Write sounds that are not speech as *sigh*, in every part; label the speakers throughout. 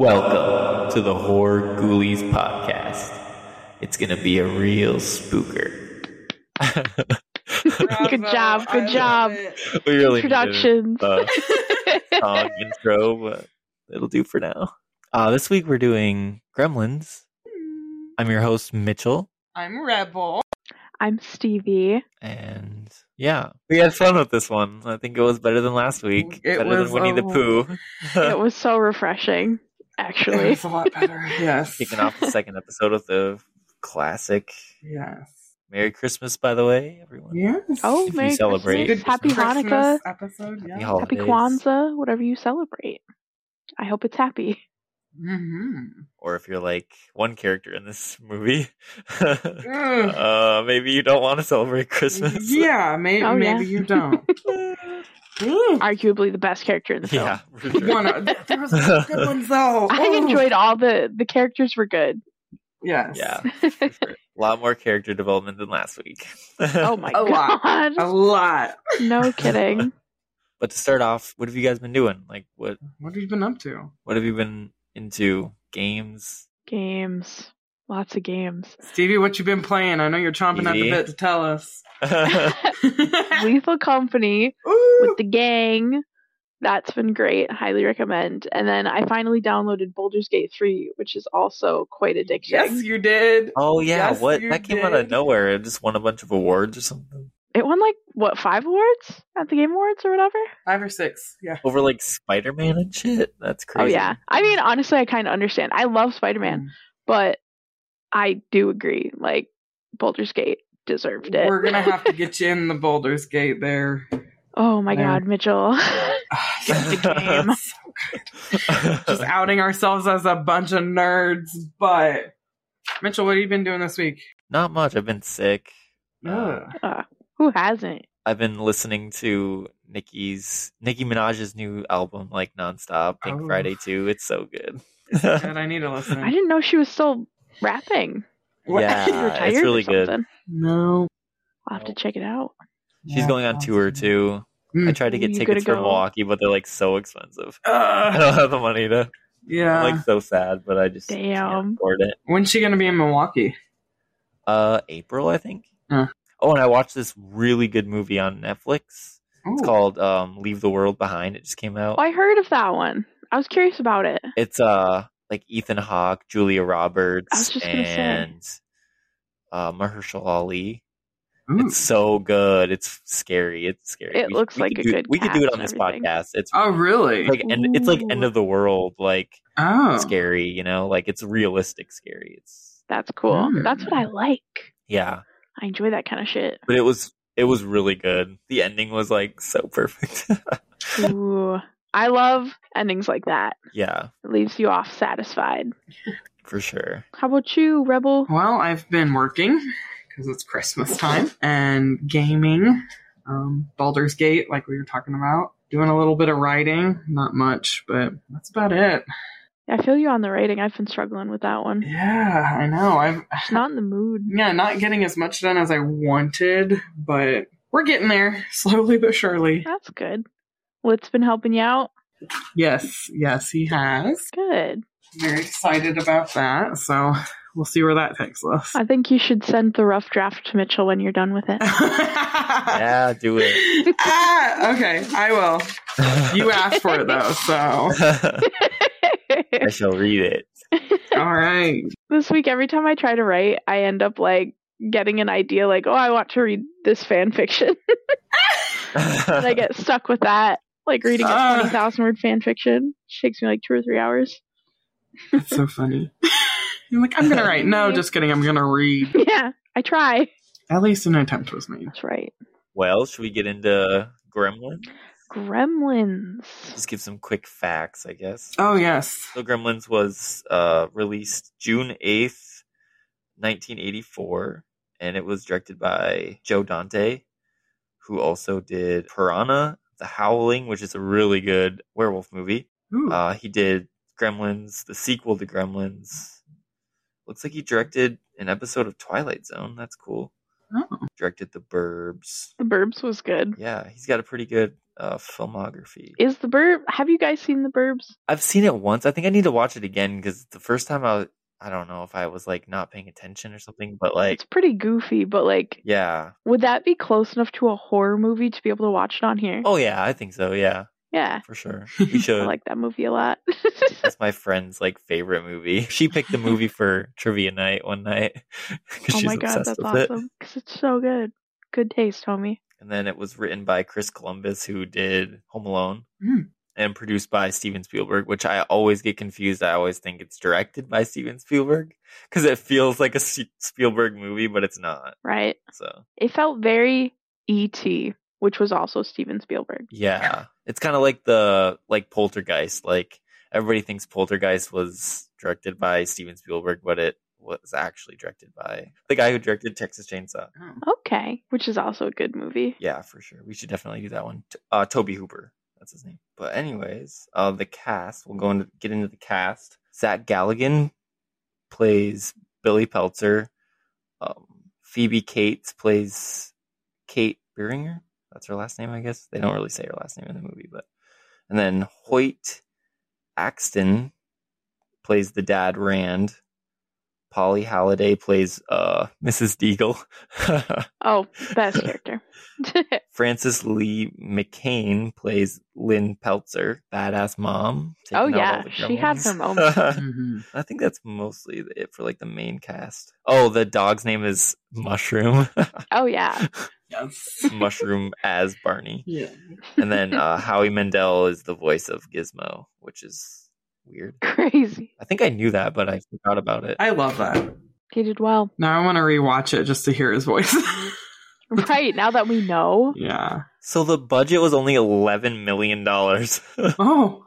Speaker 1: Welcome to the Horror Ghoulies podcast. It's gonna be a real spooker.
Speaker 2: Good job, good job.
Speaker 1: we really
Speaker 2: Introductions.
Speaker 1: needed a song *laughs* intro, but it'll do for now. Uh, this week we're doing Gremlins. I'm your host Mitchell,
Speaker 3: I'm Rebel.
Speaker 2: I'm Stevie.
Speaker 1: and yeah, we had fun with this one. I think it was better than last week.
Speaker 3: It
Speaker 1: better
Speaker 3: was
Speaker 1: than Winnie
Speaker 3: a-
Speaker 1: the Pooh. *laughs*
Speaker 2: It was so refreshing,
Speaker 3: It
Speaker 2: actually.
Speaker 3: It's a lot better. *laughs* Yes.
Speaker 1: Kicking off the second episode of the classic
Speaker 3: Yes.
Speaker 1: Merry Christmas, by the way, everyone.
Speaker 3: Yes.
Speaker 2: Oh,
Speaker 1: If you
Speaker 2: Merry
Speaker 1: celebrate.
Speaker 2: Christmas. Happy
Speaker 3: Christmas
Speaker 2: Hanukkah.
Speaker 3: episode.
Speaker 1: Happy
Speaker 3: Yeah.
Speaker 1: holidays.
Speaker 2: Happy Kwanzaa, whatever you celebrate. I hope it's happy.
Speaker 3: hmm
Speaker 1: Or if you're like one character in this *laughs* movie, uh, maybe you don't want to celebrate Christmas.
Speaker 3: Yeah, may-
Speaker 2: Oh, yeah.
Speaker 3: maybe you don't. *laughs* Ooh.
Speaker 2: Arguably the best character in the film.
Speaker 1: yeah. sure.
Speaker 3: One, *laughs* there was some good ones though. *laughs*
Speaker 2: I
Speaker 3: Ooh.
Speaker 2: enjoyed all the the characters were good.
Speaker 3: Yes.
Speaker 1: Yeah, sure. *laughs* A lot more character development than last week.
Speaker 2: Oh my
Speaker 3: A lot.
Speaker 2: god.
Speaker 3: A lot.
Speaker 2: No kidding.
Speaker 1: But to start off, what have you guys been doing? Like, what
Speaker 3: What have you been up to?
Speaker 1: what have you been into? Games?
Speaker 2: games. Lots of games.
Speaker 3: Stevie, what you been playing? I know you're chomping at the bit to tell us. *laughs* *laughs*
Speaker 2: Lethal Company
Speaker 3: Ooh.
Speaker 2: with the gang. That's been great. Highly recommend. And then I finally downloaded Baldur's Gate 3, which is also quite addictive.
Speaker 3: yes, you did.
Speaker 1: oh yeah,
Speaker 3: Yes,
Speaker 1: what? That came out of nowhere. It just won a bunch of awards or something.
Speaker 2: It won like what five awards at the Game Awards or whatever.
Speaker 3: Five or six. Yeah.
Speaker 1: Over like Spider Man and shit. That's crazy.
Speaker 2: Oh yeah. I mean, honestly, I kind of understand. I love Spider Man,
Speaker 3: Mm.
Speaker 2: but I do agree. Like Baldur's Gate deserved it.
Speaker 3: We're gonna have to *laughs* get you in the Baldurs Gate there.
Speaker 2: oh my
Speaker 3: There.
Speaker 2: God, Mitchell. *sighs*
Speaker 3: The game. *laughs* Just outing ourselves as a bunch of nerds, but Mitchell, what have you been doing this week?
Speaker 1: Not much. I've been sick. Uh,
Speaker 3: Ugh.
Speaker 2: Who hasn't?
Speaker 1: I've been listening to Nicki's Nicki Minaj's new album like nonstop. Pink
Speaker 3: Oh.
Speaker 1: Friday too. It's so good.
Speaker 3: Good, *laughs* I need to listen.
Speaker 2: I didn't know she was still rapping.
Speaker 1: Yeah. *laughs*
Speaker 2: She
Speaker 1: Uh, it's really good.
Speaker 2: something.
Speaker 3: no.
Speaker 2: I'll have to check it out.
Speaker 1: She's
Speaker 3: Yeah,
Speaker 1: going on tour too.
Speaker 3: Mm.
Speaker 1: I tried to get
Speaker 2: You
Speaker 1: tickets for
Speaker 2: go.
Speaker 1: Milwaukee, but they're like so expensive. *laughs* I don't have the money to.
Speaker 3: yeah.
Speaker 1: I'm like so sad, but I just
Speaker 2: Damn.
Speaker 1: can't afford it.
Speaker 3: When's she gonna be in Milwaukee?
Speaker 1: Uh, April, I think.
Speaker 3: Huh.
Speaker 1: Oh, and I watched this really good movie on Netflix. It's called um, "Leave the World Behind." It just came out.
Speaker 2: Oh, I heard of that one. I was curious about it.
Speaker 1: It's uh like Ethan Hawke, Julia Roberts,
Speaker 2: I was just gonna say.
Speaker 1: and uh, Mahershala Ali.
Speaker 3: Ooh.
Speaker 1: It's so good. It's scary. It's scary.
Speaker 2: It looks like a
Speaker 1: do,
Speaker 2: good
Speaker 1: We could do it on this
Speaker 2: everything.
Speaker 1: podcast. It's
Speaker 3: Oh really?
Speaker 1: like end, it's like end of the world, like
Speaker 3: oh.
Speaker 1: scary. You know, like it's realistic scary. It's
Speaker 2: That's cool.
Speaker 3: Hmm.
Speaker 2: That's what I like.
Speaker 1: yeah,
Speaker 2: I enjoy that kind of shit.
Speaker 1: but it was it was really good. The ending was like so perfect. *laughs*
Speaker 2: Ooh. I love endings like that.
Speaker 1: yeah,
Speaker 2: It leaves you off satisfied. *laughs*
Speaker 1: for sure.
Speaker 2: How about you, Rebel?
Speaker 3: Well, I've been working because it's Christmas time and gaming. Um, Baldur's Gate, like we were talking about. Doing a little bit of writing, not much, but that's about it.
Speaker 2: I feel you on the rating. I've been struggling with that one.
Speaker 3: Yeah, I know. I've *sighs*
Speaker 2: Just not in the mood.
Speaker 3: yeah, not getting as much done as I wanted, but we're getting there *laughs* slowly but surely.
Speaker 2: That's good. What's been helping you out?
Speaker 3: Yes, yes, he has.
Speaker 2: Good.
Speaker 3: Very excited about that. So we'll see where that takes us.
Speaker 2: I think you should send the rough draft to Mitchell when you're done with it. *laughs*
Speaker 1: Yeah, do it.
Speaker 3: ah, okay, I will. You *laughs* asked for it though, so
Speaker 1: I shall read it. *laughs*
Speaker 3: all right.
Speaker 2: this week, every time I try to write, I end up like getting an idea like, oh, I want to read this fan fiction. and I get stuck with that. Like reading a
Speaker 3: Ah.
Speaker 2: 20,000 word fan fiction. takes me like two or three hours.
Speaker 3: That's so funny. *laughs* You're like, I'm gonna write. No, *laughs* just kidding. I'm gonna read.
Speaker 2: Yeah, I try.
Speaker 3: At least an attempt was made.
Speaker 2: That's right.
Speaker 1: well, should we get into Gremlins?
Speaker 2: Gremlins.
Speaker 1: Just give some quick facts, I guess.
Speaker 3: Oh yes.
Speaker 1: So Gremlins was uh, released June 8th, 1984, and it was directed by Joe Dante, who also did Piranha, The Howling, which is a really good werewolf movie. Uh, he did Gremlins, the sequel to Gremlins. Looks like he directed an episode of Twilight Zone. That's cool.
Speaker 3: oh.
Speaker 1: Directed The Burbs.
Speaker 2: The Burbs was good.
Speaker 1: Yeah, he's got a pretty good uh, filmography.
Speaker 2: Is the Burb? Have you guys seen the Burbs?
Speaker 1: I've seen it once. I think I need to watch it again because the first time I was, I don't know if I was like not paying attention or something, but like,
Speaker 2: It's pretty goofy, but like,
Speaker 1: yeah.
Speaker 2: would that be close enough to a horror movie to be able to watch it on here?
Speaker 1: Oh yeah, I think so. Yeah,
Speaker 2: yeah,
Speaker 1: for sure. We *laughs*
Speaker 2: I
Speaker 1: should.
Speaker 2: like that movie a lot.
Speaker 1: That's my friend's like favorite movie. *laughs* She picked the movie for trivia night one night *laughs* because
Speaker 2: oh
Speaker 1: she's
Speaker 2: my god,
Speaker 1: obsessed
Speaker 2: that's
Speaker 1: with it.
Speaker 2: awesome because it's so good. Good taste, homie.
Speaker 1: And then it was written by Chris Columbus, who did Home Alone,
Speaker 3: Mm.
Speaker 1: And produced by Steven Spielberg, which I always get confused. I always think it's directed by Steven Spielberg because it feels like a S- Spielberg movie, but it's not.
Speaker 2: Right?
Speaker 1: So
Speaker 2: It felt very E.T., which was also Steven Spielberg.
Speaker 1: yeah, it's kind of like the like Poltergeist. Like everybody thinks Poltergeist was directed by Steven Spielberg, but it was actually directed by the guy who directed Texas Chainsaw.
Speaker 3: Oh.
Speaker 2: Okay, which is also a good movie.
Speaker 1: Yeah, for sure. We should definitely do that one. Uh, Tobe Hooper, that's his name. But anyways, uh, the cast. We'll go into get into the cast. Zach Galligan plays Billy Peltzer. Um, Phoebe Cates plays Kate Beringer. That's her last name, I guess. They don't really say her last name in the movie, but and then Hoyt Axton plays the dad Rand. Polly Holliday plays uh, *laughs* Mrs. Deagle. *laughs*
Speaker 2: Oh, best character. *laughs*
Speaker 1: Frances Lee McCain plays Lynn Peltzer, badass mom.
Speaker 2: Oh, yeah, she had her
Speaker 1: gremlins.
Speaker 2: moments. *laughs*
Speaker 3: Mhm.
Speaker 1: I think that's mostly it for like the main cast. Oh, the dog's name is Mushroom. *laughs*
Speaker 2: oh yeah,
Speaker 3: Yes.
Speaker 1: Mushroom as Barney.
Speaker 3: Yeah.
Speaker 1: And then uh, Howie Mandel is the voice of Gizmo, which is weird. *laughs*
Speaker 2: crazy.
Speaker 1: I think I knew that, but I forgot about it.
Speaker 3: I love that.
Speaker 2: He did well.
Speaker 3: Now I want to rewatch it just to hear his voice.
Speaker 2: Right now that we know, *laughs*
Speaker 3: yeah.
Speaker 1: So the budget was only eleven million dollars. *laughs*
Speaker 3: Oh.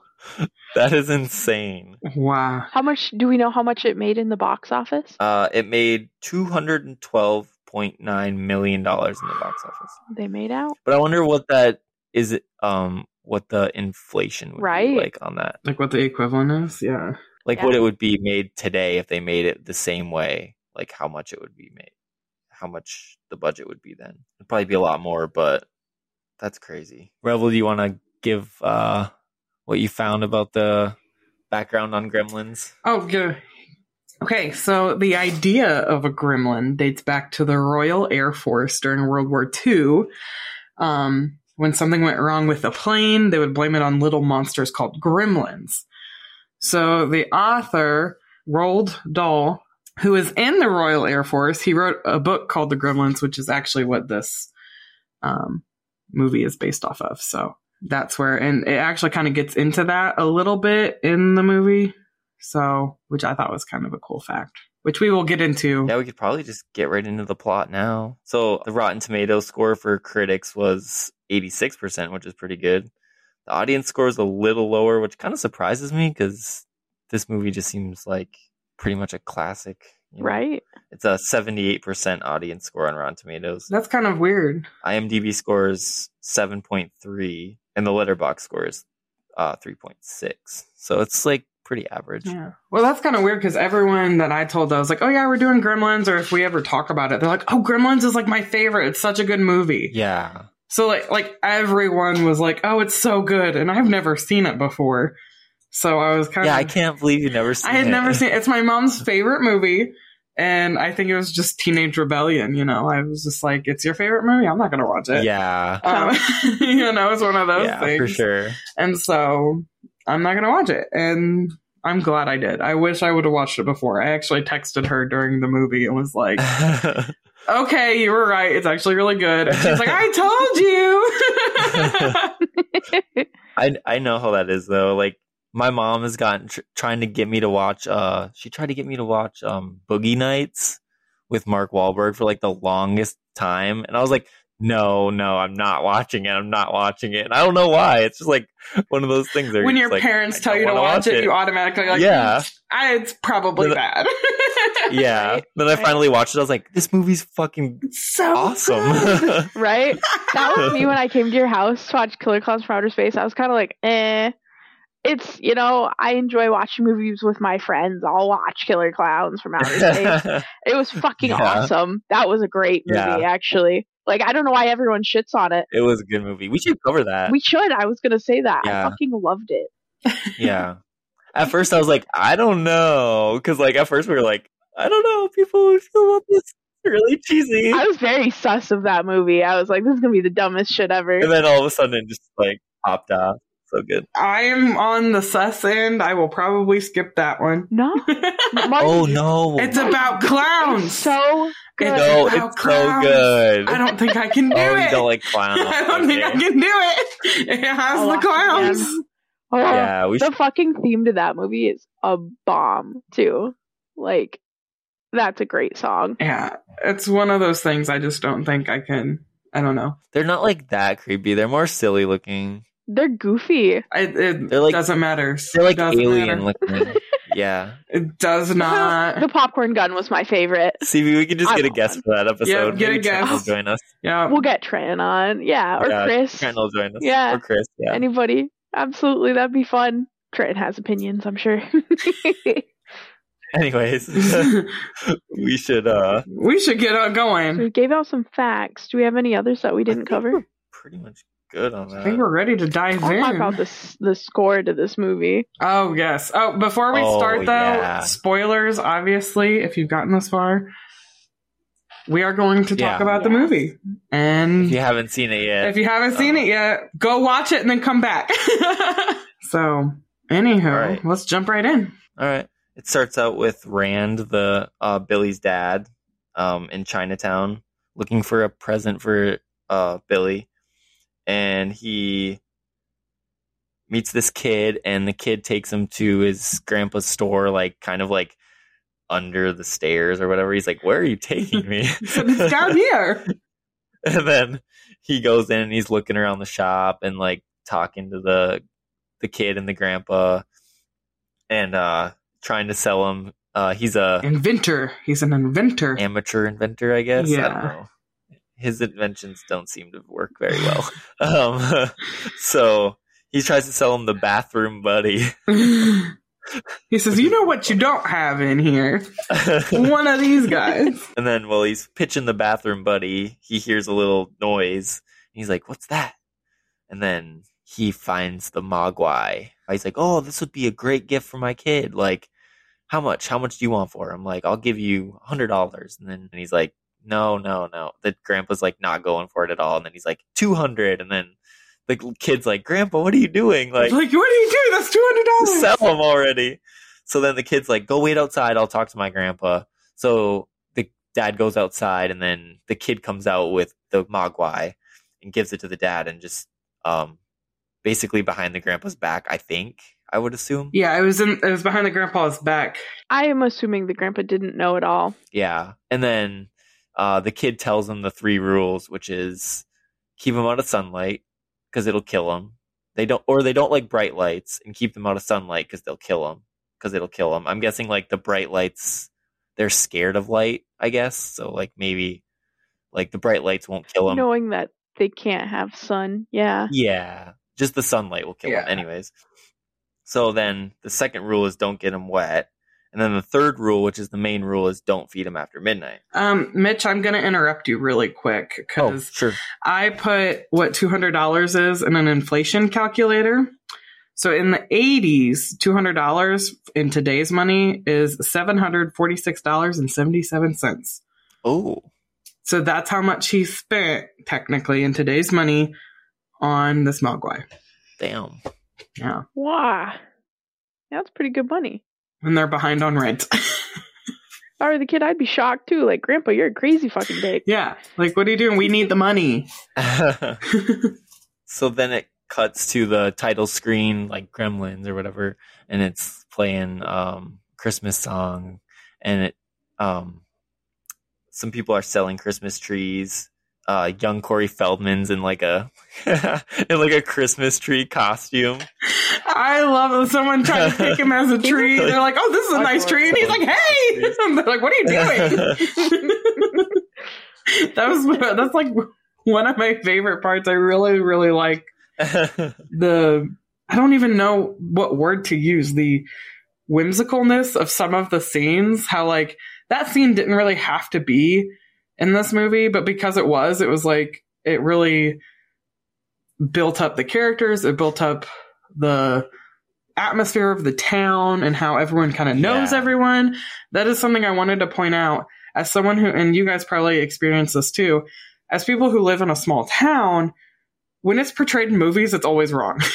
Speaker 1: that is insane.
Speaker 3: Wow.
Speaker 2: how much do we know? How much it made in the box office?
Speaker 1: Uh, it made two hundred and twelve point nine million dollars in the box office.
Speaker 2: They made out.
Speaker 1: But I wonder what that is. Um, what the inflation would
Speaker 2: Right.
Speaker 1: be like on that?
Speaker 3: Like what the equivalent is? Yeah.
Speaker 1: Like
Speaker 2: Yeah.
Speaker 1: what it would be made today if they made it the same way. Like how much it would be made, how much the budget would be then. It'd probably be a lot more, but that's crazy. Rebel, do you want to give uh what you found about the background on Gremlins?
Speaker 3: Oh, good. Okay, so the idea of a gremlin dates back to the Royal Air Force during World War II. Um, when something went wrong with a plane, they would blame it on little monsters called gremlins. So the author, Roald Dahl, who is in the Royal Air Force, he wrote a book called The Gremlins, which is actually what this um, movie is based off of. So that's where, and it actually kind of gets into that a little bit in the movie. So, which I thought was kind of a cool fact, which we will get into.
Speaker 1: Yeah, we could probably just get right into the plot now. So the Rotten Tomatoes score for critics was 86%, which is pretty good. The audience score is a little lower, which kind of surprises me because this movie just seems like pretty much a classic. you know?
Speaker 2: Right.
Speaker 1: It's a 78% audience score on Rotten Tomatoes.
Speaker 3: That's kind of weird.
Speaker 1: IMDb scores 7.3, and the Letterboxd score is uh, 3.6. So it's like pretty average.
Speaker 3: Yeah. Well, that's kind of weird because everyone that I told, I was like, oh yeah, we're doing Gremlins, or if we ever talk about it, they're like, oh, Gremlins is like my favorite. It's such a good movie.
Speaker 1: Yeah.
Speaker 3: So like, like everyone was like, oh, it's so good, and I've never seen it before. So I was kind
Speaker 1: Yeah,
Speaker 3: of, Yeah,
Speaker 1: I can't believe you've never seen it.
Speaker 3: I had
Speaker 1: it.
Speaker 3: never seen. It's my mom's favorite movie, and I think it was just Teenage Rebellion. You know, I was just like, it's your favorite movie. I'm not gonna watch it.
Speaker 1: Yeah.
Speaker 3: Um, *laughs* you know, it's one of those
Speaker 1: yeah,
Speaker 3: things.
Speaker 1: for sure.
Speaker 3: And so I'm not going to watch it. And I'm glad I did. I wish I would have watched it before. I actually texted her during the movie and was like, *laughs* okay, you were right. It's actually really good. And she's like, I told you. *laughs*
Speaker 1: I I know how that is though. Like my mom has gotten tr- trying to get me to watch. Uh, she tried to get me to watch um Boogie Nights with Mark Wahlberg for like the longest time, and I was like, no, no, I'm not watching it. I'm not watching it. And I don't know why. It's just like one of those things. Where
Speaker 3: when your
Speaker 1: just like,
Speaker 3: parents tell you to
Speaker 1: wanna
Speaker 3: watch it, you automatically like,
Speaker 1: Yeah.
Speaker 3: I, it's probably
Speaker 1: But-
Speaker 3: bad. *laughs*
Speaker 1: yeah. *laughs*
Speaker 2: Right.
Speaker 1: Then I finally watched it. I was like, this movie's fucking
Speaker 3: so
Speaker 1: awesome. *laughs*
Speaker 2: Right. That was me when I came to your house to watch Killer Clowns from Outer Space. I was kind of like, eh. It's you know I enjoy watching movies with my friends. I'll watch Killer Clowns from Outer Space. *laughs* It was fucking
Speaker 1: Yeah.
Speaker 2: awesome. That was a great movie,
Speaker 1: Yeah.
Speaker 2: actually. Like I don't know why everyone shits on it.
Speaker 1: It was a good movie. We should cover that.
Speaker 2: We should. I was gonna say that.
Speaker 1: Yeah.
Speaker 2: I fucking loved it. *laughs*
Speaker 1: yeah. At first, I was like, I don't know, because like at first we were like, I don't know, people would feel about this really cheesy,
Speaker 2: I was very sus of that movie. I was like, this is gonna be the dumbest shit ever.
Speaker 1: and then all of a sudden it just like popped off. So good.
Speaker 3: I am on the sus end. I will probably skip that one.
Speaker 2: No, *laughs* Martin,
Speaker 1: Oh no!
Speaker 3: it's about clowns.
Speaker 2: It's so good.
Speaker 1: no,
Speaker 3: about
Speaker 1: it's so good.
Speaker 3: I don't think I can *laughs* do
Speaker 1: oh,
Speaker 3: it.
Speaker 1: you don't like clowns? *laughs*
Speaker 3: I don't think I can do it. It has
Speaker 2: I'll
Speaker 3: the clowns.
Speaker 2: again. Oh,
Speaker 1: Yeah, we
Speaker 2: the
Speaker 1: should.
Speaker 2: fucking theme to that movie is a bomb too. Like, that's a great song.
Speaker 3: Yeah, it's one of those things I just don't think I can. I don't know.
Speaker 1: They're not like that creepy. They're more silly looking.
Speaker 2: They're goofy.
Speaker 3: I, it
Speaker 1: They're like-
Speaker 3: doesn't matter.
Speaker 1: They're like
Speaker 3: Doesn't
Speaker 1: alien
Speaker 3: matter.
Speaker 1: looking. *laughs* yeah.
Speaker 3: It does not. *laughs*
Speaker 2: the popcorn gun was my favorite.
Speaker 1: See, we could just
Speaker 2: I
Speaker 1: get a
Speaker 2: want
Speaker 1: guest
Speaker 2: one.
Speaker 1: for that episode.
Speaker 3: Yeah, get a
Speaker 1: Maybe Trent
Speaker 3: guest.
Speaker 1: will join us.
Speaker 3: Yeah.
Speaker 2: We'll get Trent on, yeah, or
Speaker 1: Yeah,
Speaker 2: Chris.
Speaker 1: Trent will join us.
Speaker 2: Yeah.
Speaker 1: Or Chris. Yeah.
Speaker 2: Anybody? Absolutely, that'd be fun. Trent has opinions, I'm sure. *laughs*
Speaker 1: Anyways, we should uh
Speaker 3: we should get on going.
Speaker 2: we gave out some facts. Do we have any others that we didn't
Speaker 1: think
Speaker 2: cover?
Speaker 1: we're pretty much good on
Speaker 3: I think we're ready to dive in.
Speaker 2: I'll talk about this the score to this movie.
Speaker 3: Oh yes. Oh, before we
Speaker 1: Oh,
Speaker 3: start though,
Speaker 1: yeah.
Speaker 3: spoilers. Obviously, if you've gotten this far, we are going to talk
Speaker 1: Yeah.
Speaker 3: about the movie. And
Speaker 1: if you haven't seen it yet,
Speaker 3: if you haven't seen
Speaker 1: um,
Speaker 3: it yet, go watch it and then come back. *laughs* so, anywho,
Speaker 1: All right.
Speaker 3: let's jump right in.
Speaker 1: all right. It starts out with Rand, the uh, Billy's dad, um, in Chinatown, looking for a present for uh, Billy, and he meets this kid, and the kid takes him to his grandpa's store, like kind of like under the stairs or whatever. He's like, "Where are you taking me?" *laughs*
Speaker 3: It's down here. *laughs*
Speaker 1: and then he goes in and he's looking around the shop and like talking to the the kid and the grandpa and uh trying to sell him uh he's a
Speaker 3: Inventor. He's an inventor.
Speaker 1: amateur inventor i guess i
Speaker 3: Yeah.
Speaker 1: don't know his inventions don't seem to work very well *laughs* um *laughs* so he tries to sell him the bathroom buddy *laughs*
Speaker 3: he says, "You know what you don't have in here? One of these guys."
Speaker 1: And then while he's pitching the bathroom buddy, he hears a little noise. He's like, "What's that?" And then he finds the Mogwai. He's like, "Oh, this would be a great gift for my kid. Like, how much? How much do you want for him? Like, I'll give you a hundred dollars." And then he's like, "No, no, no." The grandpa's like not going for it at all. And then he's like, 200 And then the kid's like, "Grandpa, what are you doing? Like,
Speaker 3: Like, what are you doing? That's $200. *laughs*
Speaker 1: sell them already. So then the kid's like, go wait outside. I'll talk to my grandpa. So the dad goes outside and then the kid comes out with the Mogwai and gives it to the dad and just, um, basically behind the grandpa's back, I think, I would assume.
Speaker 3: Yeah, it was in. It was behind the grandpa's back.
Speaker 2: I am assuming the grandpa didn't know at all.
Speaker 1: Yeah. And then, uh, the kid tells him the three rules, which is keep him out of sunlight because it'll kill him. They don't, or they don't like bright lights and keep them out of sunlight because they'll kill them. Because it'll kill them. I'm guessing like the bright lights, they're scared of light. I guess so. Like maybe, like the bright lights won't kill them.
Speaker 2: Knowing that they can't have sun. Yeah.
Speaker 1: Yeah, just the sunlight will kill
Speaker 3: Yeah.
Speaker 1: them, anyways. So then the second rule is don't get them wet, and then the third rule, which is the main rule, is don't feed them after midnight.
Speaker 3: Um, Mitch, I'm gonna interrupt you really quick
Speaker 1: Oh,
Speaker 3: because
Speaker 1: sure.
Speaker 3: I put what two hundred dollars is in an inflation calculator. So in the eighties, two hundred dollars in today's money is seven hundred forty six dollars and seventy seven cents.
Speaker 1: Oh,
Speaker 3: So that's how much he spent technically in today's money on this Mogwai.
Speaker 1: damn.
Speaker 3: Yeah,
Speaker 2: Wow. That's pretty good money.
Speaker 3: And they're behind on rent. *laughs*
Speaker 2: If I were the kid, I'd be shocked too. Like, Grandpa, you're a crazy fucking dick.
Speaker 3: yeah, like what are you doing? We need the money. *laughs* *laughs*
Speaker 1: so then it cuts to the title screen, like Gremlins or whatever, and it's playing um Christmas song, and it um some people are selling Christmas trees. Uh, young Corey Feldman's in like a *laughs* in like a Christmas tree costume.
Speaker 3: I love it. Someone tried to pick him as a *laughs* tree. They're like, "Oh, this is a nice tree," and he's like, "Hey!" *laughs* And they're like, "What are you doing?" that was that's like one of my favorite parts. I really, really like the. I don't even know what word to use. The whimsicalness of some of the scenes. How like that scene didn't really have to be in this movie, but because it was, it was like it really built up the characters, it built up the atmosphere of the town and how everyone kind of knows
Speaker 1: Yeah.
Speaker 3: everyone. That is something I wanted to point out as someone who, and you guys probably experience this too, as people who live in a small town. When it's portrayed in movies, it's always wrong. *laughs*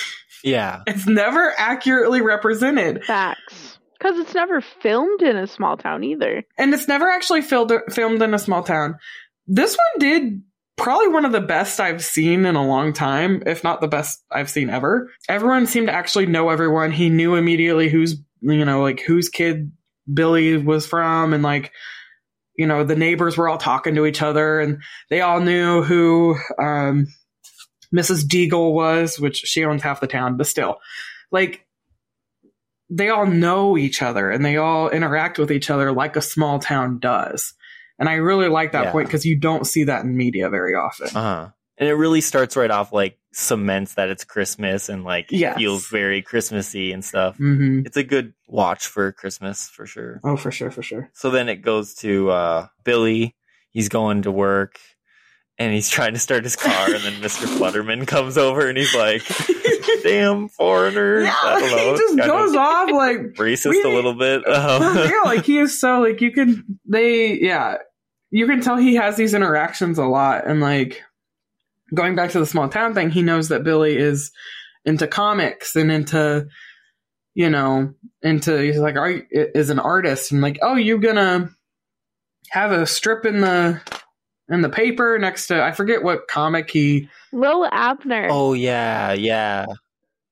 Speaker 1: Yeah.
Speaker 3: it's never accurately represented.
Speaker 2: Facts. Because it's never filmed in a small town either.
Speaker 3: and it's never actually filmed filmed in a small town. This one did probably one of the best I've seen in a long time, if not the best I've seen ever. Everyone seemed to actually know everyone. He knew immediately who's you know like whose kid Billy was from, and like you know the neighbors were all talking to each other, and they all knew who um, Mrs. Deagle was, which she owns half the town, but still, like they all know each other and they all interact with each other like a small town does. And I really like that
Speaker 1: Yeah.
Speaker 3: point because you don't see that in media very often.
Speaker 1: Uh huh. And it really starts right off like cements that it's Christmas and like
Speaker 3: Yes.
Speaker 1: feels very Christmassy and stuff.
Speaker 3: hmm
Speaker 1: It's a good watch for Christmas for sure.
Speaker 3: Oh, for sure, for sure.
Speaker 1: So then it goes to uh, Billy. He's going to work and he's trying to start his car, and then Mr. Flutterman comes over and he's like, "Damn foreigner!"
Speaker 3: Yeah,
Speaker 1: I don't know.
Speaker 3: he just goes
Speaker 1: of
Speaker 3: off like
Speaker 1: racist
Speaker 3: we-
Speaker 1: a little bit. *laughs* Um,
Speaker 3: real, like he is so like you can they yeah you can tell he has these interactions a lot and like going back to the small town thing he knows that billy is into comics and into you know into he's like are is an artist and like oh you're gonna have a strip in the in the paper next to i forget what comic he
Speaker 2: Lil Abner.
Speaker 1: oh yeah, yeah.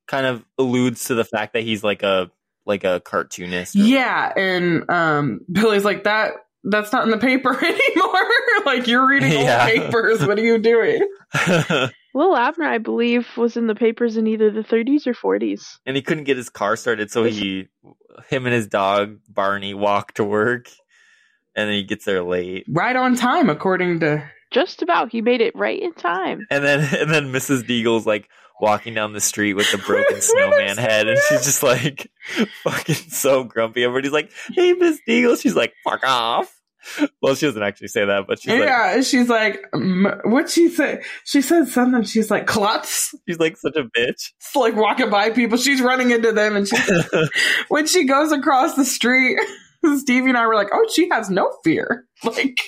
Speaker 1: Kind of alludes to the fact that he's like a like a cartoonist. or-
Speaker 3: yeah and um billy's like that that's not in the paper *laughs* anymore *laughs* like you're reading old *laughs* papers what are you doing
Speaker 2: Lil Abner, I believe, was in the papers in either the 30s or 40s.
Speaker 1: and he couldn't get his car started, so he, him and his dog Barney walk to work, and then he gets there late.
Speaker 3: right on time according to
Speaker 2: Just about. He made it right in time.
Speaker 1: And then *laughs* and then Mrs. Deagle's like walking down the street with the broken *laughs* snowman head, and she's just like *laughs* fucking so grumpy. Everybody's like, "Hey, Miss Deagle," she's like, "Fuck off." Well, she doesn't actually say that, but she's like,
Speaker 3: yeah she's like what she say she said something she's like klutz
Speaker 1: she's like such a bitch.
Speaker 3: It's like walking by people she's running into them and she when she goes across the street *laughs* stevie and i were like oh she has no fear *laughs* like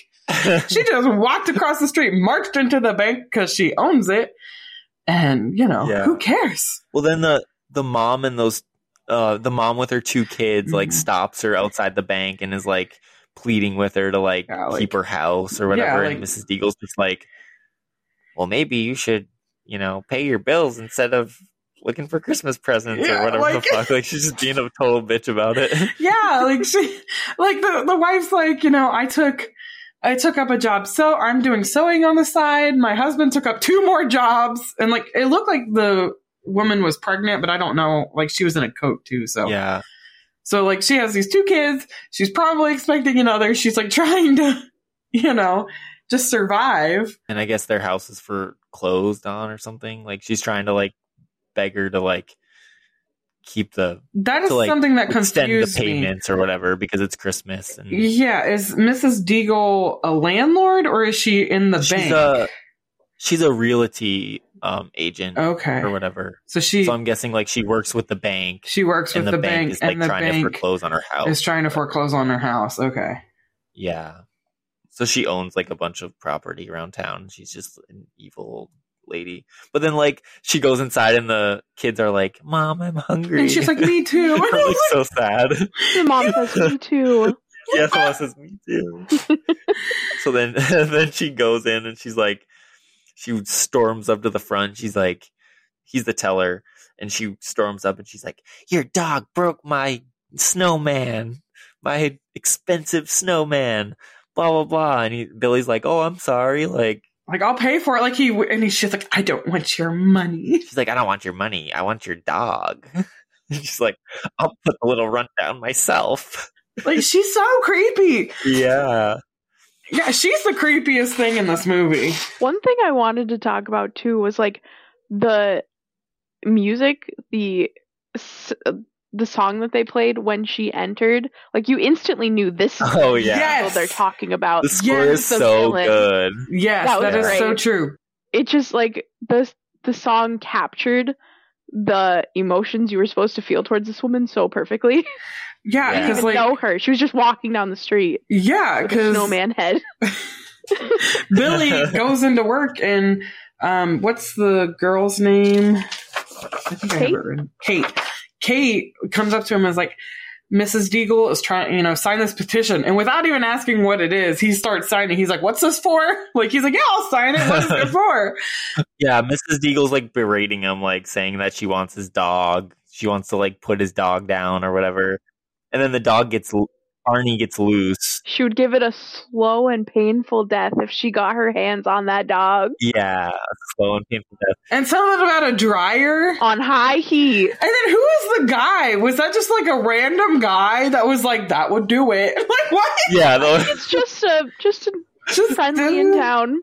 Speaker 3: she *laughs* just walked across the street marched into the bank because she owns it and you know
Speaker 1: Yeah.
Speaker 3: who cares
Speaker 1: well, then the the mom and those uh the mom with her two kids like
Speaker 3: Mhm.
Speaker 1: stops her outside the bank and is like pleading with her to like,
Speaker 3: Yeah, like-
Speaker 1: keep her house or whatever.
Speaker 3: Yeah,
Speaker 1: and Mrs. Deagle's just like, well, maybe you should, you know, pay your bills instead of looking for Christmas presents
Speaker 3: Yeah,
Speaker 1: or whatever
Speaker 3: like-
Speaker 1: the fuck. Like she's just being a total bitch about it. *laughs*
Speaker 3: yeah like she like the, the wife's like you know i took i took up a job so i'm doing sewing on the side my husband took up two more jobs and like it looked like the woman was pregnant but i don't know like she was in a coat too so
Speaker 1: yeah.
Speaker 3: so like she has these two kids she's probably expecting another she's like *laughs* trying to you know just survive
Speaker 1: And I guess their house is for closed on or something. Like she's trying to like beg her to like keep the
Speaker 3: that is
Speaker 1: To, like,
Speaker 3: something that
Speaker 1: extend the
Speaker 3: confused me
Speaker 1: payments or whatever because it's Christmas and
Speaker 3: yeah is mrs deagle a landlord or is she in the
Speaker 1: she's
Speaker 3: bank
Speaker 1: a she's a realty um agent
Speaker 3: okay
Speaker 1: or whatever.
Speaker 3: so she
Speaker 1: So I'm guessing like she works with the bank
Speaker 3: She works with
Speaker 1: the,
Speaker 3: the,
Speaker 1: bank,
Speaker 3: bank,
Speaker 1: is like
Speaker 3: and the
Speaker 1: trying to foreclose on her house.
Speaker 3: is trying to foreclose on her house. Okay.
Speaker 1: Yeah. So she owns like a bunch of property around town. She's just an evil lady. But then like she goes inside and the kids are like, "Mom, I'm hungry."
Speaker 3: And she's like, me too. *laughs*
Speaker 1: Like so sad.
Speaker 2: The mom says me *laughs* too.
Speaker 1: yes, Mom says me too. *laughs* so then then she goes in and she's like she storms up to the front. She's like he's the teller and she storms up and she's like, "Your dog broke my snowman. My expensive snowman." Blah blah blah, and he, Billy's like, "Oh, I'm sorry." Like,
Speaker 3: like, I'll pay for it. Like he and he's just like, I don't want your money. *laughs*
Speaker 1: she's like, "I don't want your money. I want your dog." *laughs* And she's like, "I'll put the little rundown myself." *laughs*
Speaker 3: Like she's so creepy.
Speaker 1: Yeah,
Speaker 3: Yeah, she's the creepiest thing in this movie.
Speaker 2: One thing I wanted to talk about too was like the music, the s- the song that they played when she entered, like you instantly knew this is
Speaker 1: Oh
Speaker 2: the
Speaker 1: yeah.
Speaker 3: Yes.
Speaker 2: people they're talking about.
Speaker 1: The score
Speaker 3: Yes,
Speaker 1: is so
Speaker 2: villain.
Speaker 1: good.
Speaker 3: Yes,
Speaker 2: That
Speaker 3: that is
Speaker 2: great.
Speaker 3: so true.
Speaker 2: It just like the the song captured the emotions you were supposed to feel towards this woman so perfectly. *laughs*
Speaker 3: Yeah,
Speaker 1: Yeah.
Speaker 3: Because like
Speaker 2: know her. She was just walking down the street
Speaker 3: yeah,
Speaker 2: with a
Speaker 3: because
Speaker 2: snowman head. *laughs* *laughs*
Speaker 3: Billy goes into work and um, what's the girl's name? I think I have
Speaker 2: Kate?
Speaker 3: it written. Kate. Kate comes up to him and is like, Mrs. Deagle is trying, you know, sign this petition. And without even asking what it is, he starts signing. He's like, what's this for? *laughs* Like, he's like, yeah, I'll sign it. What is it *laughs* for?
Speaker 1: Yeah, Mrs. Deagle's like berating him, like saying that she wants his dog. She wants to like put his dog down or whatever. And then the dog gets Barney gets loose.
Speaker 2: She would give it a slow and painful death if she got her hands on that dog
Speaker 1: Yeah, slow and painful death.
Speaker 3: And something about a dryer.
Speaker 2: on high heat.
Speaker 3: And then who is the guy? Was that just like a random guy that was like, that would do it? *laughs* Like, what?
Speaker 1: Yeah, the,
Speaker 2: It's just a just a
Speaker 3: Just
Speaker 2: friendly in town,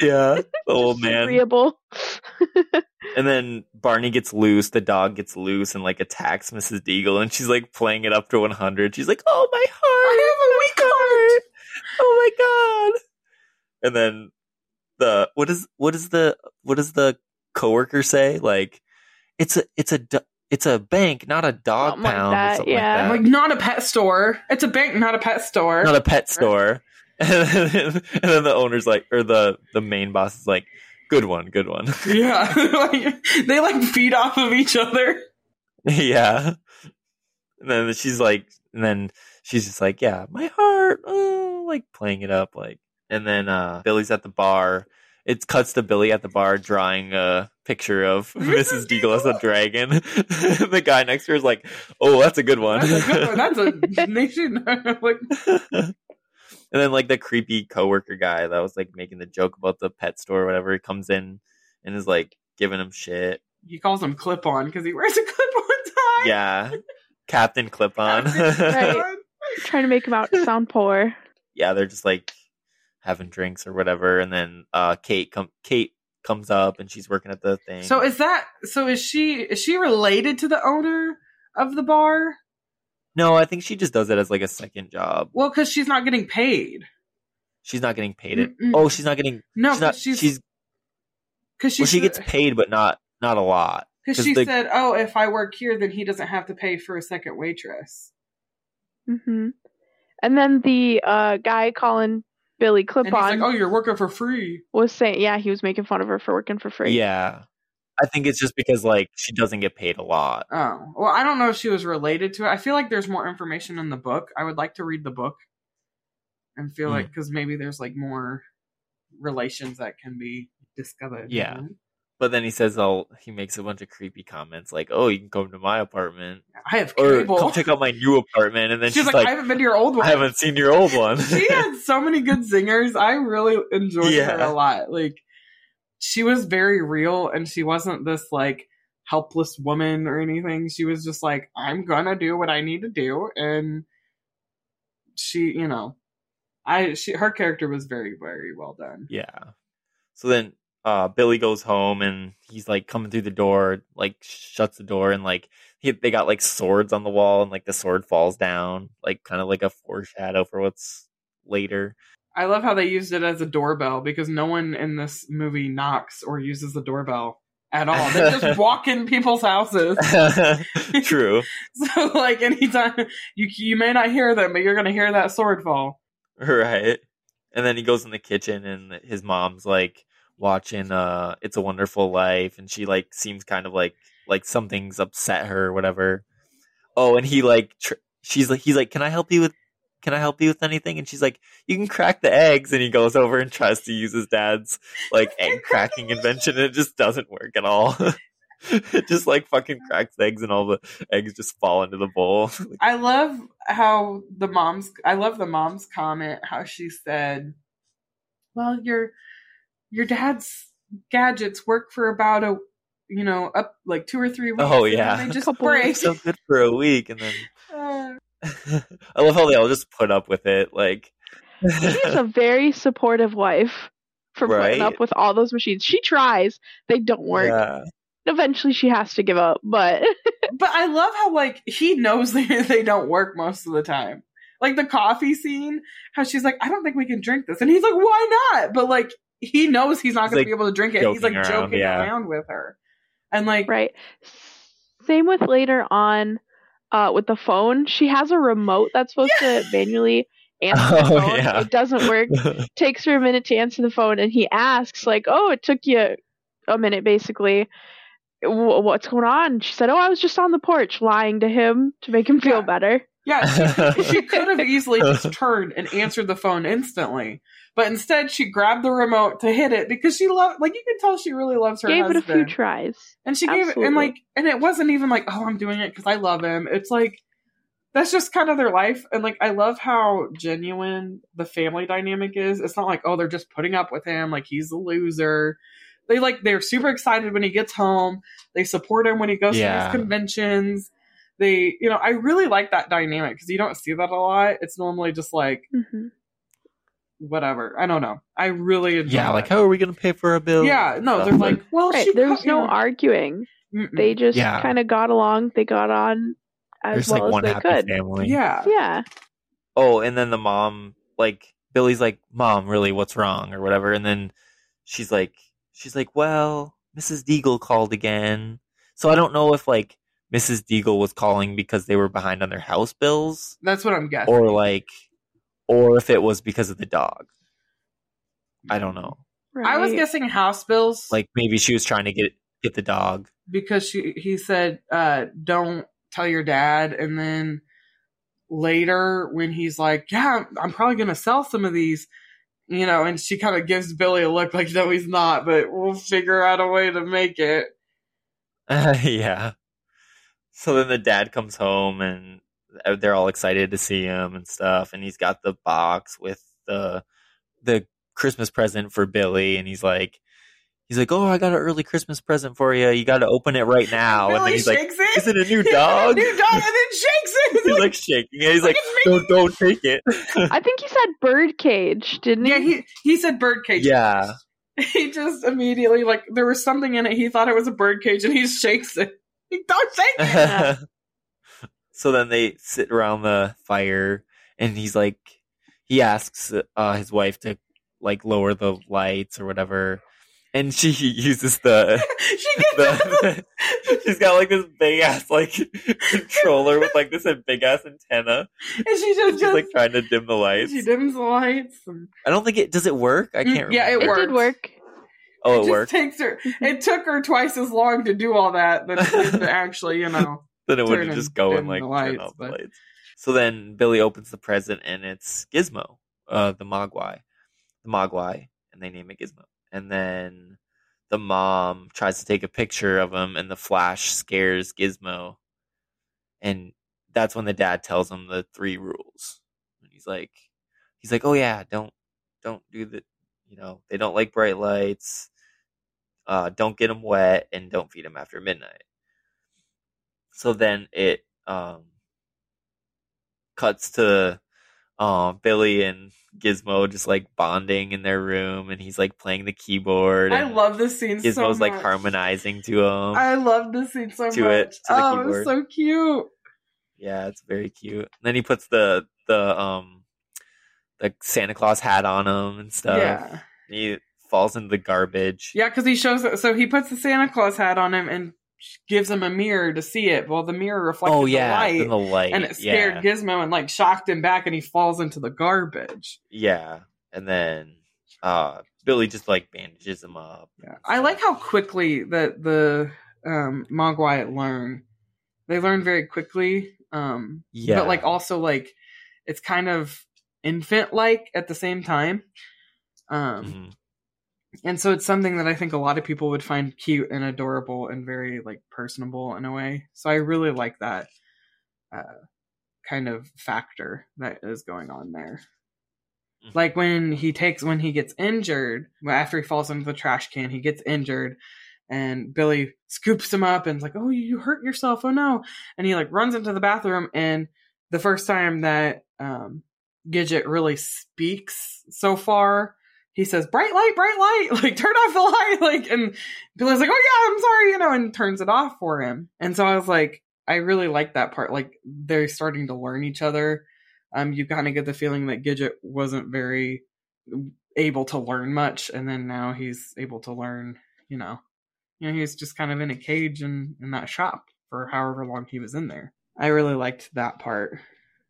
Speaker 1: yeah, *laughs* the old
Speaker 2: oh,
Speaker 1: man.
Speaker 2: agreeable. *laughs*
Speaker 1: And then Barney gets loose. The dog gets loose and like attacks Mrs. Deagle, and she's like playing it up to 100. She's like, "Oh my heart,
Speaker 3: I have a oh, weak heart.
Speaker 1: oh my god!" And then the what is what is the what does the coworker say? Like, it's a it's a it's a bank, not a dog
Speaker 2: Something like
Speaker 1: pound.
Speaker 2: that,
Speaker 1: or something
Speaker 2: yeah.
Speaker 1: like
Speaker 3: Like, not a pet store. It's a bank, not a pet store.
Speaker 1: not a pet store. *laughs* and then the owner's like, or the the main boss is like, "Good one, good one." *laughs*
Speaker 3: yeah. *laughs* like, they like feed off of each other.
Speaker 1: yeah. And then she's like, and then she's just like, yeah, my heart, oh, like playing it up, like. And then uh Billy's at the bar. It cuts to Billy at the bar drawing a picture of Mrs. Deagle as a dragon. the guy next to her is like, oh, that's a good one.
Speaker 3: That's a good one. That's a nation. like,
Speaker 1: and then like the creepy coworker guy that was like making the joke about the pet store or whatever, he comes in and is like giving him shit.
Speaker 3: he calls him clip on because he wears a clip on tie.
Speaker 1: Yeah. Captain Clip On. *laughs*
Speaker 2: Right. Trying to make him out sound poor.
Speaker 1: yeah, they're just like having drinks or whatever, and then uh, Kate come Kate comes up and she's working at the thing.
Speaker 3: So is that so? Is she is she related to the owner of the bar?
Speaker 1: No, I think she just does it as like a second job.
Speaker 3: Well, because she's not getting paid.
Speaker 1: She's not getting paid it.
Speaker 3: Mm-mm.
Speaker 1: Oh, she's not getting.
Speaker 3: No,
Speaker 1: she's not.
Speaker 3: 'cause
Speaker 1: She's,
Speaker 3: she's because she
Speaker 1: well, she gets paid, but not not a lot.
Speaker 3: Because she
Speaker 1: the-
Speaker 3: said, "Oh, if I work here, then he doesn't have to pay for a second waitress."
Speaker 2: Mm-hmm. And then the uh, guy calling Billy Clip
Speaker 3: And he's
Speaker 2: on
Speaker 3: like, "Oh, you're working for free."
Speaker 2: was saying, yeah, he was making fun of her for working for free.
Speaker 1: Yeah, I think it's just because like she doesn't get paid a lot.
Speaker 3: Oh, well, I don't know if she was related to it. I feel like there's more information in the book. I would like to read the book and feel
Speaker 1: Hmm.
Speaker 3: like because maybe there's like more relations that can be discovered. you
Speaker 1: Yeah.
Speaker 3: know?
Speaker 1: But then he says, "Oh, he makes a bunch of creepy comments like, oh, you can come to my apartment
Speaker 3: I have
Speaker 1: or
Speaker 3: cable.
Speaker 1: come check out my new apartment." And then
Speaker 3: she's,
Speaker 1: she's,
Speaker 3: like, "I haven't been to your old one."
Speaker 1: I haven't seen your old one.
Speaker 3: she had so many good singers. I really enjoyed *laughs*
Speaker 1: Yeah.
Speaker 3: her a lot. Like she was very real and she wasn't this like helpless woman or anything. She was just like, I'm gonna do what I need to do and she, you know, I she her character was very, very well done.
Speaker 1: Yeah. So then uh Billy goes home and he's like coming through the door, like shuts the door and like he, they got like swords on the wall and like the sword falls down, like kind of like a foreshadow for what's later.
Speaker 3: I love how they used it as a doorbell because no one in this movie knocks or uses the doorbell at all. They just *laughs* walk in people's houses. *laughs*
Speaker 1: True. *laughs*
Speaker 3: So like anytime you you may not hear them, but you're gonna hear that sword fall.
Speaker 1: Right. And then he goes in the kitchen and his mom's like watching uh It's a Wonderful Life and she like seems kind of like like something's upset her or whatever. Oh, and he like tr- she's like he's like, "Can I help you with can I help you with anything?" And she's like, "You can crack the eggs." And he goes over and tries to use his dad's like *laughs* egg cracking invention and it just doesn't work at all. *laughs* it just like fucking cracks eggs and all the eggs just fall into the bowl. *laughs*
Speaker 3: I love how the mom's I love the mom's comment how she said, "Well, your your dad's gadgets work for about a you know up like two or three weeks.
Speaker 1: Oh,
Speaker 3: and
Speaker 1: yeah.
Speaker 3: they just
Speaker 2: Couple
Speaker 3: break."
Speaker 1: so good for a week and then
Speaker 3: Uh,
Speaker 1: I love how they all just put up with it. Like,
Speaker 2: She's a very supportive wife for putting up with all those machines. She tries, they don't work.
Speaker 1: yeah,
Speaker 2: Eventually, she has to give up, but *laughs*
Speaker 3: but I love how like he knows *laughs* they they don't work most of the time. Like the coffee scene, how she's like, I don't think we can drink this, and he's like, Why not? But like he knows he's not going
Speaker 1: like,
Speaker 3: to be able to drink it. He's like
Speaker 1: joking around,
Speaker 3: joking
Speaker 1: yeah.
Speaker 3: around with her, and like
Speaker 2: Right. Same with later on uh, with the phone. She has a remote that's supposed to manually answer the *laughs*
Speaker 1: Oh,
Speaker 2: phone.
Speaker 1: yeah.
Speaker 2: It doesn't work. *laughs* Takes her a minute to answer the phone, and he asks, like, "Oh, it took you a minute, basically. W- What's going on?" She said, "Oh, I was just on the porch, lying to him to make him feel
Speaker 3: Yeah.
Speaker 2: better."
Speaker 3: Yeah, she, *laughs* she could have easily just turned and answered the phone instantly, but instead she grabbed the remote to hit it because she loved. Like you can tell she really loves her
Speaker 2: Gave it a few tries.
Speaker 3: And she gave it, and like, and it wasn't even like, oh, I'm doing it because I love him. It's like, that's just kind of their life. And like, I love how genuine the family dynamic is. It's not like, oh, they're just putting up with him, like he's a loser. They like, they're super excited when he gets home. They support him when he goes to
Speaker 1: Yeah.
Speaker 3: these conventions. They, you know, I really like that dynamic because you don't see that a lot. It's normally just like,
Speaker 2: hmm
Speaker 3: whatever. I don't know. I really enjoy
Speaker 1: yeah, like
Speaker 3: it.
Speaker 1: how are we gonna pay for a bill?
Speaker 3: yeah, no,
Speaker 1: Stuff
Speaker 3: they're like, well,
Speaker 2: Right.
Speaker 3: she
Speaker 2: There no
Speaker 3: know,
Speaker 2: arguing.
Speaker 3: mm-mm.
Speaker 2: They just
Speaker 1: Yeah.
Speaker 2: kind of got along. They got on as
Speaker 1: there's
Speaker 2: well
Speaker 1: like one
Speaker 2: as they
Speaker 1: happy
Speaker 2: could.
Speaker 1: family.
Speaker 3: yeah.
Speaker 2: Yeah.
Speaker 1: Oh, and then the mom, like Billy's like, "Mom, really, what's wrong?" or whatever, and then she's like, she's like, "Well, Mrs. Deagle called again." So I don't know if like Mrs. Deagle was calling because they were behind on their house bills,
Speaker 3: That's what I'm guessing.
Speaker 1: or like, or if it was because of the dog. I don't know.
Speaker 2: Right.
Speaker 3: I was guessing house bills,
Speaker 1: Like maybe she was trying to get get the dog.
Speaker 3: because she he said, uh, "Don't tell your dad," and then later when he's like, "Yeah, I'm probably gonna sell some of these," you know, and she kind of gives Billy a look like, "No, he's not," but we'll figure out a way to make it. *laughs*
Speaker 1: yeah. So then the dad comes home and they're all excited to see him and stuff, and he's got the box with the the Christmas present for Billy, and he's like, he's like, "Oh, I got an early Christmas present for you. You got to open it right now." and then he's like,
Speaker 3: shakes it.
Speaker 1: "Is it a new *laughs*
Speaker 3: Yeah,
Speaker 1: dog?"
Speaker 3: new dog, and then shakes it. *laughs*
Speaker 1: he's like shaking it. He's like,
Speaker 3: It's me.
Speaker 1: "Don't, don't take it." *laughs*
Speaker 2: I think he said birdcage, didn't he?
Speaker 3: yeah, he he said birdcage.
Speaker 1: yeah,
Speaker 3: He just immediately like there was something in it. He thought it was a birdcage, and he shakes it. He don't shake it.
Speaker 1: so then they sit around the fire, and he's like, he asks uh, his wife to like lower the lights or whatever, and she *laughs* uses the. *laughs*
Speaker 3: she gets
Speaker 1: the *laughs* she's got like this big ass like controller with like this big ass antenna.
Speaker 3: and she just
Speaker 1: She's
Speaker 3: goes,
Speaker 1: like trying to dim the lights.
Speaker 3: she dims the lights. and-
Speaker 1: I don't think it does. It work? I can't.
Speaker 3: Mm, yeah,
Speaker 1: remember.
Speaker 3: it
Speaker 2: it did
Speaker 3: worked.
Speaker 2: work.
Speaker 1: Oh, it
Speaker 3: just
Speaker 1: worked.
Speaker 3: Takes her. *laughs* It took her twice as long to do all that than it to actually, you know. *laughs*
Speaker 1: then it would
Speaker 3: turn
Speaker 1: just
Speaker 3: and
Speaker 1: go
Speaker 3: dim
Speaker 1: and like
Speaker 3: the
Speaker 1: turn
Speaker 3: lights,
Speaker 1: off the
Speaker 3: but-
Speaker 1: lights. So then Billy opens the present and it's Gizmo, uh, the Mogwai, the Mogwai, and they name it Gizmo. And then the mom tries to take a picture of him, and the flash scares Gizmo, and that's when the dad tells him the three rules. And he's like, he's like, oh yeah, don't don't do the, you know, they don't like bright lights. Uh, don't get them wet and don't feed them after midnight. So then it um, cuts to uh, Billy and Gizmo just like bonding in their room, and he's like playing the keyboard.
Speaker 3: I love this scene
Speaker 1: Gizmo's
Speaker 3: so much.
Speaker 1: like harmonizing to him.
Speaker 3: I love this scene so
Speaker 1: To
Speaker 3: much.
Speaker 1: it, to
Speaker 3: oh,
Speaker 1: keyboard.
Speaker 3: it's so cute.
Speaker 1: yeah, it's very cute. And then he puts the the um the Santa Claus hat on him and stuff.
Speaker 3: Yeah,
Speaker 1: he falls into the garbage.
Speaker 3: yeah, because he shows. So he puts the Santa Claus hat on him and gives him a mirror to see it. Well, the mirror reflects
Speaker 1: oh
Speaker 3: the
Speaker 1: yeah,
Speaker 3: light,
Speaker 1: then the light.
Speaker 3: and it scared
Speaker 1: yeah.
Speaker 3: Gizmo and like shocked him back, and he falls into the garbage.
Speaker 1: Yeah, and then uh Billy just like bandages him up.
Speaker 3: Yeah. I like how quickly that the um, Mogwai learn. They learn very quickly. Um,
Speaker 1: Yeah.
Speaker 3: but like also like it's kind of infant like at the same time. Um,
Speaker 1: Mhm.
Speaker 3: And so it's something that I think a lot of people would find cute and adorable and very like personable in a way. So I really like that uh, kind of factor that is going on there.
Speaker 1: Mhm.
Speaker 3: Like when he takes when he gets injured after he falls into the trash can, he gets injured, and Billy scoops him up and's like, "Oh, you hurt yourself! Oh no!" And he like runs into the bathroom, and the first time that um, Gidget really speaks so far, he says, "Bright light, bright light! *laughs* Like turn off the light!" Like, and Billy's like, "Oh yeah, I'm sorry," you know, and turns it off for him. And so I was like, I really like that part. Like they're starting to learn each other. Um, you kind of get the feeling that Gidget wasn't very able to learn much, and then now he's able to learn. You know, you know, he's just kind of in a cage in in that shop for however long he was in there. I really liked that part.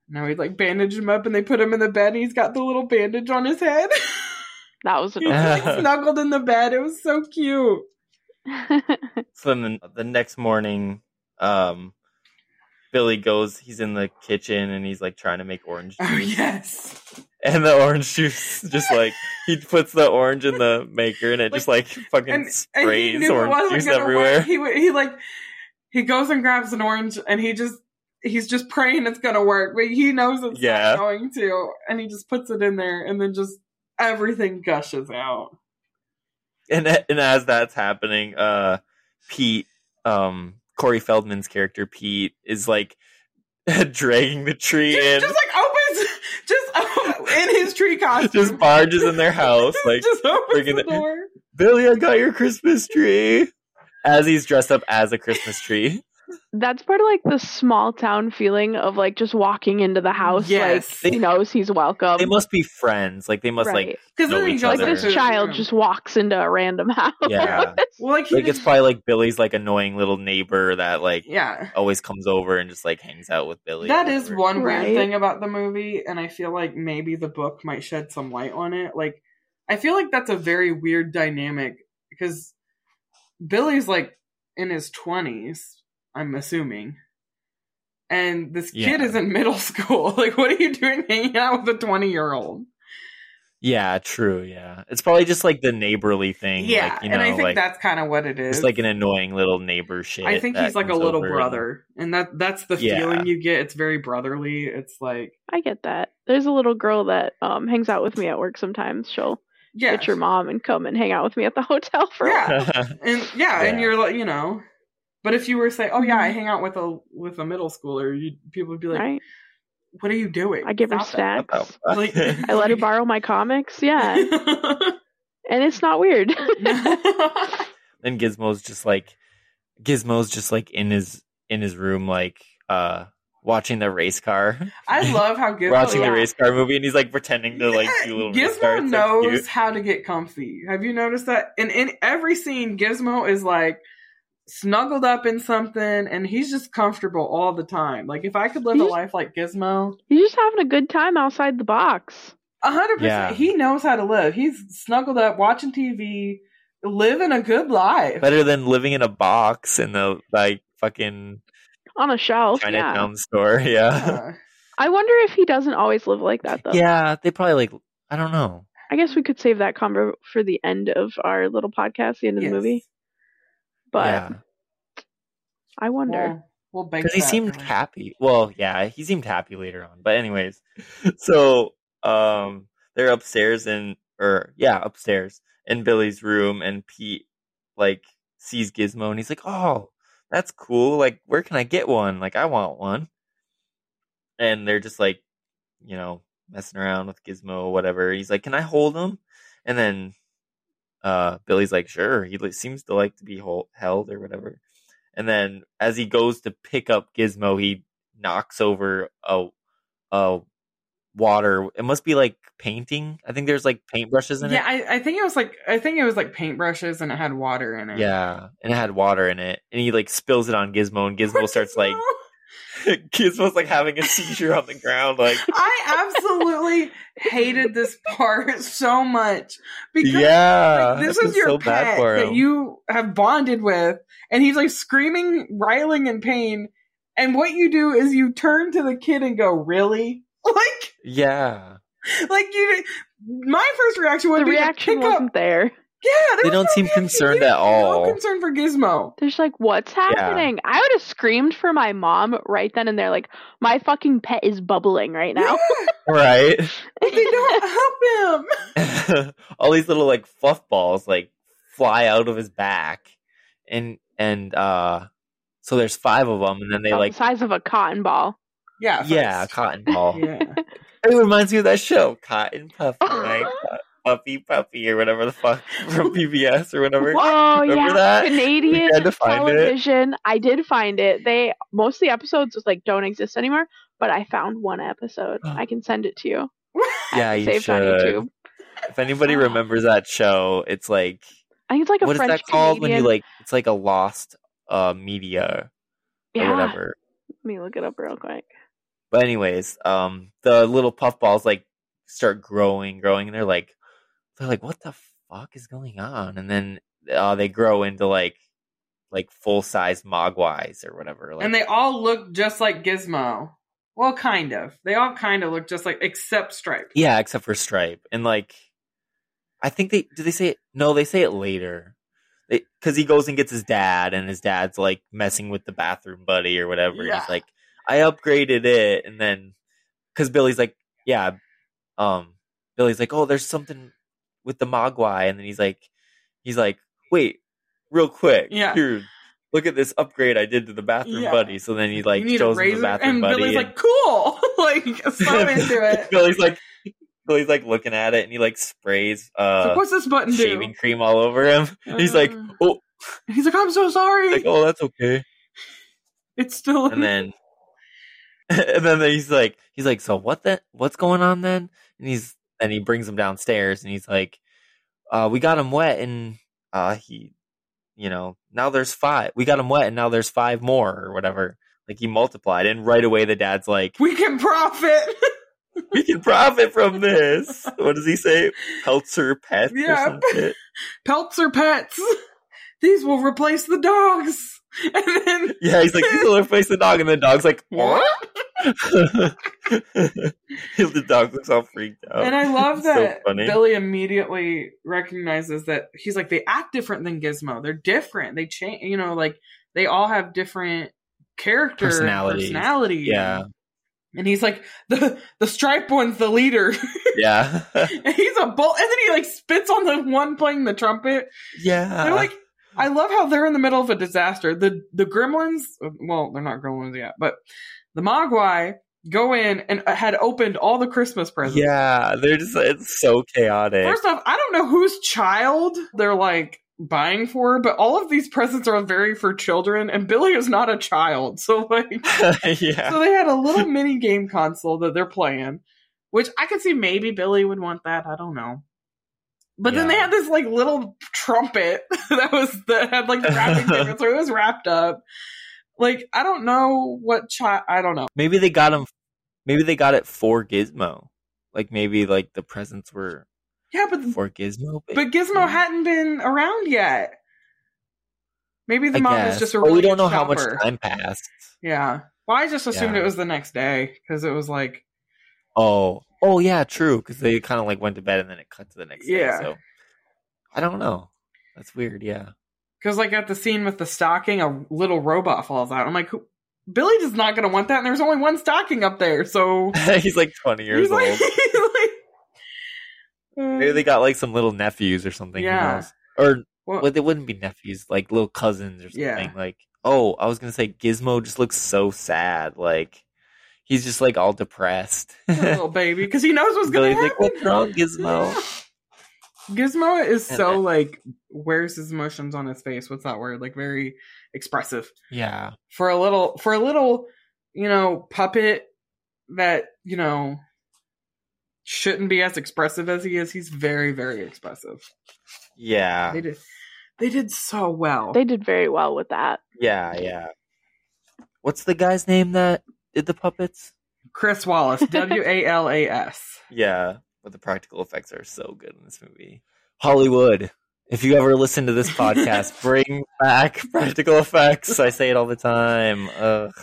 Speaker 3: Now he'd like bandage him up, and they put him in the bed, and he's got the little bandage on his head. *laughs*
Speaker 2: That was
Speaker 3: he's *laughs* like snuggled in the bed. It was so cute. *laughs*
Speaker 1: So then the next morning, um, Billy goes. He's in the kitchen and he's like trying to make orange juice.
Speaker 3: Oh yes.
Speaker 1: And the orange juice, *laughs* just like he puts the orange in the maker, and it just like fucking
Speaker 3: and, and
Speaker 1: sprays
Speaker 3: knew it
Speaker 1: orange juice everywhere.
Speaker 3: work. He he like he goes and grabs an orange and he just he's just praying it's gonna work, but he knows it's
Speaker 1: Yeah.
Speaker 3: not going to, and he just puts it in there, and then just everything gushes out.
Speaker 1: And and as that's happening, uh, Pete, um, Corey Feldman's character Pete is like *laughs* dragging the tree
Speaker 3: Just,
Speaker 1: in,
Speaker 3: just like opens, just in his tree *laughs* costume,
Speaker 1: just barges in their house, like *laughs*
Speaker 3: just opens the
Speaker 1: it-
Speaker 3: door.
Speaker 1: Billy, I got your Christmas tree. As he's dressed up as a Christmas tree.
Speaker 2: That's part of like the small town feeling of like just walking into the house.
Speaker 3: Yes.
Speaker 2: Like he knows he's welcome.
Speaker 1: They must be friends. Like they must
Speaker 2: right.
Speaker 1: like
Speaker 3: Because
Speaker 1: know each
Speaker 3: goes
Speaker 2: like
Speaker 1: other.
Speaker 2: this child just walks into a random house.
Speaker 1: Yeah. *laughs* *laughs*
Speaker 3: well, like he
Speaker 1: like it's probably like Billy's like annoying little neighbor that like
Speaker 3: yeah.
Speaker 1: always comes over and just like hangs out with Billy.
Speaker 3: That is
Speaker 1: or
Speaker 3: is one
Speaker 2: Right.
Speaker 3: weird thing about the movie, and I feel like maybe the book might shed some light on it. Like, I feel like that's a very weird dynamic because Billy's like in his 20s, I'm assuming. And this kid
Speaker 1: Yeah.
Speaker 3: is in middle *laughs* school. *laughs* Like, what are you doing hanging out with a 20 year old?
Speaker 1: Yeah, true. Yeah, it's probably just like the neighborly thing.
Speaker 3: Yeah,
Speaker 1: like, you know,
Speaker 3: and I think
Speaker 1: like
Speaker 3: that's kind of what it is.
Speaker 1: It's like an annoying little neighbor shit.
Speaker 3: I think he's like a little
Speaker 1: over and-
Speaker 3: brother, and that that's the
Speaker 1: Yeah.
Speaker 3: feeling you get. It's very brotherly. It's like,
Speaker 2: I get that. There's a little girl that um hangs out with me at work sometimes. She'll
Speaker 3: yeah,
Speaker 2: get your mom and come and hang out with me at the *laughs* hotel for a
Speaker 3: Yeah.
Speaker 2: while.
Speaker 3: and yeah, and you're like, you know, but if you were say, "Oh yeah, I
Speaker 2: Mhm.
Speaker 3: hang out with a with a middle schooler," you people would be like,
Speaker 2: right?
Speaker 3: "What are you doing?"
Speaker 2: I give her
Speaker 3: Stop that."
Speaker 2: snacks.
Speaker 3: Like-
Speaker 2: I let her borrow my comics. Yeah, *laughs* and it's not weird. *laughs*
Speaker 1: then Gizmo's just like Gizmo's just like in his in his room like uh watching the race car.
Speaker 3: I love how Gizmo
Speaker 1: watching
Speaker 2: yeah.
Speaker 1: the race car movie and he's like pretending to like do little.
Speaker 3: Gizmo
Speaker 1: It's
Speaker 3: knows
Speaker 1: so cute.
Speaker 3: how to get comfy. Have you noticed that? And in every scene, Gizmo is like snuggled up in something, and he's just comfortable all the time. Like if I could live a life like Gizmo,
Speaker 2: He's just having a good time outside the box.
Speaker 3: a hundred percent. he knows how to live. He's snuggled up, watching TV, living a good life.
Speaker 1: Better than living in a box in the like fucking
Speaker 2: On a shelf, yeah.
Speaker 1: Chinatown store. *laughs* Yeah.
Speaker 3: Yeah.
Speaker 2: I wonder if he doesn't always live like that, though.
Speaker 1: Yeah, they probably like I don't know.
Speaker 2: I guess we could save that convo for the end of our little podcast, the end of
Speaker 3: Yes.
Speaker 2: the movie. But
Speaker 1: yeah.
Speaker 2: I wonder.
Speaker 3: We'll, we'll
Speaker 1: because he seemed
Speaker 3: for-
Speaker 1: happy. Well, yeah, he seemed happy later on. But anyways, *laughs* so um, they're upstairs and or yeah, upstairs in Billy's room, and Pete like sees Gizmo and he's like, "Oh, that's cool. Like, where can I get one? Like, I want one." And they're just like, you know, messing around with Gizmo or whatever. He's like, "Can I hold him?" And then uh, Billy's like, "Sure." He seems to like to be hold- held or whatever. And then as he goes to pick up Gizmo, he knocks over a a water. It must be like painting. I think there's like paintbrushes in
Speaker 3: Yeah,
Speaker 1: it.
Speaker 3: Yeah, I, I think it was like I think it was like paintbrushes and it had water in it.
Speaker 1: Yeah, and it had water in it, and he like spills it on Gizmo, and Gizmo starts like *laughs* Gizmo's like having a seizure on the ground. Like, *laughs*
Speaker 3: I absolutely hated this part so much because
Speaker 1: yeah,
Speaker 3: like, this
Speaker 1: I
Speaker 3: is your
Speaker 1: so
Speaker 3: pet that you have bonded with, and he's like screaming, riling in pain. And what you do is you turn to the kid and go, "Really?" *laughs* Like,
Speaker 1: yeah,
Speaker 3: like you. My first reaction would
Speaker 2: the
Speaker 3: be to
Speaker 2: reaction
Speaker 3: pick
Speaker 2: wasn't
Speaker 3: up.
Speaker 2: there.
Speaker 3: Yeah,
Speaker 1: They don't
Speaker 3: no
Speaker 1: seem
Speaker 3: reaction.
Speaker 1: concerned
Speaker 3: He
Speaker 1: at
Speaker 3: didn't-
Speaker 1: all.
Speaker 3: No concern for Gizmo.
Speaker 2: They're just like, what's happening? I would have screamed for my mom right then and there, like, my fucking pet is bubbling right now.
Speaker 3: Yeah, *laughs*
Speaker 1: right.
Speaker 3: but they don't *laughs* help him. *laughs*
Speaker 1: All these little like fluff balls like fly out of his back, and and uh, so there's five of them, and then they
Speaker 2: About
Speaker 1: like
Speaker 2: the size of a cotton ball.
Speaker 3: Yeah,
Speaker 1: yeah,
Speaker 3: first.
Speaker 1: cotton ball.
Speaker 3: yeah.
Speaker 1: It reminds me of that show, Cotton Puff. Like, Puppy Puppy or whatever the fuck *laughs* from PBS or whatever.
Speaker 2: Oh
Speaker 1: Remember
Speaker 2: yeah,
Speaker 1: that?
Speaker 2: Canadian
Speaker 1: find it.
Speaker 2: television. I did find it. They most of the episodes like don't exist anymore, but I found one episode. *gasps* I can send it to you.
Speaker 1: Yeah, you
Speaker 2: Saved on. YouTube.
Speaker 1: If anybody *sighs* remembers that show, it's like
Speaker 2: I think it's like a
Speaker 1: what is
Speaker 2: French
Speaker 1: that called when you like? It's like a lost uh media or
Speaker 2: yeah.
Speaker 1: whatever.
Speaker 2: Let me look it up real quick.
Speaker 1: But anyways, um, the little puffballs like start growing, growing, and they're like, they're like, what the fuck is going on? And then uh, they grow into like, like full size mogwais or whatever. Like,
Speaker 3: and they all look just like Gizmo. Well, kind of. They all kind of look just like, except Stripe.
Speaker 1: yeah, except for Stripe, and like, I think they do they say it? No, they say it later. Because he goes and gets his dad, and his dad's like messing with the bathroom buddy or whatever.
Speaker 3: Yeah.
Speaker 1: he's like, I upgraded it, and then because Billy's like, yeah, um, Billy's like, oh, there's something with the Mogwai, and then he's like, he's like, wait, real quick,
Speaker 3: Yeah.
Speaker 1: here, look at this upgrade I did to the bathroom
Speaker 3: Yeah.
Speaker 1: buddy. So then he like shows him the bathroom
Speaker 3: and
Speaker 1: buddy,
Speaker 3: Billy's
Speaker 1: and-
Speaker 3: like, "Cool!" *laughs* like so into *laughs* it.
Speaker 1: Billy's like, Billy's like looking at it, and he like sprays uh
Speaker 3: what's this button do?
Speaker 1: shaving cream all over him. *laughs* He's like,
Speaker 3: Uh,
Speaker 1: oh,
Speaker 3: he's like, "I'm so sorry."
Speaker 1: like, oh, that's okay.
Speaker 3: it's still.
Speaker 1: And then, and then he's like, he's like, so what? Then what's going on then? And he's and he brings him downstairs, and he's like, uh, we got him wet, and uh, he, you know, now there's five. We got him wet, and now there's five more or whatever. Like he multiplied, and right away the dad's like,
Speaker 3: we can profit. *laughs*
Speaker 1: we can profit from this. What does he say? Peltzer pets
Speaker 3: Yeah.
Speaker 1: or some shit. *laughs*
Speaker 3: Are pets. These will replace the dogs. *laughs* And then
Speaker 1: Yeah, he's like, these will replace the dog, and the dog's like,
Speaker 3: what? *laughs*
Speaker 1: the dog looks all freaked out.
Speaker 3: And I love
Speaker 1: It's *laughs* so
Speaker 3: that
Speaker 1: funny.
Speaker 3: Billy immediately recognizes that he's like they act different than Gizmo. They're different. They change. You know, like they all have different character and
Speaker 1: Personalities.
Speaker 3: personality.
Speaker 1: Yeah,
Speaker 3: And he's like the the stripe one's the leader. *laughs*
Speaker 1: yeah,
Speaker 3: and he's a bull. And then he like spits on the one playing the trumpet.
Speaker 1: yeah.
Speaker 3: They're like, I love how they're in the middle of a disaster. The the gremlins, well, they're not gremlins yet, but the Mogwai go in and uh, had opened all the Christmas presents.
Speaker 1: yeah, they're just it's so chaotic.
Speaker 3: First off, I don't know whose child they're like buying for, but all of these presents are very for children, and Billy is not a child. So like *laughs*
Speaker 1: yeah,
Speaker 3: so they had a little mini game console that they're playing, which I could see maybe Billy would want that. I don't know. But then they had this like little trumpet *laughs* that was that had like the wrapping *laughs* paper, so it was wrapped up. Like I don't know what child. I don't know.
Speaker 1: maybe they got him. Maybe they got it for Gizmo. Like maybe like the presents were
Speaker 3: Yeah, but
Speaker 1: for Gizmo.
Speaker 3: but Gizmo hadn't been around yet. Maybe the
Speaker 1: I
Speaker 3: mom
Speaker 1: guess.
Speaker 3: is just a
Speaker 1: But
Speaker 3: really
Speaker 1: we don't know how much time passed.
Speaker 3: Yeah. Well, I just assumed
Speaker 1: Yeah.
Speaker 3: it was the next day because it was like,
Speaker 1: Oh, oh yeah, true. Because they kind of like went to bed and then it cut to the next
Speaker 3: Yeah.
Speaker 1: day. So I don't know. That's weird. Yeah.
Speaker 3: Because like at the scene with the stocking, a little robot falls out. I'm like, who- Billy is not going to want that, and there's only one stocking up there, so *laughs*
Speaker 1: He's like twenty years
Speaker 3: he's like,
Speaker 1: old. *laughs*
Speaker 3: like,
Speaker 1: Maybe they got like some little nephews or something. who
Speaker 3: Yeah.
Speaker 1: knows? Or
Speaker 3: well,
Speaker 1: well, they wouldn't be nephews, like little cousins or something.
Speaker 3: Yeah.
Speaker 1: Like, oh, I was gonna say Gizmo just looks so sad. Like he's just like all depressed.
Speaker 3: little *laughs* baby, because he knows what's going
Speaker 1: Billy's
Speaker 3: to
Speaker 1: like, "What's wrong, Gizmo?"
Speaker 3: Gizmo is
Speaker 1: And
Speaker 3: so
Speaker 1: then-
Speaker 3: like wears his emotions on his face. What's that word? Like very expressive.
Speaker 1: yeah,
Speaker 3: for a little for a little you know puppet that you know shouldn't be as expressive as he is he's very very expressive
Speaker 1: yeah,
Speaker 3: they did they did so well
Speaker 2: They did very well with that.
Speaker 1: yeah, yeah. What's the guy's name that did the puppets?
Speaker 3: chris Walas *laughs* w-a-l-a-s
Speaker 1: Yeah, but the practical effects are so good in this movie. Hollywood. If you ever listen to this *laughs* podcast, bring back practical effects. I say it all the time. Ugh,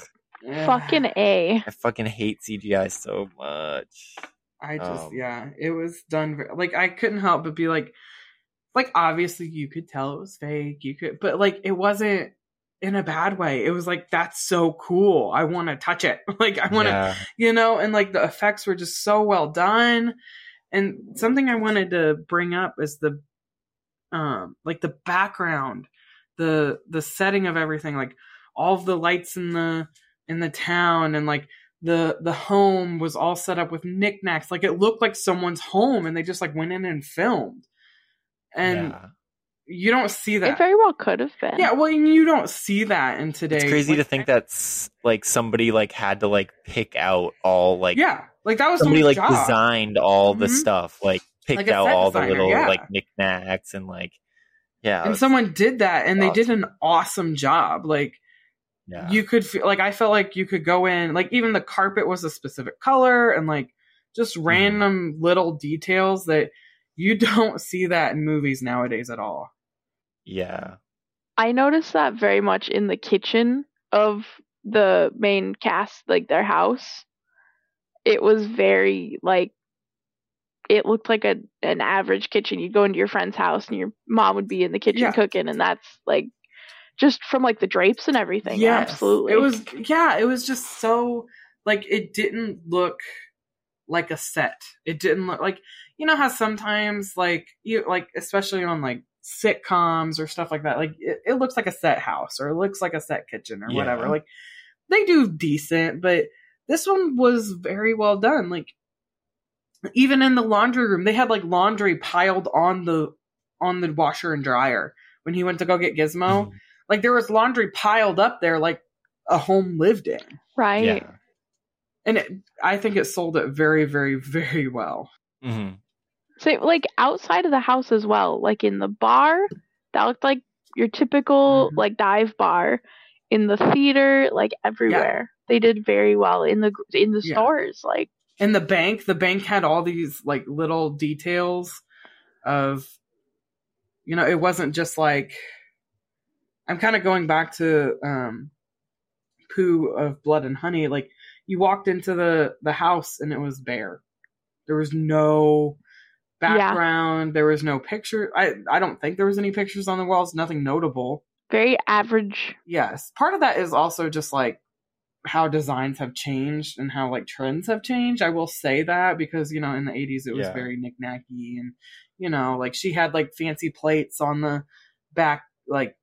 Speaker 2: Fucking A.
Speaker 1: I fucking hate CGI so much.
Speaker 3: i just
Speaker 1: um,
Speaker 3: yeah it was done very, like i couldn't help but be like like obviously you could tell it was fake you could but like it wasn't in a bad way it was like that's so cool i want to touch it *laughs* like i want to
Speaker 1: yeah.
Speaker 3: you know, and like the effects were just so well done. And something I wanted to bring up is the um like the background, the the setting of everything, like all of the lights in the in the town and like the the home was all set up with knickknacks. Like it looked like someone's home, and they just like went in and filmed. And
Speaker 1: yeah.
Speaker 3: you don't see that.
Speaker 2: It very well could have been.
Speaker 3: yeah, well, you don't see that in today.
Speaker 1: It's crazy
Speaker 3: like,
Speaker 1: to think that's like somebody like had to like pick out all like
Speaker 3: yeah, like that was
Speaker 1: somebody like
Speaker 3: job.
Speaker 1: designed all the
Speaker 3: Mhm.
Speaker 1: stuff, like picked
Speaker 3: Like
Speaker 1: out
Speaker 3: set
Speaker 1: all the little
Speaker 3: yeah.
Speaker 1: like knickknacks and like yeah,
Speaker 3: and
Speaker 1: it's-
Speaker 3: someone did that, and they did an awesome job. Like
Speaker 1: yeah.
Speaker 3: you could feel like I felt like you could go in like even the carpet was a specific color and like just
Speaker 1: Mm-hmm.
Speaker 3: random little details that you *laughs* don't see that in movies nowadays at all.
Speaker 1: yeah.
Speaker 2: I noticed that very much in the kitchen of the main cast, like their house. It was very like it looked like a an average kitchen. You'd go into your friend's house and your mom would be in the kitchen
Speaker 3: Yeah.
Speaker 2: cooking, and that's like just from like the drapes and everything.
Speaker 3: Yes.
Speaker 2: Absolutely,
Speaker 3: It was yeah, it was just so like it didn't look like a set. It didn't look like you know how sometimes like you like especially on like sitcoms or stuff like that, like it, it looks like a set house or it looks like a set kitchen or
Speaker 1: Yeah.
Speaker 3: whatever. Like they do decent, but this one was very well done. Like even in the laundry room, they had like laundry piled on the on the washer and dryer when he went to go get Gizmo.
Speaker 1: Mhm.
Speaker 3: Like there was laundry piled up there, like a home lived in,
Speaker 2: right.
Speaker 1: Yeah.
Speaker 3: and it, I think it sold it very, very, very well.
Speaker 1: hmm
Speaker 2: So like outside of the house as well, like in the bar, that looked like your typical
Speaker 3: Mhm.
Speaker 2: like dive bar. In the theater, like everywhere, they did very well in the in the
Speaker 3: Yeah.
Speaker 2: stores. Like
Speaker 3: And the bank, the bank had all these like little details of, you know, it wasn't just like. I'm kind of going back to um, Pooh of Blood and Honey. Like you walked into the the house and it was bare. There was no
Speaker 2: Yeah.
Speaker 3: background. There was no picture. I I don't think there was any pictures on the walls. Nothing notable.
Speaker 2: very average.
Speaker 3: Yes. Part of that is also just like how designs have changed and how like trends have changed. I will say that because, you know, in the 80s it was
Speaker 1: Yeah.
Speaker 3: very knick-knacky and, you know, like she had like fancy plates on the back, like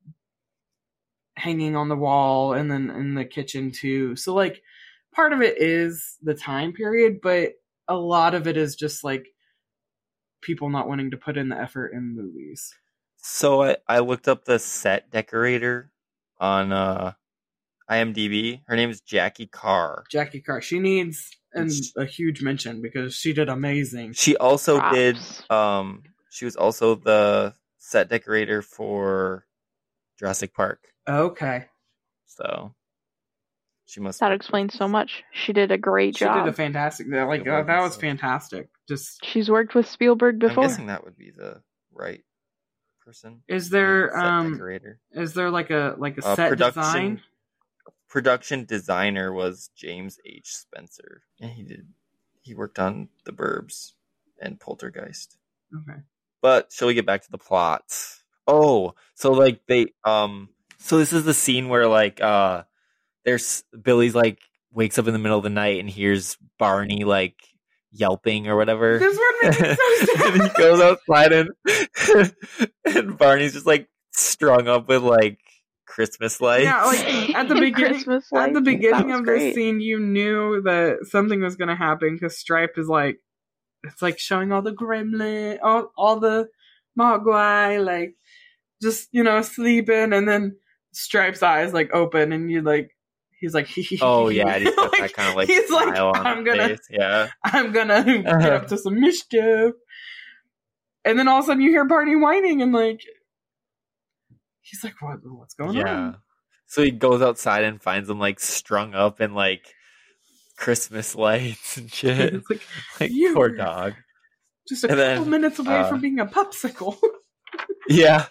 Speaker 3: hanging on the wall and then in the kitchen too. So like part of it is the time period, but a lot of it is just like people not wanting to put in the effort in movies.
Speaker 1: So I, I looked up the set decorator on uh IMDb. Her name is Jackie Carr.
Speaker 3: Jackie Carr, she needs an, a huge mention because she did amazing.
Speaker 1: She also
Speaker 2: Props.
Speaker 1: did um she was also the set decorator for Jurassic Park.
Speaker 3: Okay,
Speaker 1: So she must
Speaker 2: That explains so much. She did a great
Speaker 3: she
Speaker 2: job.
Speaker 3: did a fantastic. Like uh, that was
Speaker 1: stuff.
Speaker 3: fantastic. Just
Speaker 2: She's worked with Spielberg before.
Speaker 1: I'm guessing that would be the right person.
Speaker 3: is there um
Speaker 1: decorator.
Speaker 3: is there like a like a
Speaker 1: Uh,
Speaker 3: set
Speaker 1: production
Speaker 3: design?
Speaker 1: Production designer was James H. Spencer. And he did he worked on The Burbs and Poltergeist.
Speaker 3: Okay.
Speaker 1: But shall we get back to the plot? Oh, so like they um so this is the scene where like uh there's Billy's like wakes up in the middle of the night and hears Barney like yelping or whatever.
Speaker 3: This me so *laughs*
Speaker 1: and he goes outside and *laughs* and Barney's just like strung up with like Christmas lights.
Speaker 3: Yeah, like, *laughs* at the beginning- At the beginning of
Speaker 2: great.
Speaker 3: this scene, you knew that something was going to happen because Stripe is like, it's like showing all the gremlin, all all the mogwai, like just you know sleeping, and then Stripe's eyes like open, and you like, he's like, *laughs*
Speaker 1: Oh yeah, and he's *laughs* got that kind of like
Speaker 3: he's like, I'm gonna,
Speaker 1: face. Yeah.
Speaker 3: I'm gonna get up uh-huh. to some mischief, and then all of a sudden you hear Barney whining, and like, he's like, what, what's going on?
Speaker 1: yeah.
Speaker 3: on?
Speaker 1: So he goes outside and finds them like strung up in like Christmas lights and shit. *laughs*
Speaker 3: It's like
Speaker 1: like
Speaker 3: You-
Speaker 1: poor dog.
Speaker 3: just a
Speaker 1: And
Speaker 3: couple
Speaker 1: then,
Speaker 3: minutes away
Speaker 1: uh,
Speaker 3: from being a popsicle. *laughs* *laughs*
Speaker 1: Yeah.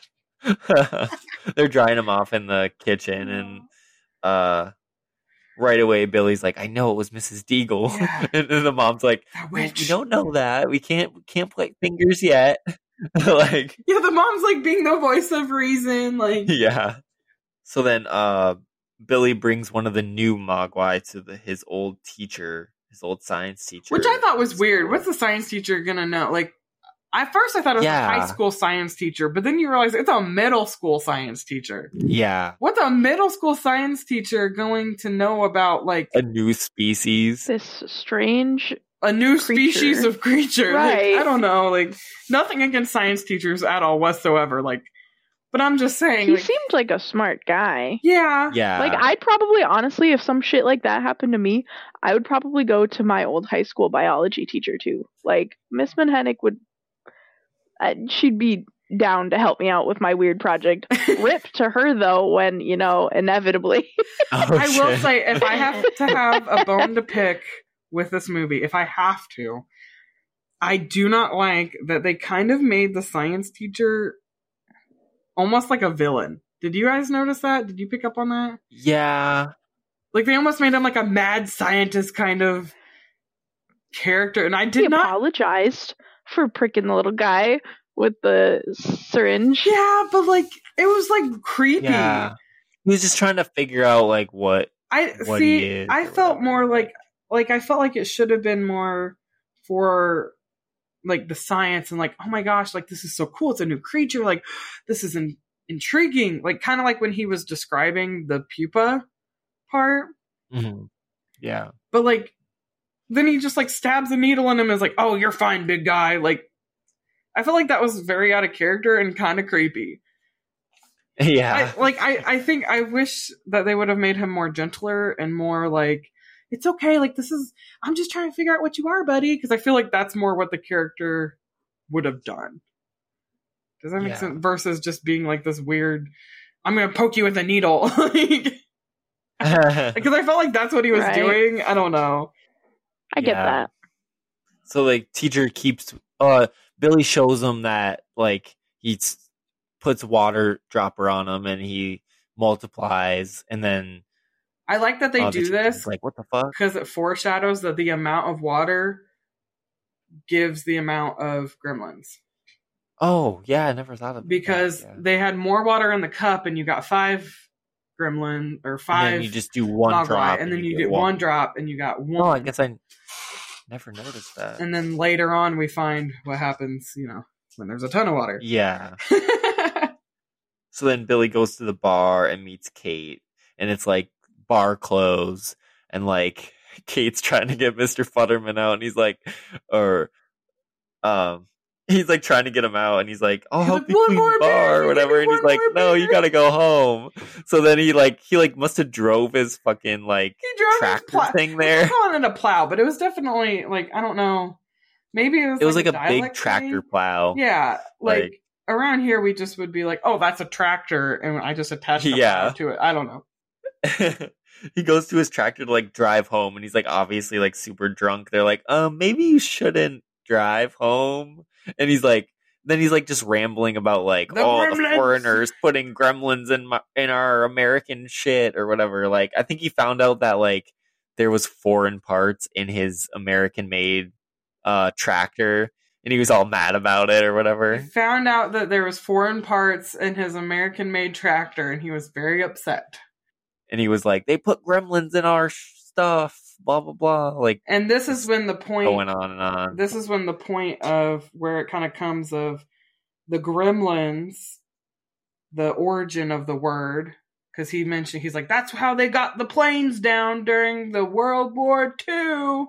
Speaker 1: They're drying him off in the kitchen and uh right away Billy's like, I know it was Mrs. Deagle.
Speaker 3: Yeah.
Speaker 1: and then the mom's like,
Speaker 3: That
Speaker 1: "Well,
Speaker 3: witch.
Speaker 1: we don't know that. We can't we can't play fingers yet. *laughs* like
Speaker 3: Yeah, the mom's like being the voice of reason, like
Speaker 1: yeah. So then uh Billy brings one of the new Mogwai to the his old teacher, his old science teacher.
Speaker 3: which I thought was weird. What's the science teacher gonna know? Like, At first, I thought it was
Speaker 1: Yeah.
Speaker 3: a high school science teacher, but then you realize it's a middle school science teacher.
Speaker 1: Yeah.
Speaker 3: What's a middle school science teacher going to know about like
Speaker 1: A new species.
Speaker 2: This strange.
Speaker 3: A new
Speaker 2: Creature.
Speaker 3: species of creature? Like,
Speaker 2: Right.
Speaker 3: I don't know. Like nothing against science teachers at all whatsoever. Like, but I'm just saying.
Speaker 2: He
Speaker 3: like,
Speaker 2: seemed like a smart guy.
Speaker 3: yeah,
Speaker 1: Yeah.
Speaker 2: Like I'd probably honestly, if some shit like that happened to me, I would probably go to my old high school biology teacher too. Like Miss Manhennick would, uh, she'd be down to help me out with my weird project. *laughs* Rip to her though, when you know inevitably. *laughs*
Speaker 1: Oh,
Speaker 3: I will say if I have to have a bone to pick with this movie, if I have to, I do not like that they kind of made the science teacher almost like a villain. Did you guys notice that? Did you pick up on that?
Speaker 1: Yeah.
Speaker 3: Like they almost made him like a mad scientist kind of character, and I
Speaker 2: he
Speaker 3: did not.
Speaker 2: apologized for pricking the little guy with the syringe.
Speaker 3: Yeah, but like it was like creepy.
Speaker 1: Yeah. He was just trying to figure out like what
Speaker 3: I
Speaker 1: what
Speaker 3: see.
Speaker 1: he is
Speaker 3: I felt
Speaker 1: whatever,
Speaker 3: more
Speaker 1: like-
Speaker 3: like I felt like it should have been more for like the science and like oh my gosh like this is so cool it's a new creature like *gasps* this is in- intriguing like kind of like when he was describing the pupa part
Speaker 1: Mhm. Yeah.
Speaker 3: but like then he just like stabs a needle in him and is like oh you're fine big guy like I felt like that was very out of character and kind of creepy *laughs*
Speaker 1: Yeah.
Speaker 3: I, like I, I think I wish that they would have made him more gentler and more like it's okay. Like this is I'm just trying to figure out what you are, buddy. Because I feel like that's more what the character would have done. Does that make
Speaker 1: Yeah.
Speaker 3: sense? Versus just being like this weird. I'm gonna poke you with a needle, *laughs* like *laughs* because I felt like that's what he was
Speaker 2: Right.
Speaker 3: doing. I don't know.
Speaker 2: I get
Speaker 1: Yeah.
Speaker 2: that.
Speaker 1: so like teacher keeps uh Billy shows him that like he puts water dropper on him and he multiplies and then
Speaker 3: I like that they
Speaker 1: uh,
Speaker 3: do
Speaker 1: teacher's
Speaker 3: this
Speaker 1: like what the fuck
Speaker 3: because it foreshadows that the amount of water gives the amount of gremlins.
Speaker 1: oh yeah I never thought of that.
Speaker 3: because
Speaker 1: yeah.
Speaker 3: they had more water in the cup and you got five gremlin or five
Speaker 1: you just do one
Speaker 3: Mogwai,
Speaker 1: drop
Speaker 3: and then you,
Speaker 1: get
Speaker 3: get one. drop and you got one
Speaker 1: oh I guess I never noticed that
Speaker 3: and then later on we find what happens you know when there's a ton of water
Speaker 1: yeah *laughs* So then Billy goes to the bar and meets Kate, and it's like bar close, and like *laughs* Kate's trying to get Mr. Futterman out, and he's like, or, um, he's like trying to get him out, and he's like, "I'll help
Speaker 3: like,
Speaker 1: you clean the bar or whatever," and he's like, "No, you gotta go home." So then he like he like must have drove his fucking like
Speaker 3: he drove his
Speaker 1: tractor
Speaker 3: plow.
Speaker 1: thing
Speaker 3: I'm
Speaker 1: there.
Speaker 3: calling it a plow but it was definitely like i don't know maybe it was
Speaker 1: It was like a big tractor
Speaker 3: thing.
Speaker 1: plow.
Speaker 3: yeah like,
Speaker 1: Like-
Speaker 3: around here we just would be like oh that's a tractor and i just attached a
Speaker 1: Yeah.
Speaker 3: to it i don't know *laughs*
Speaker 1: he goes to his tractor to like drive home and he's like obviously like super drunk. They're like um maybe you shouldn't drive home. And he's like then he's like just rambling about like
Speaker 3: The
Speaker 1: oh the foreigners putting gremlins in my in our american shit or whatever. Like i think he found out that like there was foreign parts in his american made uh tractor and he was all mad about it or
Speaker 3: He
Speaker 1: whatever
Speaker 3: found out that there was foreign parts in his American-made tractor, and he was very upset.
Speaker 1: And he was like they put gremlins in our stuff blah blah blah like
Speaker 3: And this is when the point.
Speaker 1: going on and on
Speaker 3: This is when the point of where it kind of comes of the gremlins, the origin of the word, because he mentioned he's like that's how they got the planes down during the World War II,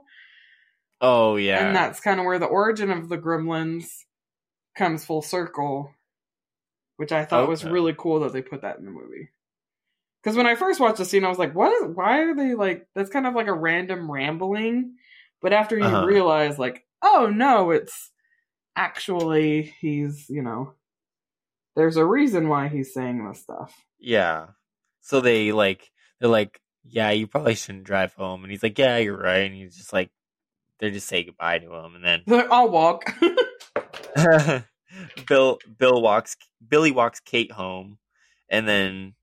Speaker 1: Oh yeah,
Speaker 3: and that's kind of where the origin of the gremlins comes full circle, which I thought was really cool that they put that in the movie. Because when I first watched the scene, I was like, "What is? Why are they like? That's kind of like a random rambling." But after you
Speaker 1: Uh-huh.
Speaker 3: realize, like, oh no, it's actually he's you know, there's a reason why he's saying this stuff.
Speaker 1: yeah. So they like they're like, yeah, you probably shouldn't drive home, and he's like, yeah, you're right, and he's just like, they're just say goodbye to him, and then
Speaker 3: like, I'll walk. *laughs*
Speaker 1: Bill Bill walks Billy walks Kate home, and then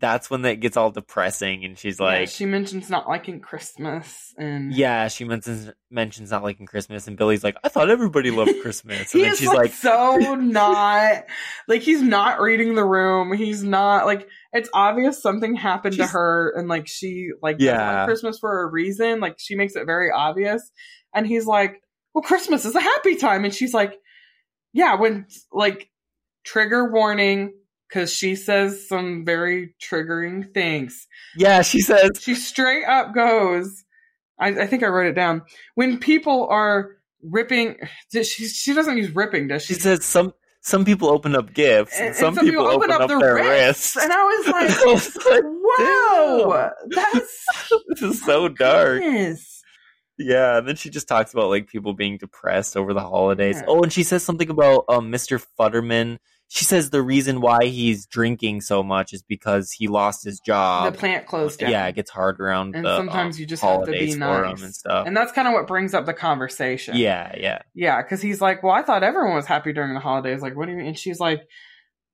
Speaker 1: that's when that gets all depressing, and she's
Speaker 3: Yeah,
Speaker 1: like,
Speaker 3: she mentions not liking Christmas and
Speaker 1: yeah, she mentions mentions not liking Christmas, and Billy's like, I thought everybody loved *laughs* Christmas, and
Speaker 3: He
Speaker 1: then she's
Speaker 3: like,
Speaker 1: like,
Speaker 3: so *laughs* not like he's not reading the room. He's not like it's obvious something happened to her and like she like doesn't like
Speaker 1: Yeah.
Speaker 3: Christmas for a reason. Like she makes it very obvious. And he's like, Well, Christmas is a happy time. And she's like, yeah, when like trigger warning because she says some very triggering things.
Speaker 1: Yeah, she says
Speaker 3: She straight up goes. I, I think I wrote it down. When people are ripping, she she doesn't use ripping, does she?
Speaker 1: she says some some people open up gifts and,
Speaker 3: And-
Speaker 1: some, people, open, up, their wrists.
Speaker 3: and I was like, *laughs*
Speaker 1: I was like,
Speaker 3: "Wow, that's *laughs*
Speaker 1: this is so dark.
Speaker 3: goodness."
Speaker 1: Yeah, and then she just talks about like people being depressed over the holidays.
Speaker 3: Yeah.
Speaker 1: Oh, and she says something about um, Mr. Futterman. She says the reason why he's drinking so much is because he lost his job.
Speaker 3: the plant closed down.
Speaker 1: Yeah, it gets hard around
Speaker 3: And
Speaker 1: the
Speaker 3: sometimes
Speaker 1: um,
Speaker 3: you just have to be nice.
Speaker 1: and stuff.
Speaker 3: And that's kind of what brings up the conversation.
Speaker 1: yeah, yeah,
Speaker 3: Yeah, because he's like, well, I thought everyone was happy during the holidays. Like, what do you mean? And she's like,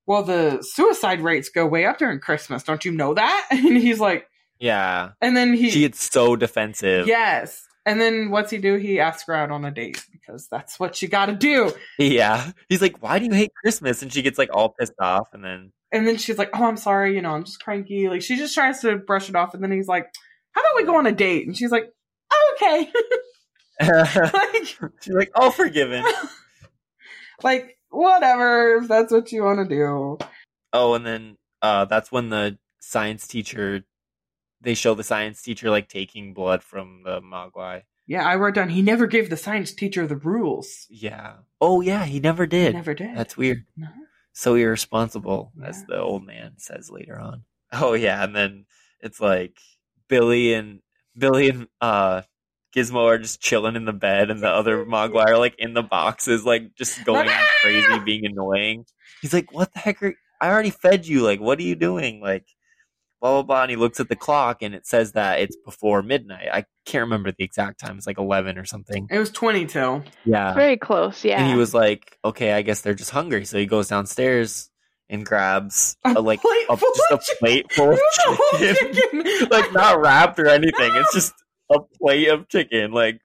Speaker 3: well, the suicide rates go way up during Christmas. Don't you know that? *laughs* And he's like,
Speaker 1: yeah.
Speaker 3: and then he,
Speaker 1: She gets so defensive.
Speaker 3: yes. And then what's he do? He asks her out on a date because that's what you got to do.
Speaker 1: yeah. He's like, "Why do you hate Christmas?" And she gets like all pissed off, and then
Speaker 3: And then she's like, oh, I'm sorry. You know, I'm just cranky. Like, she just tries to brush it off. And then he's like, how about we go on a date? And she's like, oh, okay. *laughs* like,
Speaker 1: she's like, "All forgiven." *laughs*
Speaker 3: like, whatever. If that's what you want to do.
Speaker 1: Oh, and then uh, that's when the science teacher they show the science teacher like taking blood from the Mogwai.
Speaker 3: Yeah, I wrote down, he never gave the science teacher the rules.
Speaker 1: Yeah. Oh yeah, he never
Speaker 3: He
Speaker 1: did.
Speaker 3: never did.
Speaker 1: That's weird.
Speaker 3: No.
Speaker 1: So irresponsible, as the old man says later on. *laughs* Oh yeah, and then it's like Billy and Billy and uh Gizmo are just chilling in the bed, and the other *laughs* Mogwai are like in the boxes, like just going *laughs* crazy, being annoying. He's like, "What the heck are? I already fed you. Like, what are you doing? Like." Blah blah blah, and he looks at the clock, and it says that it's before midnight. I can't remember the exact time; it's like eleven or something.
Speaker 3: It was 20 till.
Speaker 1: Yeah,
Speaker 2: Very close, yeah.
Speaker 1: and he was like, "Okay, I guess they're just hungry." So he goes downstairs and grabs
Speaker 3: A
Speaker 1: a, like
Speaker 3: plate
Speaker 1: a,
Speaker 3: full
Speaker 1: just a
Speaker 3: of chicken.
Speaker 1: plate full of *laughs* chicken,
Speaker 3: chicken. *laughs*
Speaker 1: like not wrapped or anything. It's just a plate of chicken. Like,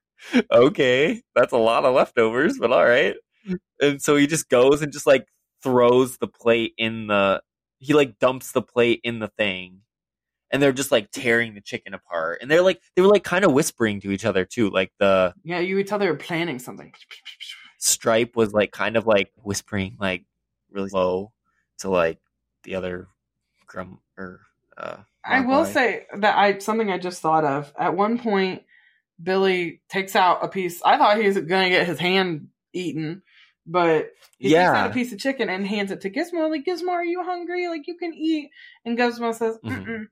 Speaker 1: okay, that's a lot of leftovers, but all right. And so he just goes and just like throws the plate in the. He like dumps the plate in the thing. And they're just like tearing the chicken apart, and they're like they were like kind of whispering to each other too. Like the
Speaker 3: Yeah, you could tell they were planning something.
Speaker 1: Stripe was like kind of like whispering like really low to like the other grum or uh
Speaker 3: I will say that I something I just thought of. At one point, Billy takes out a piece. I thought he was going to get his hand eaten, but he takes out a piece of chicken and hands it to Gizmo. Like, Gizmo, are you hungry? Like, you can eat. And Gizmo says,
Speaker 1: Mhm.
Speaker 3: Mm-mm.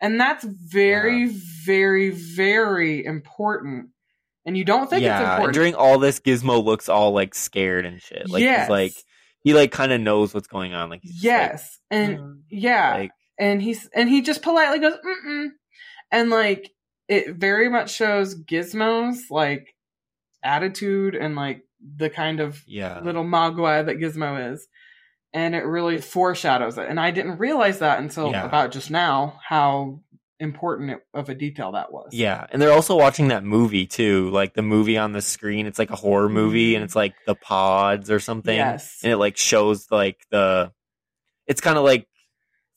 Speaker 3: And that's very, very, very important. And you don't think it's
Speaker 1: yeah, and
Speaker 3: important.
Speaker 1: during all this, Gizmo looks all like scared and shit. Like
Speaker 3: Yes.
Speaker 1: he's like he like kind of knows what's going on. Like he's just, like,
Speaker 3: yes. and
Speaker 1: "Mm,"
Speaker 3: yeah.
Speaker 1: like
Speaker 3: and he's and he just politely goes mm and like it very much shows gizmo's like attitude and like the kind of
Speaker 1: yeah,
Speaker 3: little mogwai that gizmo is and it really foreshadows it and i didn't realize that until
Speaker 1: Yeah.
Speaker 3: about just now how important of a detail that was
Speaker 1: yeah. And they're also watching that movie too, like the movie on the screen. It's like a horror movie,
Speaker 3: Mhm.
Speaker 1: and it's like the pods or something.
Speaker 3: yes
Speaker 1: and it like shows like the. It's kind of like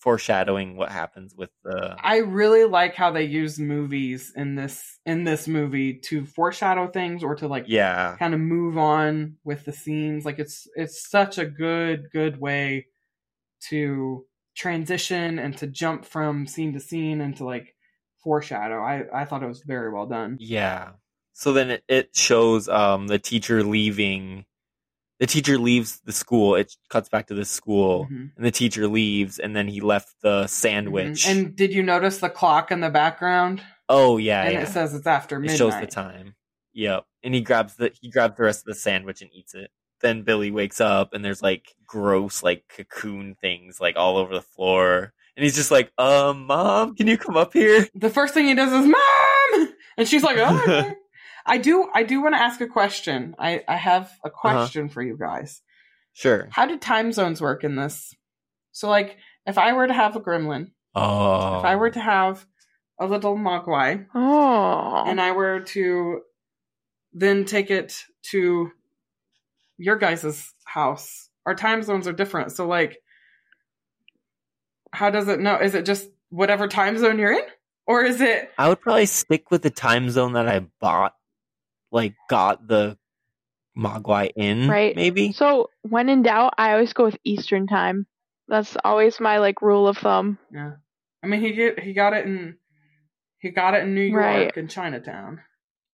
Speaker 1: foreshadowing what happens with the.
Speaker 3: i really like how they use movies in this in this movie to foreshadow things or to like
Speaker 1: Yeah,
Speaker 3: kind of move on with the scenes like it's it's such a good good way to transition and to jump from scene to scene and to like foreshadow i i thought it was very well done
Speaker 1: Yeah. So then it, it shows um the teacher leaving. The teacher leaves the school. It cuts back to the school,
Speaker 3: Mhm.
Speaker 1: and the teacher leaves, and then he left the sandwich.
Speaker 3: Mhm. and did you notice the clock in the background
Speaker 1: oh yeah,
Speaker 3: and
Speaker 1: yeah.
Speaker 3: it says it's after
Speaker 1: It
Speaker 3: midnight
Speaker 1: shows the time. Yep. And he grabs the he grabs the rest of the sandwich and eats it. Then Billy wakes up and there's like gross like cocoon things like all over the floor. And he's just like, um, mom, can you come up here?
Speaker 3: the first thing he does is mom and she's like oh okay." *laughs* i do i do want to ask a question i i have a uh-huh. question for you guys
Speaker 1: Sure.
Speaker 3: how did time zones work in this? So, like, if I were to have a gremlin,
Speaker 1: Oh.
Speaker 3: if I were to oh. have a little mogwai,
Speaker 2: oh.
Speaker 3: and I were to then take it to your guys' house, our time zones are different. So, like, how does it know? Is it just whatever time zone you're in? Or is it
Speaker 1: I would probably stick with the time zone that I bought, like got the Mogwai in,
Speaker 2: Right.
Speaker 1: Maybe.
Speaker 2: So when in doubt, I always go with Eastern time. That's always my like rule of thumb.
Speaker 3: Yeah. I mean, he get he got it in he got it in New York
Speaker 2: Right.
Speaker 3: in Chinatown.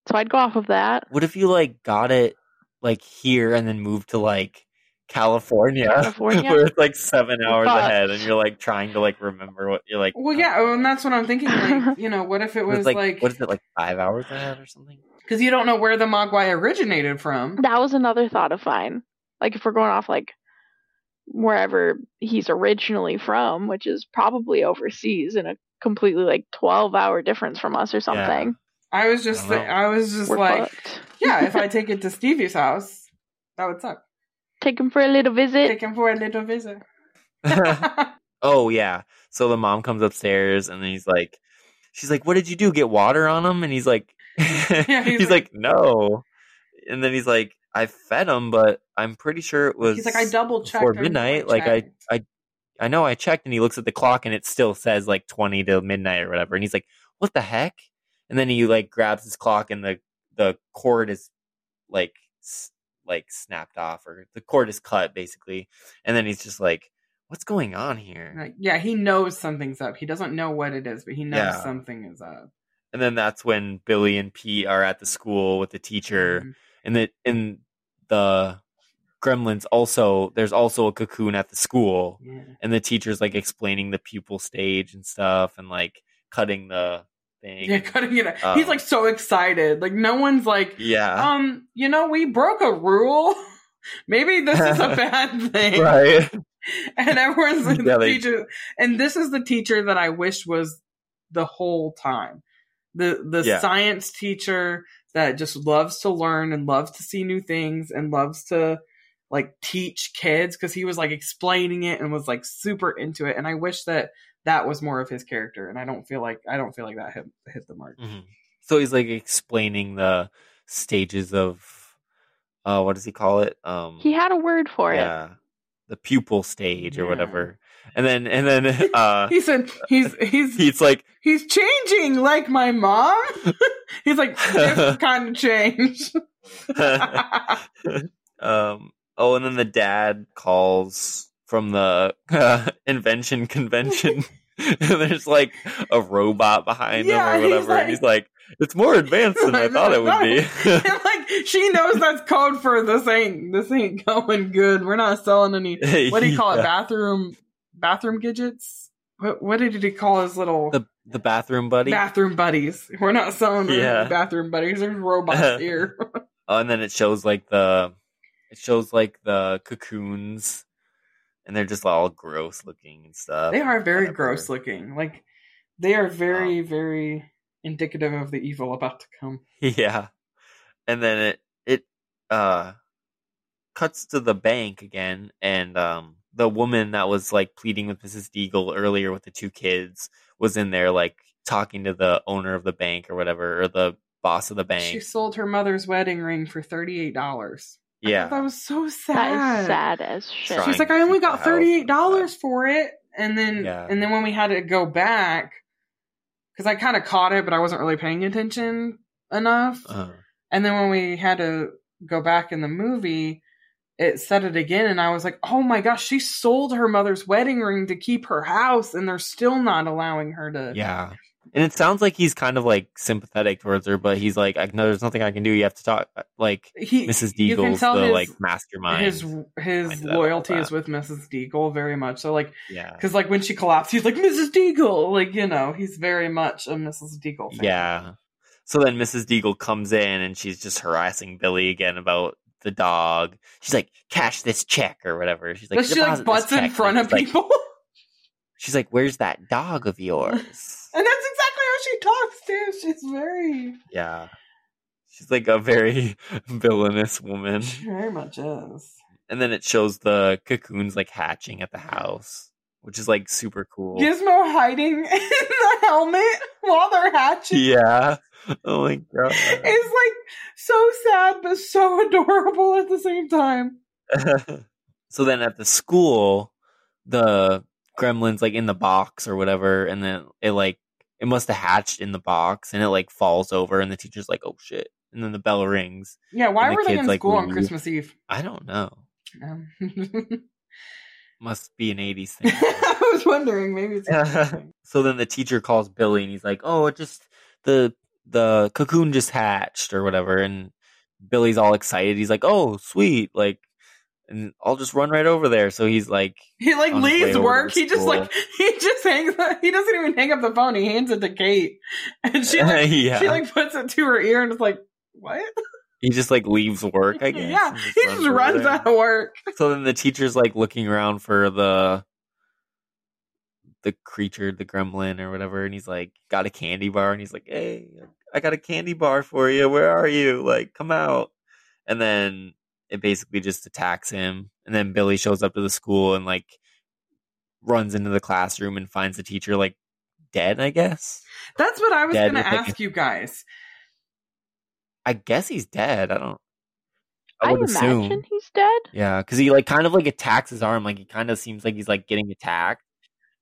Speaker 2: So I'd go off of that.
Speaker 1: What if you like got it like here and then moved to like California,
Speaker 2: California? *laughs*
Speaker 1: where it's like seven hours
Speaker 2: Fucked.
Speaker 1: ahead, and you're like trying to like remember what you're like.
Speaker 3: Well, yeah, and that's what I'm thinking. Like, *laughs* you know, what if it
Speaker 1: It's
Speaker 3: was
Speaker 1: like,
Speaker 3: like
Speaker 1: what is it like five hours ahead or something?
Speaker 3: Because you don't know where the Mogwai originated from.
Speaker 2: That was another thought of mine. Like if we're going off like wherever he's originally from, which is probably overseas in a completely like twelve hour difference from us or something.
Speaker 3: I was just,
Speaker 1: I don't
Speaker 3: thi-
Speaker 1: know.
Speaker 3: I was just
Speaker 2: We're
Speaker 3: like,
Speaker 2: fucked.
Speaker 3: yeah, if I *laughs* take it to Stevie's house, that would suck.
Speaker 2: Take him for a little visit.
Speaker 3: Take him for a little visit. *laughs* *laughs*
Speaker 1: oh yeah. So the mom comes upstairs and then he's like, she's like, "What did you do? Get water on him?" And he's like, *laughs*
Speaker 3: he's
Speaker 1: he's,
Speaker 3: like-
Speaker 1: like, "No." And then he's like, "I fed him, but I'm pretty sure it was."
Speaker 3: He's like, I double checked
Speaker 1: before midnight. Like I, I, I know I checked, and he looks at the clock, and it still says like twenty to midnight or whatever. And he's like, "What the heck?" And then he like grabs his clock, and the the cord is like s- like snapped off, or the cord is cut basically. And then he's just like, "What's going on here?"
Speaker 3: Like, yeah, he knows something's up. He doesn't know what it is, but he knows
Speaker 1: Yeah.
Speaker 3: something is up.
Speaker 1: And then that's when Billy and Pete are at the school with the teacher.
Speaker 3: Mhm.
Speaker 1: and the in the gremlins also there's also a cocoon at the school
Speaker 3: Yeah.
Speaker 1: and the teacher's like explaining the pupil stage and stuff and like cutting the thing
Speaker 3: Yeah, cutting it.
Speaker 1: Uh,
Speaker 3: He's like so excited. Like no one's like,
Speaker 1: yeah
Speaker 3: um, you know, we broke a rule. *laughs* Maybe this is a *laughs* bad thing.
Speaker 1: right *laughs*
Speaker 3: And everyone's like,
Speaker 1: Yeah,
Speaker 3: the
Speaker 1: they-
Speaker 3: teacher. And this is the teacher that I wish was the whole time. The the
Speaker 1: Yeah.
Speaker 3: science teacher that just loves to learn and loves to see new things and loves to like teach kids because he was like explaining it and was like super into it. And I wish that that was more of his character. And I don't feel like I don't feel like that hit hit the mark.
Speaker 1: Mhm. so he's like explaining the stages of uh what does he call it um
Speaker 2: He had a word for it.
Speaker 1: yeah the pupil stage or
Speaker 3: Yeah.
Speaker 1: whatever and then and then *laughs* uh
Speaker 3: He said he's he's
Speaker 1: he's like
Speaker 3: he's changing like my mom. *laughs* he's like different kind of change.
Speaker 1: um oh and then the dad calls from the uh, *laughs* invention convention and there's like a robot behind
Speaker 3: Yeah,
Speaker 1: him or
Speaker 3: he's
Speaker 1: whatever and he's like it's more advanced than i thought it would be
Speaker 3: like she knows that's code for this ain't this ain't going good. We're not selling any. What do you call it? Bathroom bathroom gadgets. What what did he call his little
Speaker 1: the the bathroom buddy
Speaker 3: bathroom buddies? We're not selling
Speaker 1: Yeah.
Speaker 3: bathroom buddies. There's robots *laughs* here.
Speaker 1: oh, and then it shows like the it shows like the cocoons and they're just all gross looking and stuff
Speaker 3: they are very
Speaker 1: Whatever.
Speaker 3: gross looking. Like they are very very indicative of the evil about to come. *laughs*
Speaker 1: Yeah. And then it it uh cuts to the bank again and um the woman that was like pleading with Mrs. Deagle earlier with the two kids was in there like talking to the owner of the bank or whatever or the boss of the bank.
Speaker 3: She sold her mother's wedding ring for thirty eight dollars.
Speaker 1: yeah.
Speaker 3: That was so sad.
Speaker 2: That is sad as shit.
Speaker 1: Trying
Speaker 3: She's like, I only got thirty eight dollars for it, and then
Speaker 1: Yeah.
Speaker 3: and then when we had to go back, because I kind of caught it, but I wasn't really paying attention enough.
Speaker 1: Uh,
Speaker 3: And then when we had to go back in the movie, it said it again, and I was like, oh my gosh, she sold her mother's wedding ring to keep her house, and they're still not allowing her to.
Speaker 1: yeah. And it sounds like he's kind of like sympathetic towards her, but he's like, I know there's nothing I can do. You have to talk. Uh, like
Speaker 3: He,
Speaker 1: Mrs. Deagle's the
Speaker 3: his-
Speaker 1: like mastermind.
Speaker 3: His his
Speaker 1: behind that, all
Speaker 3: loyalty is with Mrs. Deagle very much. So like,
Speaker 1: yeah.
Speaker 3: because like when she collapsed, he's like Mrs. Deagle, like you know, he's very much a Mrs. Deagle fan.
Speaker 1: Yeah. So then Mrs. Deagle comes in and she's just harassing Billy again about the dog. She's like, cash this check or whatever. She's like,
Speaker 3: But she like
Speaker 1: "Deposit
Speaker 3: butts in front of
Speaker 1: he's like-
Speaker 3: people. *laughs*
Speaker 1: she's like, where's that dog of yours? *laughs*
Speaker 3: And that's exactly how she talks too. She's very,
Speaker 1: yeah. She's like a very *laughs* villainous woman.
Speaker 3: she very much is.
Speaker 1: And then it shows the cocoons like hatching at the house, which is like super cool.
Speaker 3: Gizmo hiding in the helmet while they're hatching.
Speaker 1: Yeah. *laughs* Oh my god.
Speaker 3: It's like so sad but so *laughs* adorable at the same time. *laughs*
Speaker 1: so then at the school, the gremlin's like in the box or whatever, and then it like it must have hatched in the box and it like falls over and the teacher's like, Oh shit. and then the bell rings.
Speaker 3: Yeah, why
Speaker 1: the
Speaker 3: were they in
Speaker 1: like,
Speaker 3: school on. Christmas Eve?
Speaker 1: I don't know.
Speaker 3: Um,
Speaker 1: Must be an '80s thing.
Speaker 3: I was wondering, maybe it's
Speaker 1: so then the teacher calls Billy and he's like, "Oh, it just the the cocoon just hatched or whatever." And Billy's all excited. He's like, "Oh, sweet!" Like, and I'll just run right over there. So he's like, *laughs*
Speaker 3: He like
Speaker 1: on his way
Speaker 3: leaves work. He just like *laughs* he just hangs. He doesn't even hang up the phone. He hands it to Kate, *laughs* and she like,
Speaker 1: yeah,
Speaker 3: she like puts it to her ear and is like, "What?"
Speaker 1: he just like leaves work. I guess.
Speaker 3: yeah,
Speaker 1: and
Speaker 3: he just runs out of work.
Speaker 1: So then the teacher's like looking around for the the creature, the gremlin or whatever, and he's like got a candy bar and he's like, Hey, I got a candy bar for you. Where are you? Like, come out. And then it basically just attacks him. And then Billy shows up to the school and like runs into the classroom and finds the teacher like dead, I guess.
Speaker 3: That's what I was
Speaker 1: Dead
Speaker 3: going to
Speaker 1: with, like,
Speaker 3: ask you guys.
Speaker 1: I guess he's dead. I don't
Speaker 2: I,
Speaker 1: I would
Speaker 2: imagine
Speaker 1: assume.
Speaker 2: he's dead.
Speaker 1: Yeah, because he like kind of like attacks his arm, like he kind of seems like he's like getting attacked,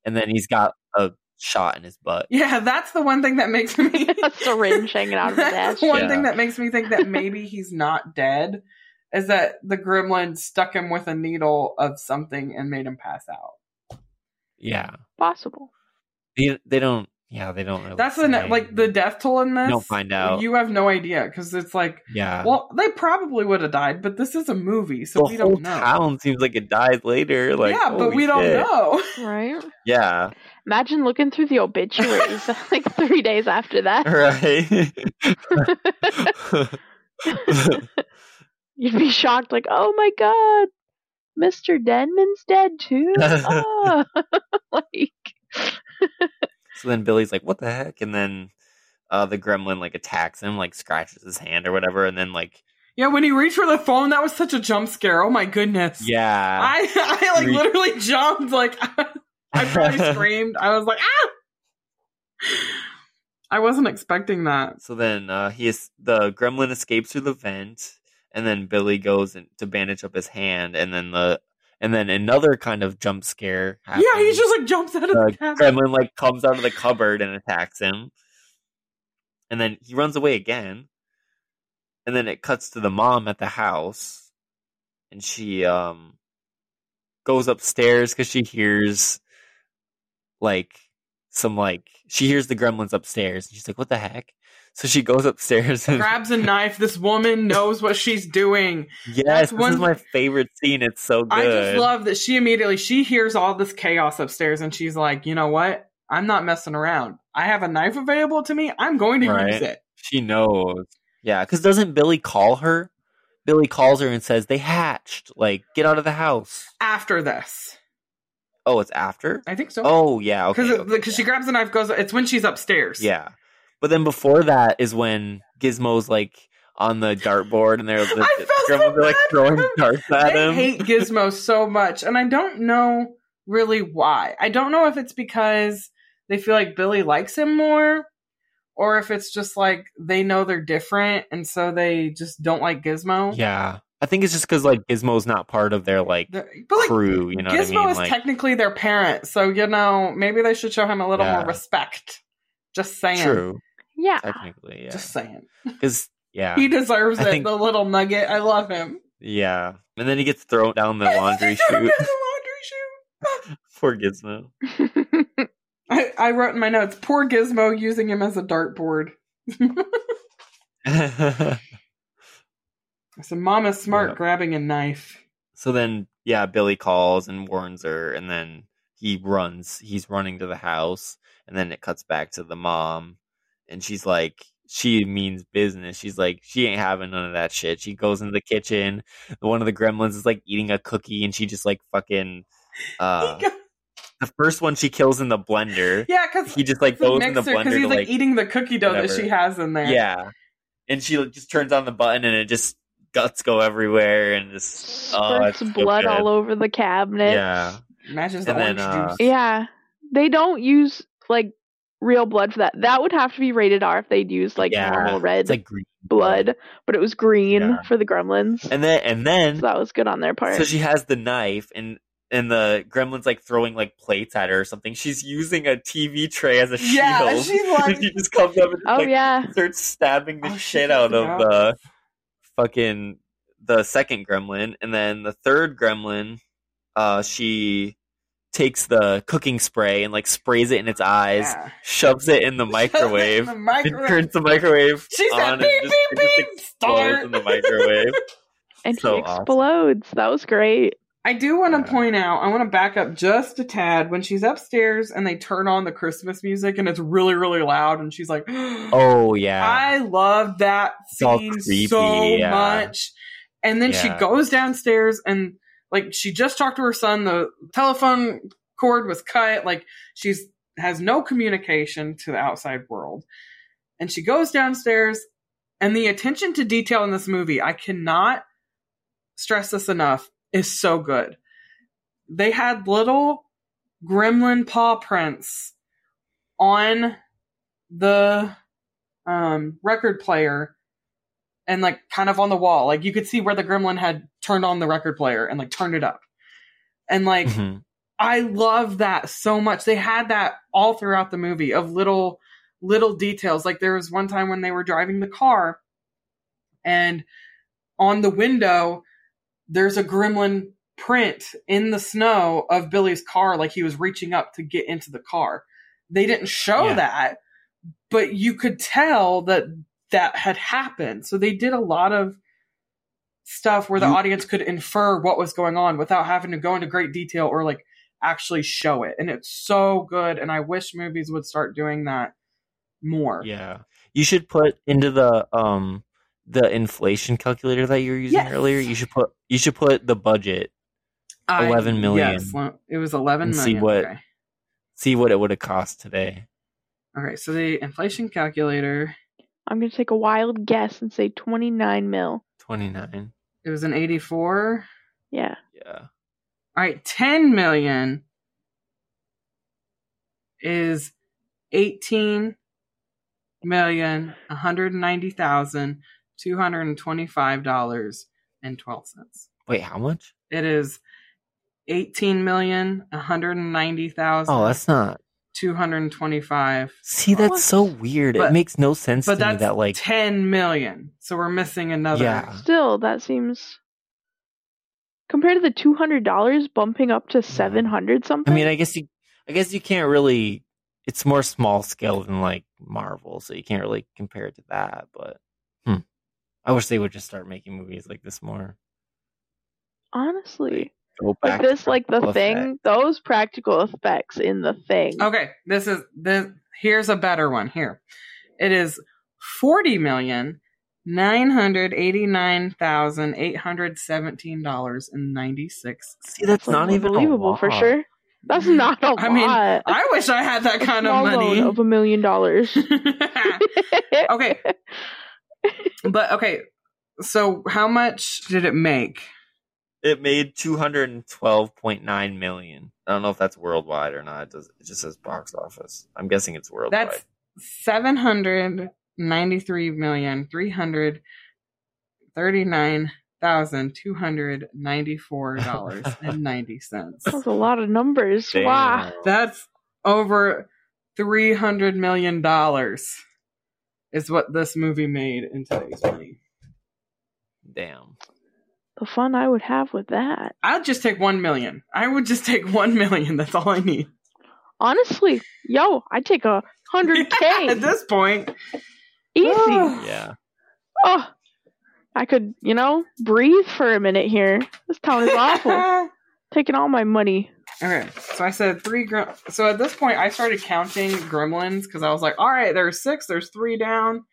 Speaker 1: and then he's got a shot in his butt.
Speaker 3: Yeah, that's the one thing that makes me. *laughs*
Speaker 2: a syringe hanging out of his *laughs* ass.
Speaker 3: one
Speaker 1: Yeah.
Speaker 3: thing that makes me think that maybe he's not dead. Is that the gremlin stuck him with a needle of something and made him pass out?
Speaker 1: Yeah,
Speaker 2: Possible.
Speaker 1: they, they don't. Yeah, they don't. Really
Speaker 3: That's the like the death toll in this.
Speaker 1: You don't find out.
Speaker 3: You have no idea because it's like,
Speaker 1: Yeah,
Speaker 3: well, they probably would have died, but this is a movie, so
Speaker 1: the
Speaker 3: we don't know.
Speaker 1: town seems like it dies later. Like,
Speaker 3: yeah, but
Speaker 1: holy
Speaker 3: we don't know. *laughs* *laughs*
Speaker 2: Right?
Speaker 1: Yeah,
Speaker 2: Imagine looking through the obituaries *laughs* like three days after that.
Speaker 1: right.
Speaker 2: You'd be shocked, like, oh my god, Mr. Denman's dead too? Ah. like,
Speaker 1: so then Billy's like, "What the heck?" And then uh, the gremlin like attacks him, like scratches his hand or whatever, and then like,
Speaker 3: Yeah, when he reached for the phone, that was such a jump scare. Oh my goodness.
Speaker 1: yeah,
Speaker 3: I *laughs* I like
Speaker 1: Re-
Speaker 3: literally jumped. Like *laughs* I probably *laughs* screamed. I was like, ah. I wasn't expecting that.
Speaker 1: So then uh, he is the gremlin escapes through the vent, and then Billy goes in to bandage up his hand, and then the and then another kind of jump scare. Happens.
Speaker 3: Yeah, he just like jumps out of
Speaker 1: the
Speaker 3: the cabin.
Speaker 1: gremlin like comes out of the cupboard and attacks him, and then he runs away again, and then it cuts to the mom at the house, and she um goes upstairs because she hears like some like she hears the gremlins upstairs, and she's like, "What the heck?" So she goes upstairs and
Speaker 3: Grabs a knife. This woman knows what she's doing. *laughs*
Speaker 1: yes,
Speaker 3: That's
Speaker 1: this
Speaker 3: one-
Speaker 1: is my favorite scene. It's so good.
Speaker 3: I just love that she immediately she hears all this chaos upstairs and she's like, you know what? I'm not messing around. I have a knife available to me. I'm going to
Speaker 1: Right.
Speaker 3: use it.
Speaker 1: She knows. Yeah, because doesn't Billy call her? Billy calls her and says, They hatched. Like, get out of the house.
Speaker 3: After this,
Speaker 1: Oh, it's after?
Speaker 3: I think so.
Speaker 1: Oh, yeah. Okay.
Speaker 3: because
Speaker 1: okay,
Speaker 3: because she grabs the knife, goes. It's when she's upstairs.
Speaker 1: Yeah. But then before that is when Gizmo's like on the dartboard and they're *laughs* the,
Speaker 3: so
Speaker 1: like throwing darts at him.
Speaker 3: I hate Gizmo *laughs* so much, and I don't know really why. I don't know if it's because they feel like Billy likes him more, or if it's just like they know they're different, and so they just don't like Gizmo.
Speaker 1: yeah. I think it's just because like Gizmo's not part of their like
Speaker 3: But like
Speaker 1: crew, you know
Speaker 3: Gizmo
Speaker 1: what I mean?
Speaker 3: is
Speaker 1: Like,
Speaker 3: technically their parent, so you know maybe they should show him a little
Speaker 1: Yeah.
Speaker 3: more respect. Just saying.
Speaker 1: true.
Speaker 2: Yeah.
Speaker 1: Technically, yeah.
Speaker 3: Just saying. *laughs*
Speaker 1: Because, yeah.
Speaker 3: He deserves
Speaker 1: I
Speaker 3: it.
Speaker 1: think-
Speaker 3: The little nugget. I love him.
Speaker 1: Yeah. And then he gets thrown down the *laughs* laundry
Speaker 3: He threw him
Speaker 1: chute.
Speaker 3: down the laundry chute. *laughs*
Speaker 1: Poor Gizmo.
Speaker 3: I, I wrote in my notes, poor Gizmo using him as a dartboard. I said, Mama's smart
Speaker 1: Yeah.
Speaker 3: grabbing a knife.
Speaker 1: so then, yeah, Billy calls and warns her, and then he runs. He's running to the house, and then it cuts back to the mom, and she's like, she means business. She's like, she ain't having none of that shit. She goes into the kitchen. One of the gremlins is like eating a cookie, and she just like fucking. Uh,
Speaker 3: He
Speaker 1: the first one she kills in the blender.
Speaker 3: yeah, because
Speaker 1: He just like goes in the blender
Speaker 3: because he's
Speaker 1: to
Speaker 3: like,
Speaker 1: like
Speaker 3: eating the cookie dough that she has in there.
Speaker 1: Yeah. And she just turns on the button and it just guts go everywhere and just oh, it's
Speaker 2: Spurts
Speaker 1: so
Speaker 2: blood
Speaker 1: good.
Speaker 2: all over the cabinet.
Speaker 1: Yeah.
Speaker 3: Matches the
Speaker 1: And then,
Speaker 3: orange
Speaker 1: uh,
Speaker 3: juice.
Speaker 2: Yeah. They don't use like real blood for that. That would have to be rated R if they'd used like
Speaker 1: yeah.
Speaker 2: normal red
Speaker 1: like green
Speaker 2: blood, but it was green
Speaker 1: Yeah.
Speaker 2: for the gremlins.
Speaker 1: And then and then
Speaker 2: so that was good on their part.
Speaker 1: so she has the knife and and the gremlin's like throwing like plates at her or something. She's using a TV tray as a
Speaker 3: Yeah,
Speaker 1: shield.
Speaker 3: she's *laughs* like-
Speaker 1: she just comes up and just,
Speaker 2: Oh
Speaker 1: like,
Speaker 2: yeah.
Speaker 1: starts stabbing the
Speaker 3: Oh,
Speaker 1: shit
Speaker 3: shit,
Speaker 1: out of
Speaker 3: yeah.
Speaker 1: the fucking the second gremlin, and then the third gremlin, uh, she takes the cooking spray and like sprays it in its eyes,
Speaker 3: Yeah.
Speaker 1: shoves it in the *laughs* microwave,
Speaker 3: the
Speaker 1: and
Speaker 3: microwave.
Speaker 1: turns the microwave
Speaker 3: She said,
Speaker 1: on,
Speaker 3: "Beep,
Speaker 1: and just,
Speaker 3: beep,
Speaker 1: it just
Speaker 3: beep,
Speaker 1: explodes
Speaker 3: start."
Speaker 1: in the microwave. *laughs*
Speaker 2: And
Speaker 1: So
Speaker 2: he
Speaker 1: awesome.
Speaker 2: explodes. That was great.
Speaker 3: I do want to
Speaker 1: Yeah.
Speaker 3: point out, I want to back up just a tad when she's upstairs and they turn on the Christmas music and it's really, really loud and she's like, *gasps*
Speaker 1: Oh yeah,
Speaker 3: I love that
Speaker 1: It's
Speaker 3: scene
Speaker 1: creepy,
Speaker 3: so
Speaker 1: yeah.
Speaker 3: much. And then she goes downstairs and like she just talked to her son, the telephone cord was cut, like she's has no communication to the outside world. And she goes downstairs and the attention to detail in this movie, I cannot stress this enough, is so good. They had little gremlin paw prints on the um, record player and like kind of on the wall. Like you could see where the gremlin had turned on the record player and like turned it up. And like
Speaker 1: Mhm.
Speaker 3: I love that so much. They had that all throughout the movie of little little details. Like there was one time when they were driving the car and on the window there's a gremlin print in the snow of Billy's car like he was reaching up to get into the car. They didn't show
Speaker 1: Yeah.
Speaker 3: that, but you could tell that that had happened. So they did a lot of stuff where the
Speaker 1: You-
Speaker 3: audience could infer what was going on without having to go into great detail or like actually show it. And it's so good and I wish movies would start doing that more.
Speaker 1: Yeah. You should put into the um the inflation calculator that you were using
Speaker 3: Yes.
Speaker 1: earlier. You should put you should put the budget.
Speaker 3: I-
Speaker 1: 11 million.
Speaker 3: Yes, it was 11
Speaker 1: see what-
Speaker 3: Okay.
Speaker 1: See what it would have cost today.
Speaker 3: Okay, so the inflation calculator,
Speaker 2: I'm gonna take a wild guess and say 29 mil.
Speaker 1: Twenty nine.
Speaker 3: it was an 84.
Speaker 2: Yeah.
Speaker 1: Yeah.
Speaker 3: All right, 10 million is 18 million 190,000 225 dollars and 12 cents.
Speaker 1: Wait, how much?
Speaker 3: It is 18 million 190,000
Speaker 1: Oh, that's not.
Speaker 3: 225.
Speaker 1: See, that's
Speaker 2: What?
Speaker 1: so weird.
Speaker 3: But-
Speaker 1: it makes no sense
Speaker 3: But
Speaker 1: to me that like
Speaker 3: 10 million. So we're missing another.
Speaker 1: Yeah.
Speaker 2: Still, that seems compared to the $200 bumping up to 700 something.
Speaker 1: I mean, I guess you I guess you can't really it's more small scale than like Marvel, so you can't really compare it to that, but hmm. I wish they would just start making movies like this more.
Speaker 2: honestly,
Speaker 1: Go
Speaker 2: but
Speaker 1: back to
Speaker 2: this like the thing,
Speaker 1: effects.
Speaker 2: those practical effects in the thing.
Speaker 3: Okay, this is this. Here's a better one. Here, it is forty million nine hundred eighty nine thousand eight hundred seventeen dollars and ninety six.
Speaker 1: See, that's
Speaker 2: Like,
Speaker 1: not even
Speaker 2: believable for sure. That's not a *laughs*
Speaker 3: I mean,
Speaker 2: lot.
Speaker 3: I mean, I wish I had that
Speaker 2: A
Speaker 3: kind of
Speaker 2: small loan
Speaker 3: money.
Speaker 2: of a million dollars. *laughs* *laughs*
Speaker 3: okay, but okay. So how much did it make?
Speaker 1: It made two hundred and twelve point nine million. I don't know if that's worldwide or not. It, does, it just says box office. I'm guessing it's worldwide.
Speaker 3: That's seven hundred ninety three million three hundred thirty nine thousand two hundred ninety four dollars and ninety cents.
Speaker 2: That's a lot of numbers.
Speaker 1: Damn.
Speaker 2: Wow.
Speaker 3: That's over three hundred million dollars is what this movie made in today's money.
Speaker 1: Damn.
Speaker 2: The fun I would have with that.
Speaker 3: I'd just take one million. I would just take one million. That's all I need.
Speaker 2: Honestly, yo, I'd take a hundred *laughs* K.
Speaker 3: At this point,
Speaker 2: Easy.
Speaker 1: Yeah.
Speaker 2: oh, I could, you know, breathe for a minute here. This town is awful. *laughs* Taking all my money.
Speaker 3: Okay, so I said three. Gr- so at this point, I started counting gremlins because I was like, "All right, there's six. There's three down."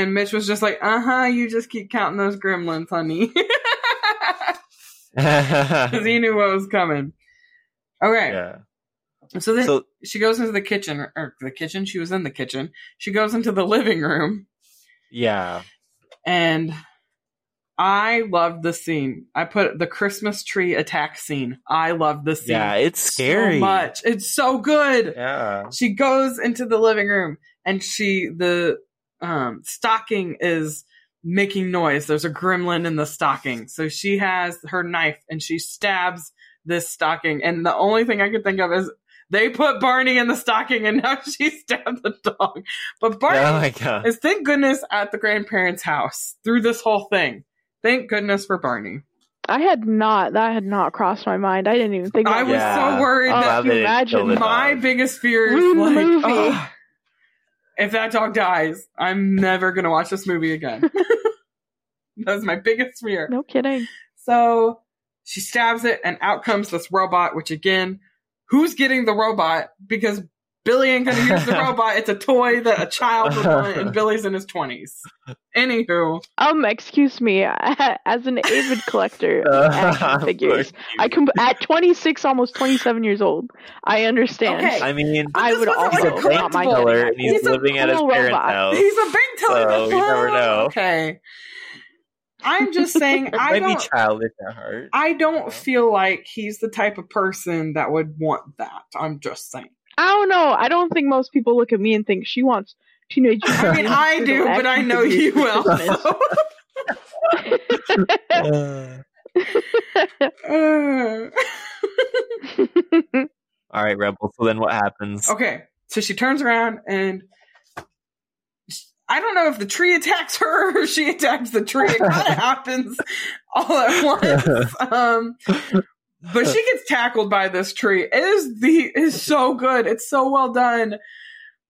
Speaker 3: And Mitch was just like, "Uh huh. You just keep counting those gremlins, honey," *laughs* because he knew what was coming. Okay,
Speaker 1: yeah.
Speaker 3: so then
Speaker 1: So
Speaker 3: she goes into the kitchen, or the kitchen. She was in the kitchen. She goes into the living room,
Speaker 1: yeah.
Speaker 3: and I loved the scene. I put the Christmas tree attack scene. I loved the scene.
Speaker 1: Yeah, it's scary.
Speaker 3: so much. It's so good.
Speaker 1: Yeah.
Speaker 3: she goes into the living room and she the um stocking is making noise there's a gremlin in the stocking so she has her knife and she stabs this stocking. And the only thing I could think of is they put Barney in the stocking and now *laughs* she stabbed the dog. But Barney
Speaker 1: Oh my god.
Speaker 3: is thank goodness at the grandparents' house through this whole thing. Thank goodness for Barney.
Speaker 2: I had not. That had not crossed my mind. I didn't even think.
Speaker 3: I was
Speaker 1: Yeah.
Speaker 3: so worried
Speaker 2: Oh,
Speaker 3: that
Speaker 1: Glad they
Speaker 2: imagine
Speaker 3: my
Speaker 1: dog.
Speaker 3: biggest fear is
Speaker 2: Ruin
Speaker 3: like,
Speaker 2: movie.
Speaker 3: ugh, if that dog dies, I'm never gonna watch this movie again. *laughs* that was my biggest fear.
Speaker 2: No kidding.
Speaker 3: So she stabs it, and out comes this robot. Which again, who's getting the robot? Because Billy ain't gonna use the *laughs* robot. It's a toy that a child would want, and *laughs* Billy's in his twenties. Anywho,
Speaker 2: Um, excuse me. *laughs* As an avid collector of action figures, I can at 26, almost 27 years old. I understand.
Speaker 3: Okay.
Speaker 1: I mean,
Speaker 2: I would also
Speaker 3: like a
Speaker 2: not mind
Speaker 3: collectible.
Speaker 1: and he's,
Speaker 3: He's
Speaker 1: living at his
Speaker 2: cool
Speaker 1: parents' house.
Speaker 3: he's a big toy.
Speaker 1: So, you never know.
Speaker 3: Okay. I'm just saying, I
Speaker 1: might be
Speaker 3: don't.
Speaker 1: childish at heart.
Speaker 3: I don't feel like he's the type of person that would want that. I'm just saying.
Speaker 2: I don't know. I don't think most people look at me and think she wants teenage.
Speaker 3: I mean, I do, but I know you will.
Speaker 1: Uh, *laughs* all right, Rebel. So then what happens?
Speaker 3: okay, so she turns around and I don't know if the tree attacks her or she attacks the tree. It kind of *laughs* happens all at once. Um, but she gets tackled by this tree. It is the is so good. It's so well done.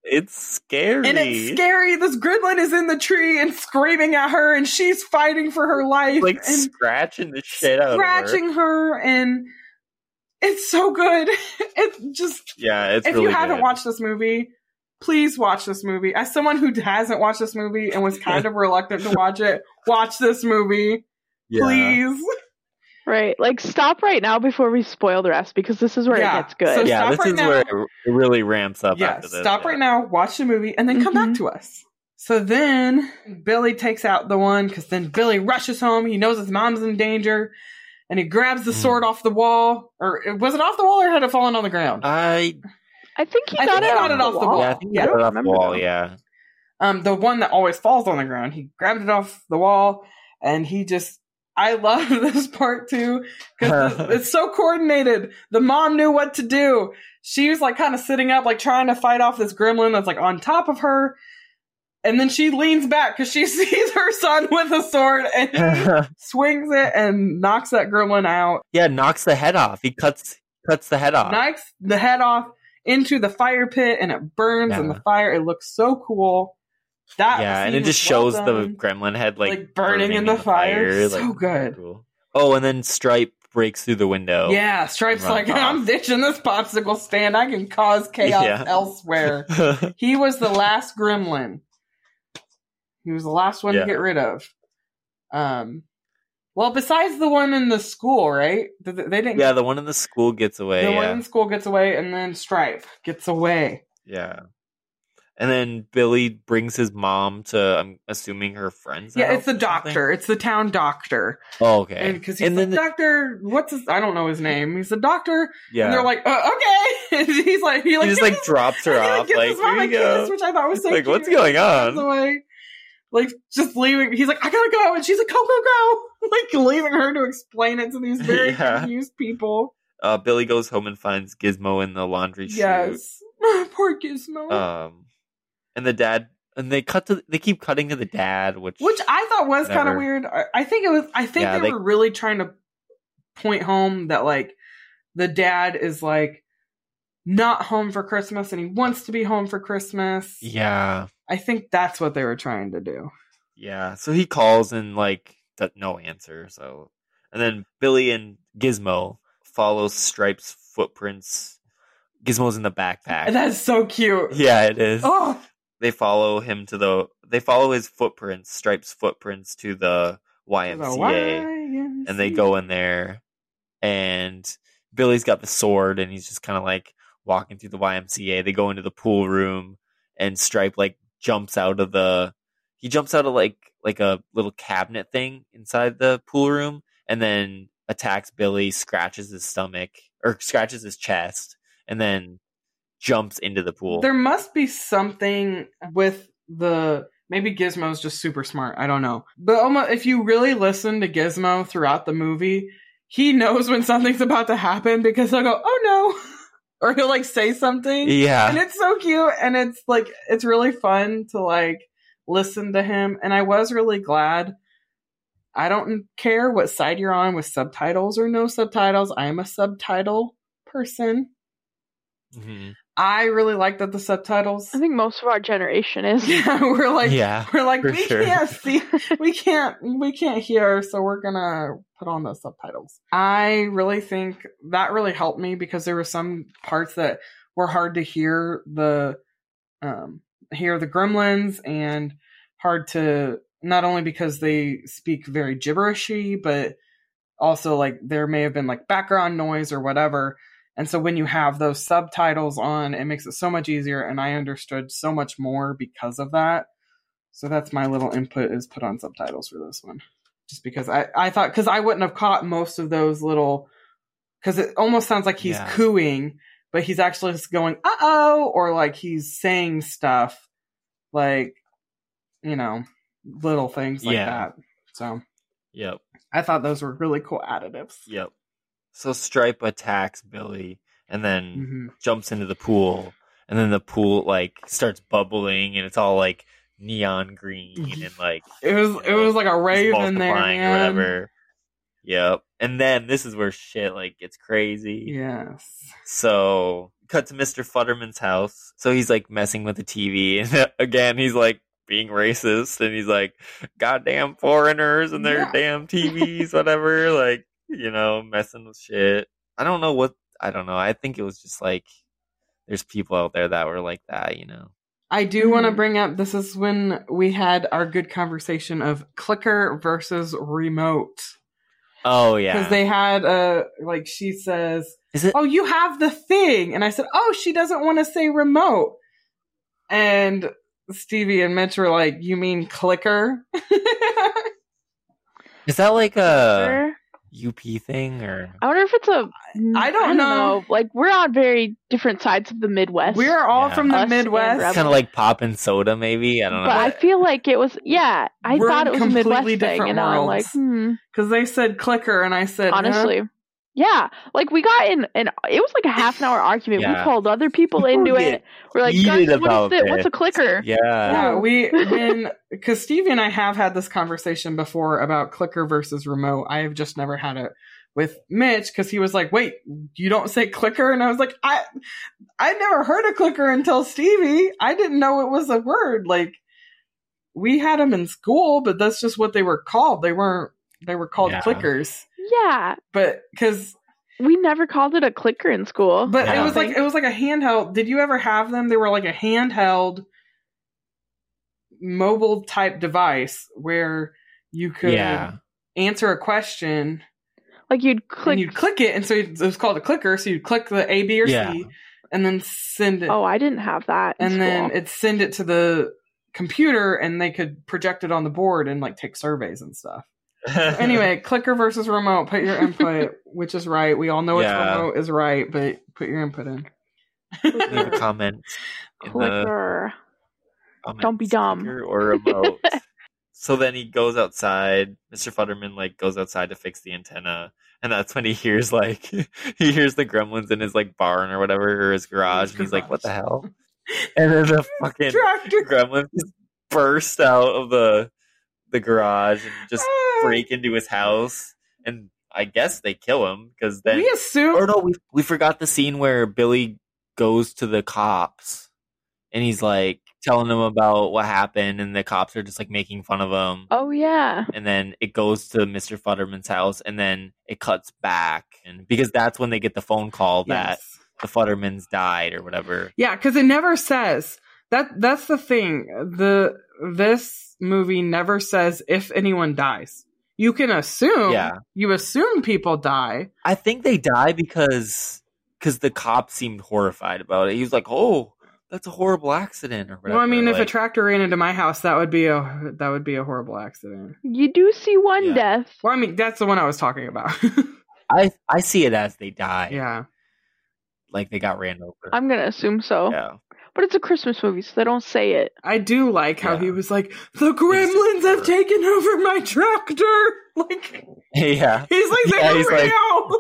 Speaker 1: It's scary.
Speaker 3: And it's scary. This gremlin is in the tree and screaming at her, and she's fighting for her life.
Speaker 1: like
Speaker 3: and
Speaker 1: scratching the shit out of her.
Speaker 3: scratching her. and it's so good. *laughs* It's just
Speaker 1: Yeah, it's
Speaker 3: if
Speaker 1: really
Speaker 3: you haven't
Speaker 1: good.
Speaker 3: watched this movie, please watch this movie. As someone who hasn't watched this movie and was kind *laughs* of reluctant to watch it, watch this movie,
Speaker 1: Yeah.
Speaker 3: please.
Speaker 2: Right. Like, stop right now before we spoil the rest because this is where
Speaker 3: Yeah.
Speaker 2: it gets good.
Speaker 3: So-
Speaker 1: Yeah,
Speaker 3: Stop
Speaker 1: this
Speaker 3: right
Speaker 1: is
Speaker 3: now.
Speaker 1: where it it really ramps up
Speaker 3: yeah,
Speaker 1: after this.
Speaker 3: stop
Speaker 1: yeah.
Speaker 3: right now, watch the movie, and then come
Speaker 2: Mhm.
Speaker 3: back to us. So then Billy takes out the one because then Billy rushes home. He knows his mom's in danger, and he grabs the
Speaker 1: Hmm.
Speaker 3: sword off the wall. Or was it off the wall or had it fallen on the ground?
Speaker 1: I
Speaker 2: I think he
Speaker 3: I
Speaker 2: got
Speaker 3: think
Speaker 2: it
Speaker 3: he
Speaker 2: off
Speaker 3: got it
Speaker 2: the
Speaker 3: off the
Speaker 2: wall.
Speaker 3: wall.
Speaker 1: yeah, I think
Speaker 3: Yeah,
Speaker 1: yeah, got it off the wall.
Speaker 2: now.
Speaker 1: Yeah,
Speaker 3: um, the one that always falls on the ground. He grabbed it off the wall, and he just. I love *laughs* this part too because *laughs* it's so coordinated. The mom knew what to do. She was like kind of sitting up, like trying to fight off this gremlin that's like on top of her. And then she leans back because she *laughs* sees her son with a sword and swings it and knocks that gremlin out,
Speaker 1: yeah, knocks the head off. He cuts cuts the head off.
Speaker 3: knocks the head off into the fire pit, and it burns in the fire. It looks so cool. That
Speaker 1: yeah, and it just
Speaker 3: was well
Speaker 1: shows the gremlin head like,
Speaker 3: Like, burning in the fire. So good.
Speaker 1: Cool. Oh, and then Stripe breaks through the window.
Speaker 3: Yeah, Stripe's like,
Speaker 1: off.
Speaker 3: I'm ditching this popsicle stand. I can cause chaos
Speaker 1: Yeah. *laughs*
Speaker 3: elsewhere. he was the last gremlin. He was the last one
Speaker 1: Yeah.
Speaker 3: to get rid of. Um, well, besides the one in the school, right? Th- th- They didn't.
Speaker 1: yeah, the one in the school gets away.
Speaker 3: the
Speaker 1: yeah.
Speaker 3: one in school gets away, and then Stripe gets away.
Speaker 1: Yeah. And then Billy brings his mom to, I'm assuming her friends.
Speaker 3: Yeah, it's the
Speaker 1: or something?
Speaker 3: doctor. It's the town doctor,
Speaker 1: Oh, okay.
Speaker 3: because he's
Speaker 1: and
Speaker 3: like,
Speaker 1: the-
Speaker 3: doctor, what's his? I don't know his name. He's the doctor,
Speaker 1: yeah,
Speaker 3: and they're like, uh, okay. *laughs* And he's like, he
Speaker 1: he
Speaker 3: like,
Speaker 1: just like
Speaker 3: his-
Speaker 1: drops her *laughs* off.
Speaker 3: gives
Speaker 1: Like,
Speaker 3: mom
Speaker 1: here you go.
Speaker 3: kiss, which I thought was so
Speaker 1: Like, what's going on?
Speaker 3: Like just leaving. He's like, I gotta go, and she's like, go, go, go. *laughs* Like leaving her to explain it to these very
Speaker 1: Yeah.
Speaker 3: confused people.
Speaker 1: Uh, Billy goes home and finds Gizmo in the laundry.
Speaker 3: Yes, poor Gizmo.
Speaker 1: Um, and the dad, and they cut to, they keep cutting to the dad, which,
Speaker 3: Which I thought was kind of weird. I, think it was. I think
Speaker 1: Yeah,
Speaker 3: they,
Speaker 1: they-
Speaker 3: were really trying to point home that like the dad is like not home for Christmas and he wants to be home for Christmas.
Speaker 1: yeah,
Speaker 3: I think that's what they were trying to do.
Speaker 1: yeah. So he calls and like, no answer. So, and then Billy and Gizmo follow Stripe's footprints. Gizmo's in the backpack.
Speaker 3: That's so cute.
Speaker 1: yeah, it is.
Speaker 3: Oh,
Speaker 1: they follow him to the they follow his footprints stripes footprints to the ymca and they go in there and billy's got the sword and he's just kind of like walking through the ymca they go into the pool room and stripe like jumps out of the he jumps out of like like a little cabinet thing inside the pool room and then attacks billy scratches his stomach or scratches his chest and then jumps into the pool
Speaker 3: There must be something with the maybe Gizmo's just super smart. I don't know. But almost if you really listen to Gizmo throughout the movie, he knows when something's about to happen because he'll go, "Oh no," *laughs* or he'll like say something,
Speaker 1: Yeah.
Speaker 3: and it's so cute, and it's like it's really fun to like listen to him. And I was really glad. I don't care what side you're on with subtitles or no subtitles. I am a subtitle person.
Speaker 1: Mhm.
Speaker 3: I really like that the subtitles.
Speaker 2: I think most of our generation is. *laughs*
Speaker 3: Yeah, we're like,
Speaker 1: Yeah,
Speaker 3: we're like, we
Speaker 1: sure.
Speaker 3: can't see, *laughs* we can't, we can't hear, so we're gonna put on the subtitles. I really think that really helped me because there were some parts that were hard to hear the, um, hear the gremlins and hard to not only because they speak very gibberishy, but also like there may have been like background noise or whatever. And so when you have those subtitles on, it makes it so much easier. And I understood so much more because of that. So that's my little input is put on subtitles for this one. Just because I, I thought, because I wouldn't have caught most of those little, because it almost sounds like he's
Speaker 1: Yeah.
Speaker 3: cooing, but he's actually just going, uh oh, or like he's saying stuff like, you know, little things like
Speaker 1: Yeah.
Speaker 3: that. So
Speaker 1: Yep.
Speaker 3: I thought those were really cool additives.
Speaker 1: Yep. So Stripe attacks Billy and then
Speaker 3: hmm
Speaker 1: jumps into the pool, and then the pool like starts bubbling, and it's all like neon green *laughs* and like
Speaker 3: It was it was like a rave in there, man.
Speaker 1: or whatever. Yep. And then this is where shit like gets crazy.
Speaker 3: Yes.
Speaker 1: So cut to Mr. Futterman's house. So he's like messing with the TV, and *laughs* again he's like being racist, and he's like, "Goddamn foreigners and their
Speaker 3: Yeah.
Speaker 1: damn TVs, *laughs* whatever." like you know, messing with shit. I don't know what. I don't know. I think it was just like there's people out there that were like that, you know.
Speaker 3: I do want to
Speaker 2: Mhm.
Speaker 3: bring up this is when we had our good conversation of clicker versus remote.
Speaker 1: Oh yeah.
Speaker 3: Because they had a like she says,
Speaker 1: Is it?
Speaker 3: Oh, you have the thing. And I said, Oh, she doesn't want to say remote. And Stevie and Mitch were like, You mean clicker? *laughs*
Speaker 1: Is that like a
Speaker 2: Sure.
Speaker 1: UP thing or?
Speaker 2: I wonder if it's a.
Speaker 3: I don't know.
Speaker 2: Like we're on very different sides of the Midwest.
Speaker 3: We're all
Speaker 1: Yeah.
Speaker 3: from the
Speaker 2: Us
Speaker 3: Midwest.
Speaker 2: Rebel.
Speaker 1: Kind of like pop and soda, maybe. I don't know.
Speaker 2: but I feel like it was. Yeah, I
Speaker 3: We're
Speaker 2: thought it was a
Speaker 3: completely
Speaker 2: Midwest thing,
Speaker 3: different
Speaker 2: and I'm like,
Speaker 3: worlds.
Speaker 2: hmm.
Speaker 3: Because they said clicker and I said huh?
Speaker 2: Honestly, yeah. Like we got in, and it was like a half an hour argument.
Speaker 1: Yeah.
Speaker 2: We pulled other people *laughs* into it. We're like, guys, what
Speaker 1: about
Speaker 2: is it? What's a clicker?
Speaker 1: yeah.
Speaker 3: Yeah, we when because Stevie and I have had this conversation before about clicker versus remote. I have just never had it with Mitch because he was like, "Wait, you don't say clicker?" And I was like, "I I never heard a clicker until Stevie. I didn't know it was a word. Like we had them in school, but that's just what they were called. They weren't. They were called
Speaker 1: Yeah.
Speaker 3: clickers,
Speaker 2: Yeah,
Speaker 3: but because
Speaker 2: we never called it a clicker in school.
Speaker 3: but it was like it was like a handheld. Did you ever have them? They were like a handheld mobile type device where you could
Speaker 1: Yeah.
Speaker 3: answer a question
Speaker 2: like you'd click.
Speaker 3: and you'd click it, and so it was called a clicker. So you'd click the A, B, or
Speaker 1: Yeah.
Speaker 3: C, and then send it,
Speaker 2: oh, I didn't have that. In
Speaker 3: and then it'd send it to the computer, and they could project it on the board and like take surveys and stuff. *laughs* Anyway, clicker versus remote. Put your input, which is right. We all know which
Speaker 1: Yeah.
Speaker 3: remote is right, but put your input in.
Speaker 1: leave a comment.
Speaker 2: clicker.
Speaker 1: comment
Speaker 2: Don't be dumb.
Speaker 1: sticker Or remote. *laughs* so then he goes outside. Mr. Futterman like goes outside to fix the antenna, and that's when he hears like *laughs* he hears the gremlins in his like barn or whatever or his garage, and he's like, "What the hell?" And then the fucking
Speaker 3: Tractor.
Speaker 1: gremlins just burst out of the the garage and just
Speaker 3: Ah.
Speaker 1: Break into his house, and I guess they kill him because then.
Speaker 3: we assume
Speaker 1: Or no, we we forgot the scene where Billy goes to the cops and he's like telling them about what happened, and the cops are just like making fun of him.
Speaker 2: Oh yeah.
Speaker 1: And then it goes to Mr. Futterman's house, and then it cuts back, and because that's when they get the phone call that
Speaker 3: Yes.
Speaker 1: the Futtermans died or whatever.
Speaker 3: Yeah, because it never says that. That's the thing. The this movie never says if anyone dies. You can assume.
Speaker 1: Yeah.
Speaker 3: You assume people die.
Speaker 1: I think they die because because the cop seemed horrified about it. He was like, "Oh, that's a horrible accident," or whatever.
Speaker 3: well, I mean, if a tractor ran into my house, that would be a that would be a horrible accident.
Speaker 2: You do see one
Speaker 1: Yeah.
Speaker 2: death.
Speaker 3: Well, I mean, that's the one I was talking about. *laughs*
Speaker 1: I I see it as they die.
Speaker 3: yeah.
Speaker 1: like they got ran over.
Speaker 2: I'm gonna assume so.
Speaker 1: yeah.
Speaker 2: But But it's a Christmas movie, so they don't say it.
Speaker 3: I do like how
Speaker 1: Yeah.
Speaker 3: he was like, the gremlins have taken over my tractor. *laughs* Like
Speaker 1: yeah,
Speaker 3: he's like, they're
Speaker 1: he's like-
Speaker 3: real.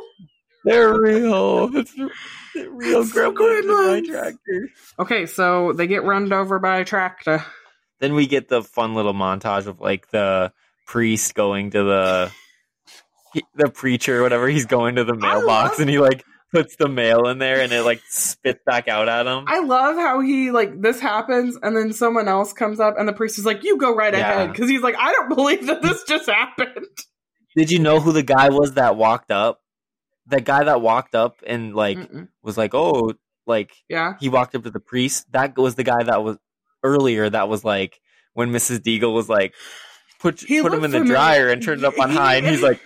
Speaker 1: they're real. It's real
Speaker 3: It's the
Speaker 1: gremlins in my
Speaker 3: gremlins.
Speaker 1: tractor.
Speaker 3: okay, so they get run over by a tractor.
Speaker 1: Then we get the fun little montage of like the priest going to the the preacher, whatever. He's going to the mailbox
Speaker 3: love-
Speaker 1: and he like puts the mail in there and it like spits back out at him.
Speaker 3: I love how he like this happens and then someone else comes up and the priest is like, "You go right
Speaker 1: Yeah.
Speaker 3: ahead," because he's like, "I don't believe that this just happened."
Speaker 1: Did you know who the guy was that walked up? That guy that walked up and like
Speaker 3: Mm-mm.
Speaker 1: was like, oh, like
Speaker 3: Yeah,
Speaker 1: he walked up to the priest. That was the guy that was earlier. That was like when Mrs. Deagle was like, put
Speaker 3: He
Speaker 1: put him in the dryer and turn it up on high, and he's like,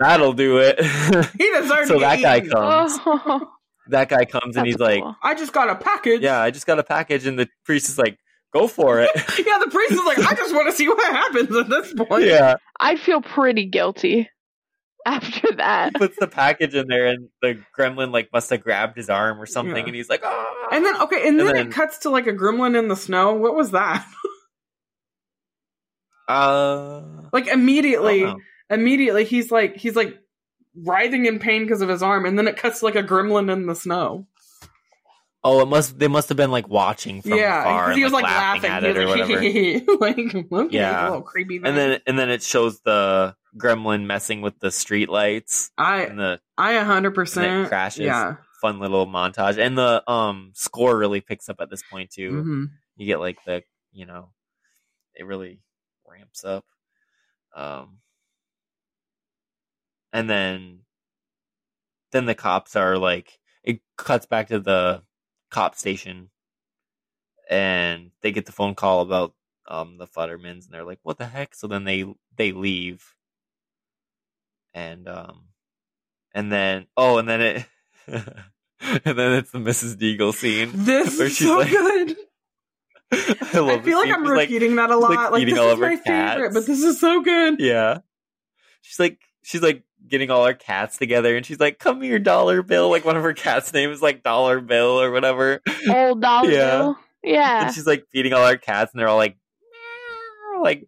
Speaker 1: that'll do it. *laughs*
Speaker 3: he deserves it.
Speaker 1: so
Speaker 3: to
Speaker 1: that
Speaker 3: get
Speaker 1: guy
Speaker 3: eaten.
Speaker 1: comes.
Speaker 2: Oh, *laughs*
Speaker 1: That guy comes and
Speaker 2: that's
Speaker 1: he's like.
Speaker 3: I just got a package.
Speaker 1: yeah, I just got a package, and the priest is like, go for it. *laughs*
Speaker 3: yeah. The priest is like, I just want to see what happens at this point.
Speaker 1: yeah,
Speaker 2: I'd feel pretty guilty after that.
Speaker 1: he puts the package in there, and the gremlin like must have grabbed his arm or something,
Speaker 3: Yeah.
Speaker 1: and he's like, ah.
Speaker 3: And then okay, and then,
Speaker 1: And then-
Speaker 3: it cuts to like a gremlin in the snow. What was that?
Speaker 1: uh,
Speaker 3: like
Speaker 1: I
Speaker 3: immediately,
Speaker 1: don't know.
Speaker 3: Immediately he's like he's like writhing in pain because of his arm, and then it cuts like a gremlin in the snow.
Speaker 1: Oh, it must. They must have been like watching from
Speaker 3: yeah,
Speaker 1: afar.
Speaker 3: he was like laughing,
Speaker 1: at
Speaker 3: He
Speaker 1: it or
Speaker 3: was *laughs*
Speaker 1: whatever. *laughs*
Speaker 3: like, like okay,
Speaker 1: Yeah.
Speaker 3: a little creepy.
Speaker 1: and then and then it shows the gremlin messing with the street lights
Speaker 3: I
Speaker 1: and the
Speaker 3: I a hundred percent
Speaker 1: crashes.
Speaker 3: Yeah.
Speaker 1: Fun little montage, and the um score really picks up at this point too.
Speaker 3: hmm
Speaker 1: You get like the you know, it really ramps up. Um, and then then the cops are like it cuts back to the cop station, and they get the phone call about um the Futtermans, and they're like, "What the heck?" So then they they leave, and um, and then oh, and then it. *laughs* and then it's the Mrs. Deagle scene. *laughs*
Speaker 3: This
Speaker 1: Where
Speaker 3: is
Speaker 1: she's
Speaker 3: so
Speaker 1: like-
Speaker 3: good. *laughs*
Speaker 1: I, love
Speaker 3: I feel like. I'm
Speaker 1: like,
Speaker 3: repeating that a lot. Like,
Speaker 1: eating
Speaker 3: this is my favorite, but this is so good.
Speaker 1: Yeah. She's like she's like getting all our cats together and she's like, Come here, dollar bill. Like one of her cats' name is like Dollar Bill or whatever.
Speaker 2: Old dollar
Speaker 1: Yeah.
Speaker 2: bill. Yeah.
Speaker 1: And she's like feeding all our cats and they're all like "Meow," like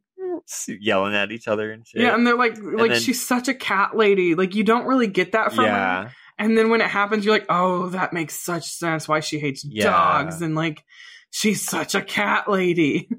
Speaker 1: yelling at each other and shit.
Speaker 3: Yeah, and they're like, like
Speaker 1: then-
Speaker 3: she's such a cat lady. Like you don't really get that from her. And then when it happens, you're like, oh, that makes such sense why she hates
Speaker 1: Yeah.
Speaker 3: dogs and like she's such a cat lady. *laughs*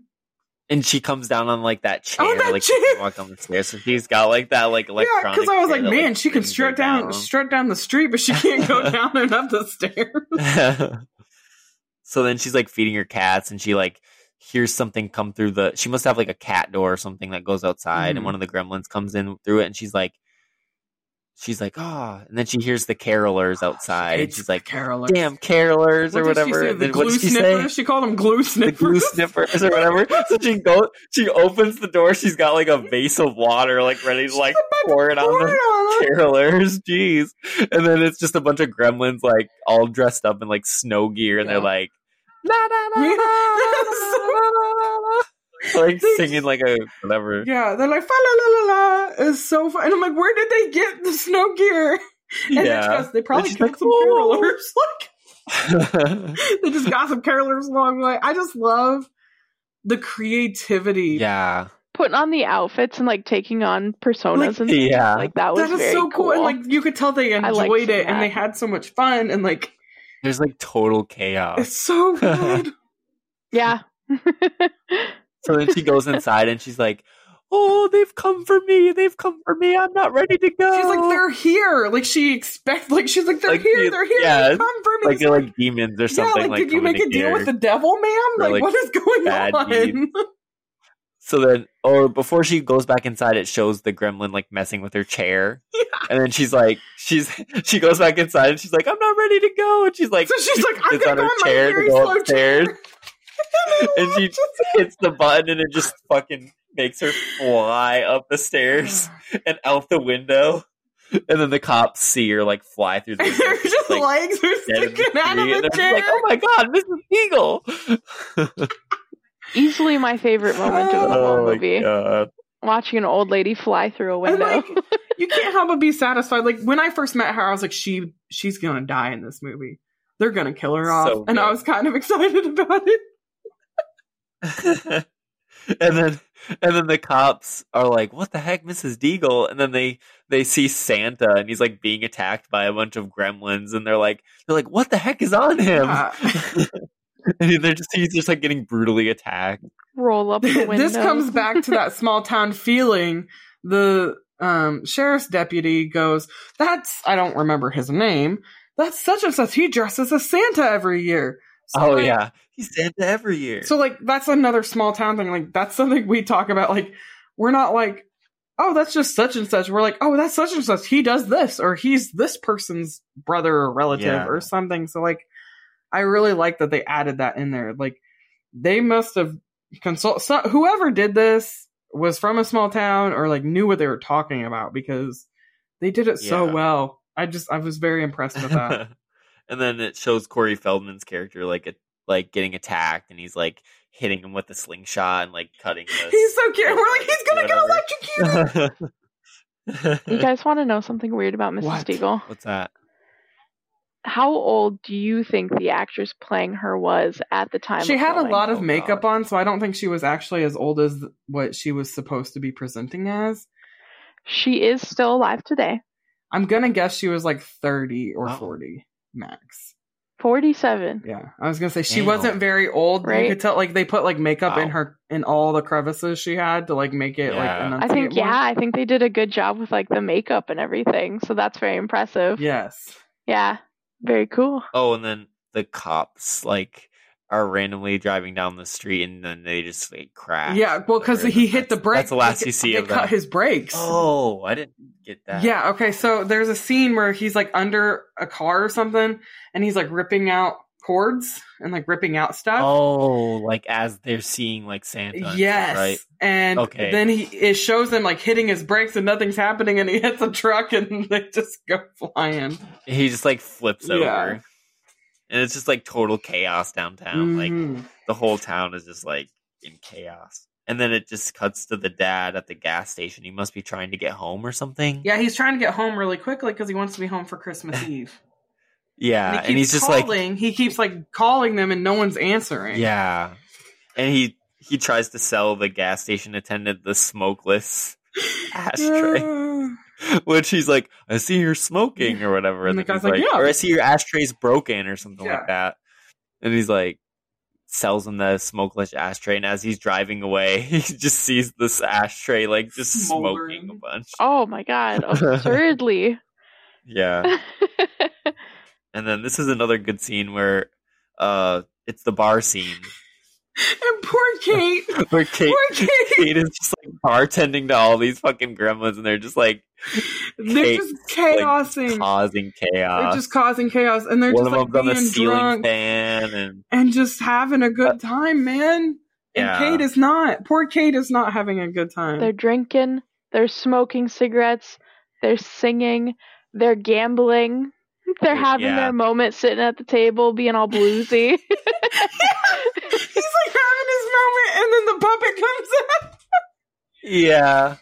Speaker 1: And she comes down on like that chair,
Speaker 3: Oh, that
Speaker 1: like
Speaker 3: chair!
Speaker 1: she can walk down the stairs. So she's got like that like
Speaker 3: yeah, because I was like,
Speaker 1: that,
Speaker 3: man, she can strut down, strut down the street, but she can't go *laughs* down and up the stairs. *laughs*
Speaker 1: so then she's like feeding her cats and she like hears something come through the she must have like a cat door or something that goes outside
Speaker 3: Mhm.
Speaker 1: and one of the gremlins comes in through it and she's like she's like ah and then she hears the carolers outside and
Speaker 3: It's
Speaker 1: she's like
Speaker 3: carolers.
Speaker 1: damn carolers or
Speaker 3: she
Speaker 1: whatever
Speaker 3: say?
Speaker 1: and
Speaker 3: The glue
Speaker 1: did she
Speaker 3: sniffers?
Speaker 1: say
Speaker 3: She called them glue sniffers.
Speaker 1: the glue sniffers or whatever so she goes she opens the door she's got like a vase of water like ready to like pour it on the
Speaker 3: it on her.
Speaker 1: carolers, jeez. And then it's just a bunch of gremlins like all dressed up in like snow gear, and
Speaker 3: Yeah.
Speaker 1: they're like, *laughs* like singing like a whatever.
Speaker 3: Yeah, they're like fa la la la la. It's so fun, and I'm like, where did they get the snow gear? *laughs* And
Speaker 1: yeah,
Speaker 3: just, they probably got
Speaker 1: like,
Speaker 3: some carolers. *laughs* like they just got some carolers along the way. I just love the creativity.
Speaker 1: Yeah,
Speaker 2: putting on the outfits and like taking on personas
Speaker 3: like,
Speaker 2: and
Speaker 1: yeah,
Speaker 2: like that was
Speaker 3: that is so cool.
Speaker 2: cool.
Speaker 3: And like you could tell they enjoyed it
Speaker 2: that.
Speaker 3: and they had so much fun and like
Speaker 1: there's like total chaos.
Speaker 3: It's so good.
Speaker 2: yeah.
Speaker 1: So then she goes inside and she's like, "Oh, they've come for me! They've come for me! I'm not ready to go."
Speaker 3: She's like, they're here. Like she expect like she's like, they're
Speaker 1: Like,
Speaker 3: here, they're here,
Speaker 1: yeah,
Speaker 3: they come for me.
Speaker 1: like they're like demons or something.
Speaker 3: yeah,
Speaker 1: something.
Speaker 3: like, did you make a deal with the devil, ma'am? Like,
Speaker 1: like,
Speaker 3: what is going on?
Speaker 1: So then, or before she goes back inside, it shows the gremlin like messing with her chair,
Speaker 3: Yeah.
Speaker 1: and then she's like, she's she goes back inside and she's like, I'm not ready to go, and she's like,
Speaker 3: So she's like, I'm gonna
Speaker 1: on
Speaker 3: go
Speaker 1: her
Speaker 3: on my
Speaker 1: chair to
Speaker 3: very
Speaker 1: go
Speaker 3: slow
Speaker 1: upstairs,
Speaker 3: chair. *laughs*
Speaker 1: and she just hits the button, and it just fucking makes her fly up the stairs *sighs* and out the window, and then the cops see her like fly through the
Speaker 3: And
Speaker 1: window.
Speaker 3: her just
Speaker 1: like,
Speaker 3: legs are
Speaker 1: dead in the
Speaker 3: sticking out of
Speaker 1: tree,
Speaker 3: the
Speaker 1: they're
Speaker 3: chair.
Speaker 1: like, oh my god, Mrs. Deagle. *laughs*
Speaker 2: Easily my favorite moment of the
Speaker 1: oh
Speaker 2: whole
Speaker 1: my
Speaker 2: movie.
Speaker 1: god.
Speaker 2: Watching an old lady fly through a window.
Speaker 3: like, *laughs* you can't help but be satisfied. Like when I first met her, I was like, she she's gonna die in this movie. they're gonna kill her off,
Speaker 1: So
Speaker 3: and I was kind of excited about it. *laughs*
Speaker 1: and then and then the cops are like, "What the heck, Mrs. Deagle?" And then they they see Santa and he's like being attacked by a bunch of gremlins, and they're like, they're like, "What the heck is on him?"
Speaker 3: Yeah. *laughs*
Speaker 1: and they're just he's just like getting brutally attacked.
Speaker 2: Roll up the window. *laughs*
Speaker 3: this comes back to that small town feeling. The um, sheriff's deputy goes, "That's I don't remember his name. That's such and such. He dresses as Santa every year." So,
Speaker 1: oh
Speaker 3: like-
Speaker 1: yeah, he's Santa every year.
Speaker 3: So like that's another small town thing. Like that's something we talk about. Like we're not like, oh, that's just such and such. We're like, oh, that's such and such. He does this, or he's this person's brother or relative
Speaker 1: Yeah.
Speaker 3: or something. So like, I really like that they added that in there. Like they must have consult so, whoever did this was from a small town or like knew what they were talking about because they did it so well. I just I was very impressed with that. *laughs*
Speaker 1: and then it shows Corey Feldman's character like a, like getting attacked, and he's like hitting him with a slingshot and like cutting. The
Speaker 3: he's so cute. We're like, he's gonna get electrocuted.
Speaker 2: You guys want to know something weird about Mrs.
Speaker 3: What?
Speaker 2: Deagle?
Speaker 1: What's that?
Speaker 2: How old do you think the actress playing her was at the time?
Speaker 3: She
Speaker 2: of
Speaker 3: had a lot of
Speaker 1: Oh,
Speaker 3: makeup
Speaker 1: God.
Speaker 3: on, so I don't think she was actually as old as what she was supposed to be presenting as.
Speaker 2: She is still alive today.
Speaker 3: I'm gonna guess she was like 30 or
Speaker 1: Wow.
Speaker 3: 40 max.
Speaker 2: Forty-seven.
Speaker 3: Yeah, I was gonna say she
Speaker 1: Damn.
Speaker 3: wasn't very old. Right? You
Speaker 2: Right.
Speaker 3: could tell like they put like makeup in her in all the crevices she had to like make it like
Speaker 1: Yeah.
Speaker 3: enunciate
Speaker 2: I think
Speaker 3: more.
Speaker 2: yeah, I think they did a good job with like the makeup and everything. So that's very impressive.
Speaker 3: Yes.
Speaker 2: Yeah. Very cool.
Speaker 1: Oh, and then the cops like are randomly driving down the street, and then they just like crash.
Speaker 3: Yeah, well, because he hit the brake.
Speaker 1: That's the last you see
Speaker 3: they
Speaker 1: of
Speaker 3: cut
Speaker 1: them.
Speaker 3: his brakes.
Speaker 1: Oh, I didn't get that.
Speaker 3: Yeah, okay, so there's a scene where he's like under a car or something and he's like ripping out cords and like ripping out stuff.
Speaker 1: Oh, like as they're seeing like Santa. stuff,
Speaker 3: yes.
Speaker 1: Right.
Speaker 3: And
Speaker 1: Okay.
Speaker 3: then he it shows him like hitting his brakes and nothing's happening and he hits a truck and *laughs* they just go flying.
Speaker 1: He just like flips
Speaker 3: Yeah.
Speaker 1: over, and it's just like total chaos downtown. Like
Speaker 3: Mhm.
Speaker 1: the whole town is just like in chaos. And then it just cuts to the dad at the gas station. He must be trying to get home or something.
Speaker 3: Yeah, he's trying to get home really quickly because he wants to be home for Christmas *laughs* Eve.
Speaker 1: Yeah,
Speaker 3: and,
Speaker 1: and,
Speaker 3: he keeps
Speaker 1: he's just like,
Speaker 3: he keeps like calling them and no one's answering.
Speaker 1: yeah, and he he tries to sell the gas station attendant the smokeless *laughs* ashtray, *laughs* which he's like, I see you're smoking or whatever,
Speaker 3: And
Speaker 1: and,
Speaker 3: the guy's like,
Speaker 1: like,
Speaker 3: "Yeah."
Speaker 1: or I see your ashtray's broken or something
Speaker 3: Yeah.
Speaker 1: like that, and he's like. Sells him the smokeless ashtray, and as he's driving away, *laughs* he just sees this ashtray like just
Speaker 3: Smoldering.
Speaker 1: smoking a bunch.
Speaker 2: Oh my god. Absurdly. *laughs*
Speaker 1: Yeah, And then this is another good scene where uh it's the bar scene
Speaker 3: And poor Kate. *laughs*
Speaker 1: where Kate,
Speaker 3: poor Kate.
Speaker 1: Kate is just like bartending to all these fucking gremlins and they're just like
Speaker 3: They're
Speaker 1: Kate,
Speaker 3: just chaosing.
Speaker 1: causing chaos.
Speaker 3: they're just causing chaos, and they're
Speaker 1: One
Speaker 3: just
Speaker 1: of
Speaker 3: like
Speaker 1: them's the
Speaker 3: being drunk
Speaker 1: fan and
Speaker 3: and just having a good uh, time, man. And
Speaker 1: Yeah.
Speaker 3: Kate is not. Poor Kate is not having a good time.
Speaker 2: they're drinking, they're smoking cigarettes, they're singing, they're gambling. *laughs* They're
Speaker 1: Yeah.
Speaker 2: having their moment sitting at the table being all bluesy. *laughs* *laughs*
Speaker 3: He's like having his moment, and then the puppet comes out.
Speaker 1: yeah.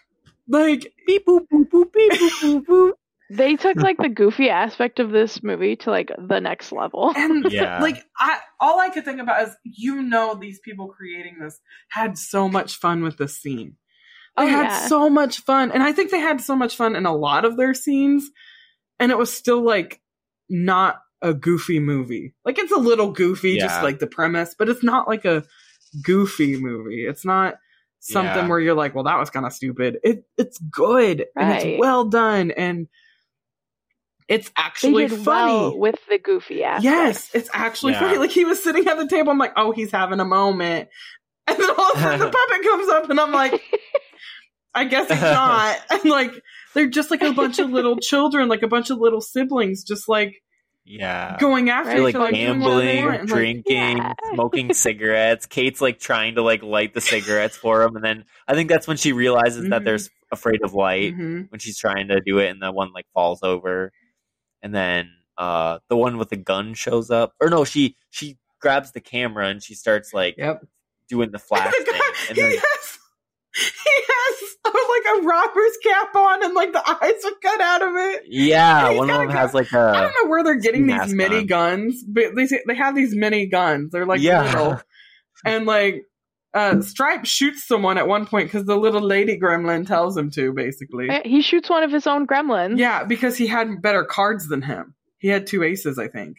Speaker 3: Like,
Speaker 1: Beep boop boop boop beep boop boop boop.
Speaker 2: they took like the goofy aspect of this movie to like the next level.
Speaker 3: and
Speaker 1: Yeah.
Speaker 3: like, I all I could think about is, you know, these people creating this had so much fun with this scene. They
Speaker 2: Oh,
Speaker 3: had
Speaker 2: yeah.
Speaker 3: so much fun, and I think they had so much fun in a lot of their scenes, and it was still like not a goofy movie. Like it's a little goofy, just like the premise, but it's not like a goofy movie. It's not something
Speaker 1: Yeah.
Speaker 3: where you're like, well, that was kind of stupid. It it's good and it's well done and it's
Speaker 2: They
Speaker 3: actually
Speaker 2: did
Speaker 3: funny.
Speaker 2: well with the goofy aspect.
Speaker 3: Yes, it's actually
Speaker 1: Yeah.
Speaker 3: funny. Like he was sitting at the table, I'm like, oh, he's having a moment. *laughs* And then all of a sudden the *laughs* puppet comes up and I'm like, *laughs* I guess he's not. And like they're just like a bunch of little *laughs* children, like a bunch of little siblings, just like
Speaker 1: Yeah.
Speaker 3: going after
Speaker 2: Right.
Speaker 1: They're
Speaker 3: each
Speaker 1: like
Speaker 3: other, doing what they
Speaker 1: gambling,
Speaker 3: want. And, like,
Speaker 1: drinking,
Speaker 2: Yeah.
Speaker 1: smoking *laughs* cigarettes. Kate's like trying to like light the cigarettes for him, and then I think that's when she realizes that
Speaker 3: Mhm.
Speaker 1: they're afraid of light
Speaker 3: mhm.
Speaker 1: when she's trying to do it, and the one like falls over, and then uh the one with the gun shows up, or no, she she grabs the camera and she starts like
Speaker 3: Yep.
Speaker 1: doing the *laughs* flash thing, and then
Speaker 3: has- *laughs* he has like a robber's cap on and like the eyes are cut out of it.
Speaker 1: Yeah, one of them has like a.
Speaker 3: I don't know where they're getting these mini
Speaker 1: on.
Speaker 3: guns, but they say- they have these mini guns. They're like
Speaker 1: yeah.
Speaker 3: little, *laughs* and like uh, Stripe shoots someone at one point because the little lady gremlin tells him to. Basically,
Speaker 2: He shoots one of his own gremlins.
Speaker 3: yeah, because he had better cards than him. He had two aces, I think.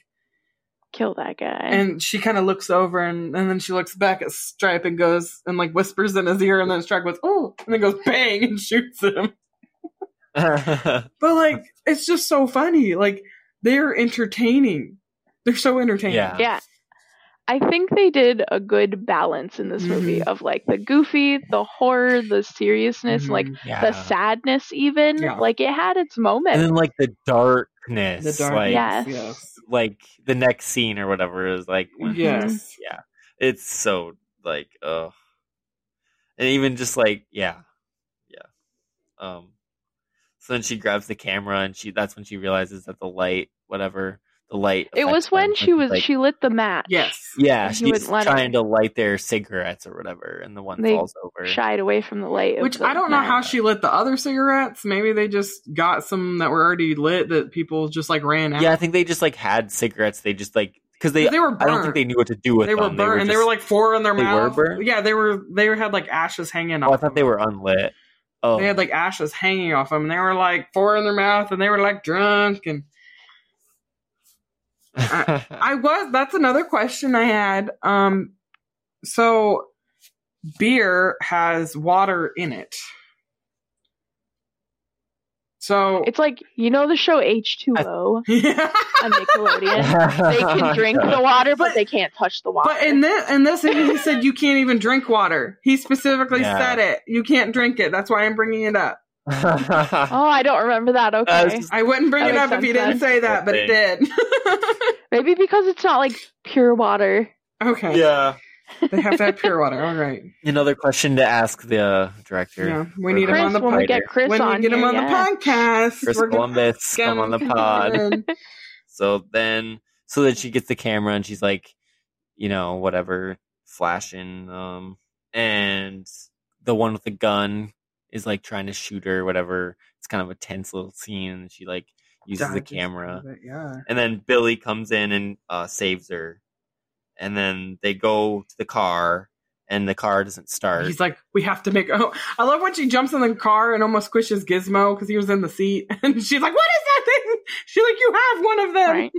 Speaker 2: Kill that guy.
Speaker 3: And she kind of looks over and, and then she looks back at Stripe and goes and like whispers in his ear, and then Stripe goes, "Oh," and then goes bang and *laughs* shoots him. *laughs* But like, it's just so funny. Like they're entertaining. They're so entertaining.
Speaker 1: Yeah.
Speaker 2: yeah. I think they did a good balance in this movie
Speaker 3: Mhm.
Speaker 2: of like the goofy, the horror, the seriousness,
Speaker 3: Mhm.
Speaker 2: like
Speaker 1: yeah.
Speaker 2: the sadness even.
Speaker 3: Yeah.
Speaker 2: Like it had its moments.
Speaker 1: and then like the darkness,
Speaker 3: the dark.
Speaker 1: like
Speaker 2: Yes.
Speaker 3: yes.
Speaker 1: like the next scene or whatever is like when
Speaker 3: Yes.
Speaker 1: yeah it's so like uh and even just like yeah yeah um so then she grabs the camera and she that's when she realizes that the light whatever the light
Speaker 2: it was when
Speaker 1: them.
Speaker 2: she was
Speaker 1: like,
Speaker 2: she lit the match.
Speaker 3: Yes.
Speaker 1: yeah
Speaker 2: she
Speaker 1: she's
Speaker 2: wouldn't let her.
Speaker 1: trying to light their cigarettes or whatever and the one
Speaker 2: They
Speaker 1: falls over
Speaker 2: Shied away from the light.
Speaker 3: Which
Speaker 2: the
Speaker 3: I don't know how she lit the other cigarettes. Maybe they just got some that were already lit that people just like ran out.
Speaker 1: yeah i think they just like had cigarettes they just like because they,
Speaker 3: they were burnt.
Speaker 1: i don't think they knew what to do with
Speaker 3: they were
Speaker 1: them
Speaker 3: burnt, and they were like four in their
Speaker 1: They were
Speaker 3: mouth.
Speaker 1: burnt?
Speaker 3: Yeah, they were. They had like ashes hanging
Speaker 1: oh
Speaker 3: off.
Speaker 1: i thought they were unlit oh
Speaker 3: They had like ashes hanging off them, and they were like four in their mouth, and they were like drunk. And I was. That's another question I had. Um, so beer has water in it. So
Speaker 2: It's like you know the show H two O *laughs*
Speaker 3: yeah.
Speaker 2: on Nickelodeon. They can *laughs* drink the water, but,
Speaker 3: But-
Speaker 2: they can't touch the water.
Speaker 3: But in this, in this, he said you can't even drink water. He specifically
Speaker 1: Yeah.
Speaker 3: said it. You can't drink it. That's why I'm bringing it up.
Speaker 2: Oh, I don't remember that.
Speaker 1: I was
Speaker 2: Okay,
Speaker 1: just-
Speaker 3: I wouldn't bring
Speaker 2: That
Speaker 3: it up if you
Speaker 2: sense
Speaker 3: didn't say that, but it did. *laughs*
Speaker 2: maybe because it's not like pure water.
Speaker 3: okay.
Speaker 1: yeah
Speaker 3: They have to have pure water. All right.
Speaker 1: Another question to ask the uh, director.
Speaker 3: Yeah, we
Speaker 1: or
Speaker 3: need him on the
Speaker 2: when we
Speaker 1: writer.
Speaker 2: get Chris
Speaker 3: when
Speaker 2: on
Speaker 3: we get him on
Speaker 2: yeah.
Speaker 3: the podcast,
Speaker 1: Chris Columbus, come on the *laughs* pod. So then, so then she gets the camera and she's like, you know, whatever, flashing. Um, and the one with the gun is like trying to shoot her, whatever. It's kind of a tense little scene. And she like uses the camera.
Speaker 3: out it, Yeah.
Speaker 1: And then Billy comes in and uh, saves her. And then they go to the car, and the car doesn't start.
Speaker 3: He's like, we have to make. *laughs* Oh, I love when she jumps in the car and almost squishes Gizmo because he was in the seat, *laughs* and she's like, "What is that thing?" *laughs* She's like, "You have one of them,"
Speaker 2: Right?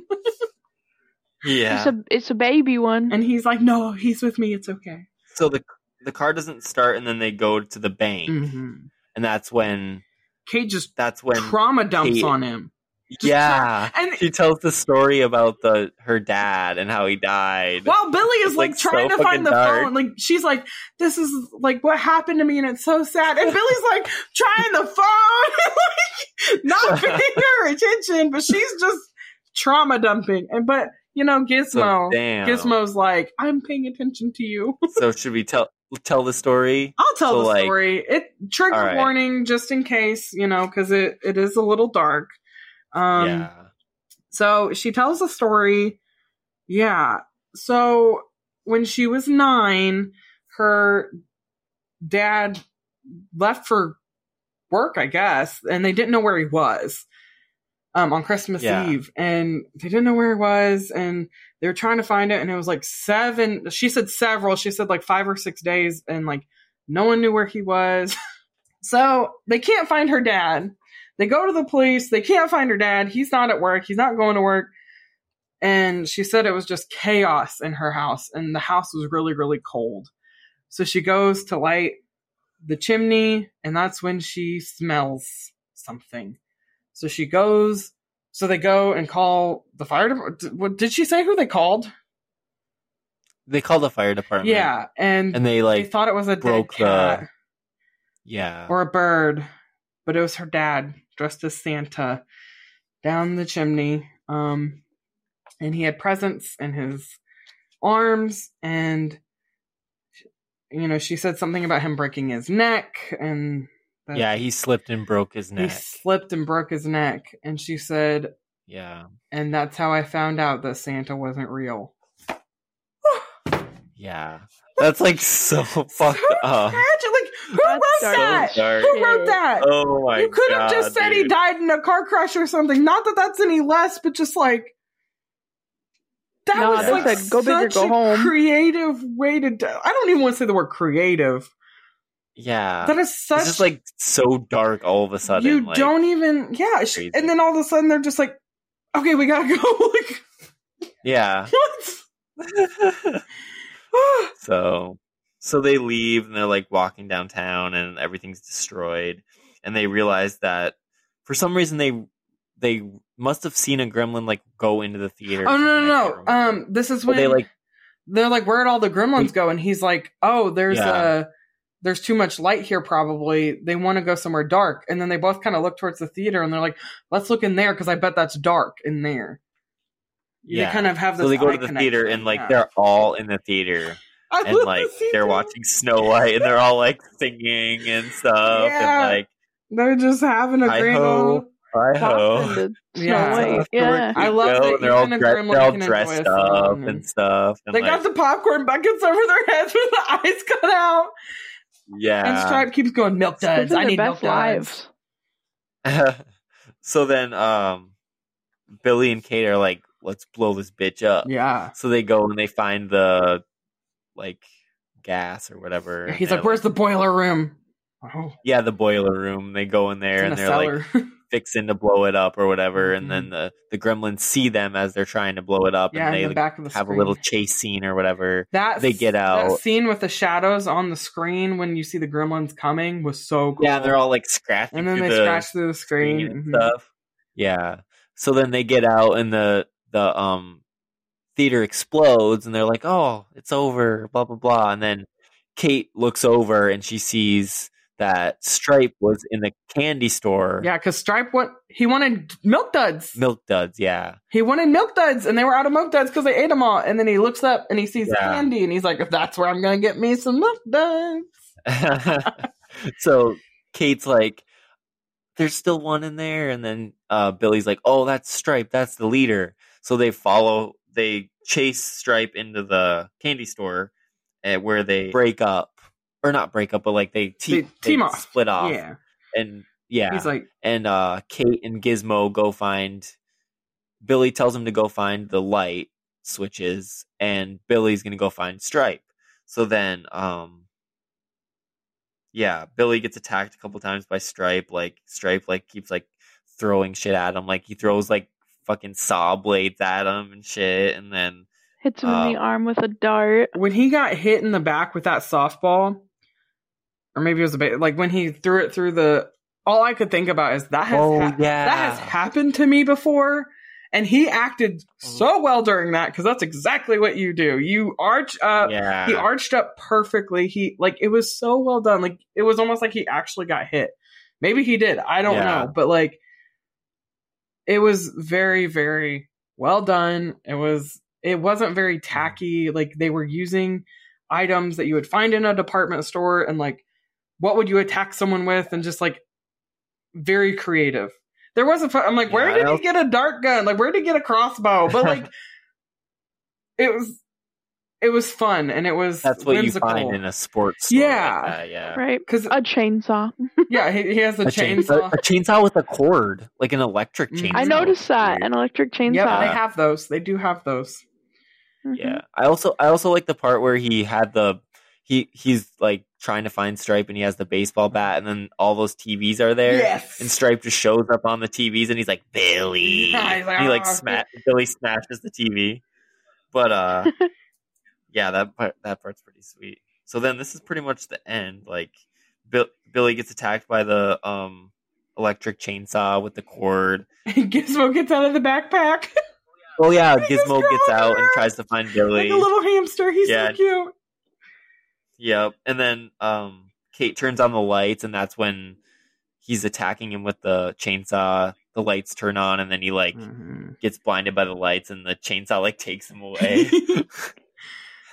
Speaker 1: yeah.
Speaker 2: It's a it's a baby one.
Speaker 3: and he's like, "No, he's with me. It's okay."
Speaker 1: so the the car doesn't start, and then they go to the bank,
Speaker 3: Mm-hmm.
Speaker 1: and that's when
Speaker 3: Kate just
Speaker 1: that's when
Speaker 3: trauma dumps
Speaker 1: Kate-
Speaker 3: on him, just
Speaker 1: yeah.
Speaker 3: and
Speaker 1: She tells the story about the her dad and how he died.
Speaker 3: While Billy is like,
Speaker 1: like,
Speaker 3: trying
Speaker 1: so
Speaker 3: to find the
Speaker 1: dark.
Speaker 3: phone, like she's like, "This is like what happened to me," and it's so sad. And Billy's like trying the phone, *laughs* like not *laughs* paying her attention, but she's just trauma dumping. And but you know,
Speaker 1: So,
Speaker 3: Gizmo,
Speaker 1: damn.
Speaker 3: Gizmo's like, "I'm paying attention to you."
Speaker 1: So should we tell tell the story?
Speaker 3: I'll tell
Speaker 1: So,
Speaker 3: the
Speaker 1: like-
Speaker 3: story. It trigger
Speaker 1: right.
Speaker 3: warning just in case, you know, because it it is a little dark. Um,
Speaker 1: yeah.
Speaker 3: So she tells the story. Yeah. So when she was nine, her dad left for work, I guess, and they didn't know where he was um, on Christmas
Speaker 1: Yeah.
Speaker 3: Eve. And they didn't know where he was, and they were trying to find it. And it was like seven, she said several, she said like five or six days, and like no one knew where he was. *laughs* so they can't find her dad. They go to the police. They can't find her dad. He's not at work. He's not going to work. And she said it was just chaos in her house, and the house was really, really cold. So she goes to light the chimney, and that's when she smells something. So she goes. So they go and call the fire department. What did she say? Who they called?
Speaker 1: They called the fire department.
Speaker 3: Yeah, and,
Speaker 1: And they
Speaker 3: they
Speaker 1: like
Speaker 3: thought it was a dead
Speaker 1: broke the-
Speaker 3: cat
Speaker 1: yeah.
Speaker 3: or a bird, but it was her dad dressed as Santa down the chimney. Um, and he had presents in his arms, and you know, she said something about him breaking his neck, and that
Speaker 1: yeah, he slipped and broke his neck.
Speaker 3: he slipped and broke his neck. And she said,
Speaker 1: Yeah.
Speaker 3: and that's how I found out that Santa wasn't real. *sighs*
Speaker 1: Yeah. That's like so fucked up.
Speaker 3: Tragic. Like who
Speaker 2: That's
Speaker 3: wrote
Speaker 2: dark.
Speaker 3: that?
Speaker 1: So dark.
Speaker 3: Who wrote that?
Speaker 1: Oh my
Speaker 3: you could have just said he died in a car crash or something. Not that that's any less, but just like that
Speaker 2: No,
Speaker 3: was like
Speaker 2: said, "Go big or
Speaker 3: such
Speaker 2: go
Speaker 3: a
Speaker 2: home."
Speaker 3: creative way to. Die. I don't even want to say the word creative.
Speaker 1: Yeah.
Speaker 3: That is such.
Speaker 1: it's just like so dark all of a sudden.
Speaker 3: you
Speaker 1: like,
Speaker 3: don't even. Yeah,
Speaker 1: Crazy.
Speaker 3: and then all of a sudden they're just like, okay, we gotta *laughs* go. like
Speaker 1: Yeah. *laughs* *laughs* *sighs* so so they leave and they're like walking downtown and everything's destroyed and they realize that for some reason they they must have seen a gremlin like go into the theater.
Speaker 3: oh no, no, no. Um, this is
Speaker 1: But
Speaker 3: when
Speaker 1: they like
Speaker 3: they're like, where'd all the gremlins go? And he's like, oh, there's
Speaker 1: Yeah.
Speaker 3: uh there's too much light here. Probably they want to go somewhere dark. And then they both kind of look towards the theater and they're like, let's look in there because I bet that's dark in there.
Speaker 1: yeah.
Speaker 3: They kind of have this.
Speaker 1: so they go to the theater and like
Speaker 3: yeah.
Speaker 1: they're all in the theater
Speaker 3: I
Speaker 1: and like
Speaker 3: the scene
Speaker 1: they're watching Snow White and they're all like singing and stuff
Speaker 3: Yeah.
Speaker 1: and like
Speaker 3: They're just having a
Speaker 1: Hi
Speaker 3: grand
Speaker 1: ho.
Speaker 3: old.
Speaker 1: hi ho.
Speaker 2: Popped *laughs*
Speaker 3: Yeah.
Speaker 2: Yeah.
Speaker 3: I love
Speaker 1: Go,
Speaker 3: that
Speaker 1: they're all,
Speaker 3: even
Speaker 1: dre- they're all dressed up and stuff. And
Speaker 3: They
Speaker 1: like,
Speaker 3: got the popcorn buckets over their heads with the *laughs* eyes cut out.
Speaker 1: Yeah.
Speaker 3: And Stripe keeps going, milk duds.
Speaker 2: Living
Speaker 3: I
Speaker 2: their
Speaker 3: need milk
Speaker 2: best
Speaker 3: duds.
Speaker 2: lives. *laughs*
Speaker 1: so then um Billy and Kate are like, let's blow this bitch up.
Speaker 3: Yeah.
Speaker 1: So they go and they find the like gas or whatever.
Speaker 3: He's
Speaker 1: and
Speaker 3: like,
Speaker 1: they're,
Speaker 3: where's the boiler room? Oh,
Speaker 1: Yeah, the boiler room. They go in there
Speaker 3: it's in
Speaker 1: and
Speaker 3: a
Speaker 1: they're like
Speaker 3: cellar. *laughs*
Speaker 1: fixing to blow it up or whatever,
Speaker 3: Mhm.
Speaker 1: and then the the gremlins see them as they're trying to blow it up
Speaker 3: yeah,
Speaker 1: and they
Speaker 3: the
Speaker 1: like,
Speaker 3: back of the
Speaker 1: have
Speaker 3: screen.
Speaker 1: a little chase scene or whatever.
Speaker 3: that
Speaker 1: they get out.
Speaker 3: That scene with the shadows on the screen when you see the gremlins coming was so cool.
Speaker 1: Yeah, they're all like scratching
Speaker 3: and then they
Speaker 1: the
Speaker 3: scratch through the screen.
Speaker 1: screen and
Speaker 3: Mhm.
Speaker 1: stuff. Yeah. So then they get out and the the um theater explodes and they're like, "Oh, it's over." Blah blah blah. And then Kate looks over and she sees that Stripe was in the candy store.
Speaker 3: Yeah, because Stripe went. He wanted milk duds.
Speaker 1: Milk duds. Yeah.
Speaker 3: He wanted milk duds, and they were out of milk duds because they ate them all. And then he looks up and he sees
Speaker 1: Yeah.
Speaker 3: candy, and he's like, "If "That's where I'm gonna get me some milk duds." *laughs* *laughs*
Speaker 1: so Kate's like, "There's still one in there," and then uh, Billy's like, "Oh, that's Stripe. That's the leader." So they follow. They chase Stripe into the candy store, uh, where they break up, or not break up, but like they, te-
Speaker 3: They team
Speaker 1: they
Speaker 3: off.
Speaker 1: split off,
Speaker 3: Yeah,
Speaker 1: and yeah,
Speaker 3: he's like,
Speaker 1: and uh, Kate and Gizmo go find. Billy tells him to go find the light switches, and Billy's gonna go find Stripe. So then, um, yeah, Billy gets attacked a couple times by Stripe. Like Stripe, like keeps like throwing shit at him. Like he throws like fucking saw blades at him and shit. And then
Speaker 2: Hits him in the
Speaker 1: Um,
Speaker 2: arm with a dart.
Speaker 3: when he got hit in the back with that softball, or maybe it was a bit like when he threw it through the. All I could think about is that has
Speaker 1: Oh,
Speaker 3: hap-
Speaker 1: yeah.
Speaker 3: that has happened to me before, and he acted so mm. well during that because that's exactly what you do. You arch up.
Speaker 1: yeah,
Speaker 3: He arched up perfectly. He like it was so well done. Like it was almost like he actually got hit. Maybe he did. I don't
Speaker 1: Yeah.
Speaker 3: know, but like it was very very well done. It was it wasn't very mm. tacky. Like they were using items that you would find in a department store and like what would you attack someone with and just like very creative. There was a fu- I'm like, where
Speaker 1: Yeah,
Speaker 3: did he get a dart gun? Like where did he get a crossbow? But like *laughs* it was it was fun and it was
Speaker 1: that's what
Speaker 3: whimsical.
Speaker 1: you find in a sports. Store
Speaker 3: Yeah.
Speaker 1: like that, yeah.
Speaker 2: Right.
Speaker 3: Because
Speaker 2: A chainsaw. *laughs*
Speaker 3: yeah, he, he has a,
Speaker 1: A, chain-
Speaker 3: chainsaw.
Speaker 1: a, *laughs* a chainsaw with a cord, like an electric
Speaker 3: Mm.
Speaker 1: chainsaw.
Speaker 2: I noticed that. An electric chainsaw.
Speaker 3: Yep, they have those. They do have those.
Speaker 2: Mhm.
Speaker 1: Yeah, I also I also like the part where he had the he he's like trying to find Stripe and he has the baseball bat and then all those TVs are there.
Speaker 3: Yes.
Speaker 1: And Stripe just shows up on the TVs and he's like Billy.
Speaker 3: Yeah, he's like,
Speaker 1: he like smash *laughs* Billy smashes the TV. But uh, *laughs* yeah, that part that part's pretty sweet. So then this is pretty much the end. Like Bill, Billy gets attacked by the um electric chainsaw with the cord. *laughs*
Speaker 3: Gizmo gets out of the backpack
Speaker 1: Oh yeah, Gizmo gets out and tries to find Billy.
Speaker 3: like a little hamster. He's
Speaker 1: Yeah.
Speaker 3: so cute.
Speaker 1: Yep. And then um Kate turns on the lights and that's when he's attacking him with the chainsaw. The lights turn on and then he like gets blinded by the lights and the chainsaw like takes him away. *laughs*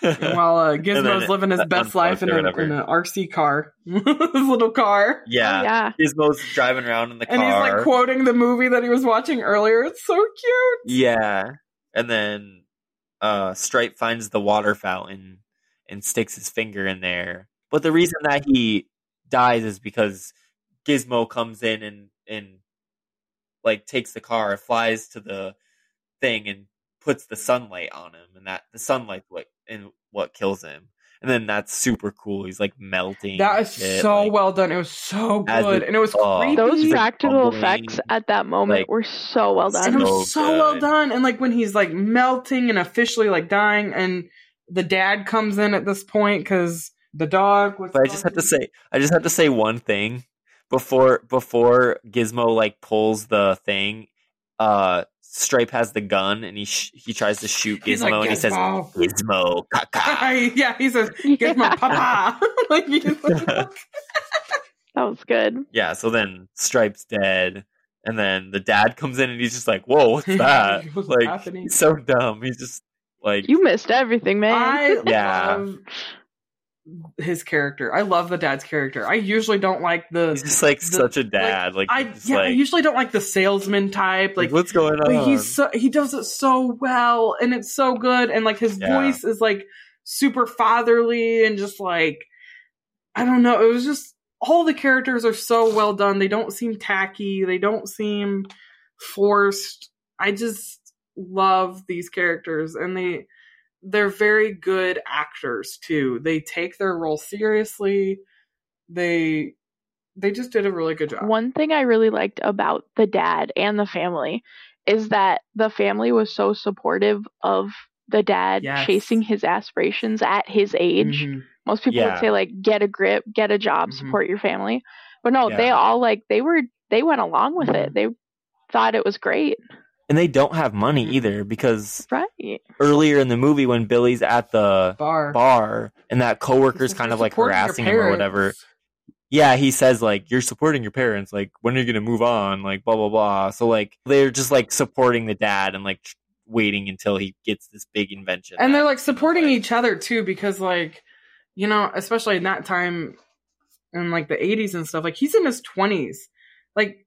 Speaker 3: And while uh, *laughs* Gizmo's
Speaker 1: it-
Speaker 3: living his best life in, a, in an RC car, *laughs* his little car,
Speaker 1: yeah.
Speaker 2: Oh, yeah.
Speaker 1: Gizmo's driving around in the car, and
Speaker 3: he's like quoting the movie that he was watching earlier. It's so cute.
Speaker 1: yeah. And then uh Stripe finds the water fountain and sticks his finger in there. But the reason that he dies is because Gizmo comes in and and like takes the car, flies to the thing, and puts the sunlight on him, and that the sunlight what and what kills him. And then that's super cool. He's like melting.
Speaker 3: That is
Speaker 1: shit,
Speaker 3: so
Speaker 1: like-
Speaker 3: well done. It was so good,
Speaker 1: it-
Speaker 3: and it was
Speaker 1: oh.
Speaker 3: creepy.
Speaker 2: Those
Speaker 1: He's, like,
Speaker 2: practical
Speaker 1: bumbling,
Speaker 2: effects at that moment
Speaker 1: like-
Speaker 2: were so well
Speaker 3: and it
Speaker 2: done.
Speaker 3: was
Speaker 1: So
Speaker 3: so well done. And like when he's like melting and officially like dying, and the dad comes in at this point because the dog was.
Speaker 1: But I just have to say, I just have to say one thing before before Gizmo like pulls the thing. Uh, Stripe has the gun and he sh- he tries to shoot Gizmo
Speaker 3: He's like,
Speaker 1: and *laughs* he says
Speaker 3: "Gizmo."
Speaker 1: Gizmo, caca.
Speaker 3: yeah, he says, *laughs* "Give my
Speaker 2: Yeah.
Speaker 3: papa." *laughs* like, he's like,
Speaker 2: That was good.
Speaker 1: yeah. So then Stripe's dead, and then the dad comes in and he's just like, "Whoa, what's that?" Like
Speaker 3: happening?
Speaker 1: he's so dumb. He's just like,
Speaker 2: You missed everything, man.
Speaker 3: I
Speaker 1: Yeah.
Speaker 3: love his character. I love the dad's character. I usually don't like the.
Speaker 1: he's just like
Speaker 3: the-
Speaker 1: such a dad. Like,
Speaker 3: I
Speaker 1: just
Speaker 3: yeah, I usually don't like the salesman type. Like,
Speaker 1: what's going on?
Speaker 3: but he's so he does it so well, and it's so good, and like his
Speaker 1: Yeah.
Speaker 3: voice is like super fatherly and just like I don't know. It was just all the characters are so well done. They don't seem tacky. They don't seem forced. I just love these characters, and they they're very good actors too. They take their role seriously. They they just did a really good job.
Speaker 2: One thing I really liked about the dad and the family is that the family was so supportive of the dad
Speaker 3: Yes.
Speaker 2: chasing his aspirations at his age.
Speaker 3: Mhm.
Speaker 2: Most people
Speaker 1: Yeah.
Speaker 2: would say like get a grip, get a job,
Speaker 3: Mhm.
Speaker 2: support your family. But no, they all like they were they went along with it. They thought it was great.
Speaker 1: And they don't have money either because
Speaker 2: Right.
Speaker 1: earlier in the movie when Billy's at the
Speaker 3: Bar.
Speaker 1: bar and that coworker's kind of like harassing him or whatever. Yeah, he says like you're supporting your parents. Like when are you gonna move on? Like blah blah blah. So like they're just like supporting the dad and like waiting until he gets this big invention.
Speaker 3: and they're like supporting each other too because like you know especially in that time in like the 80s and stuff like he's in his 20s like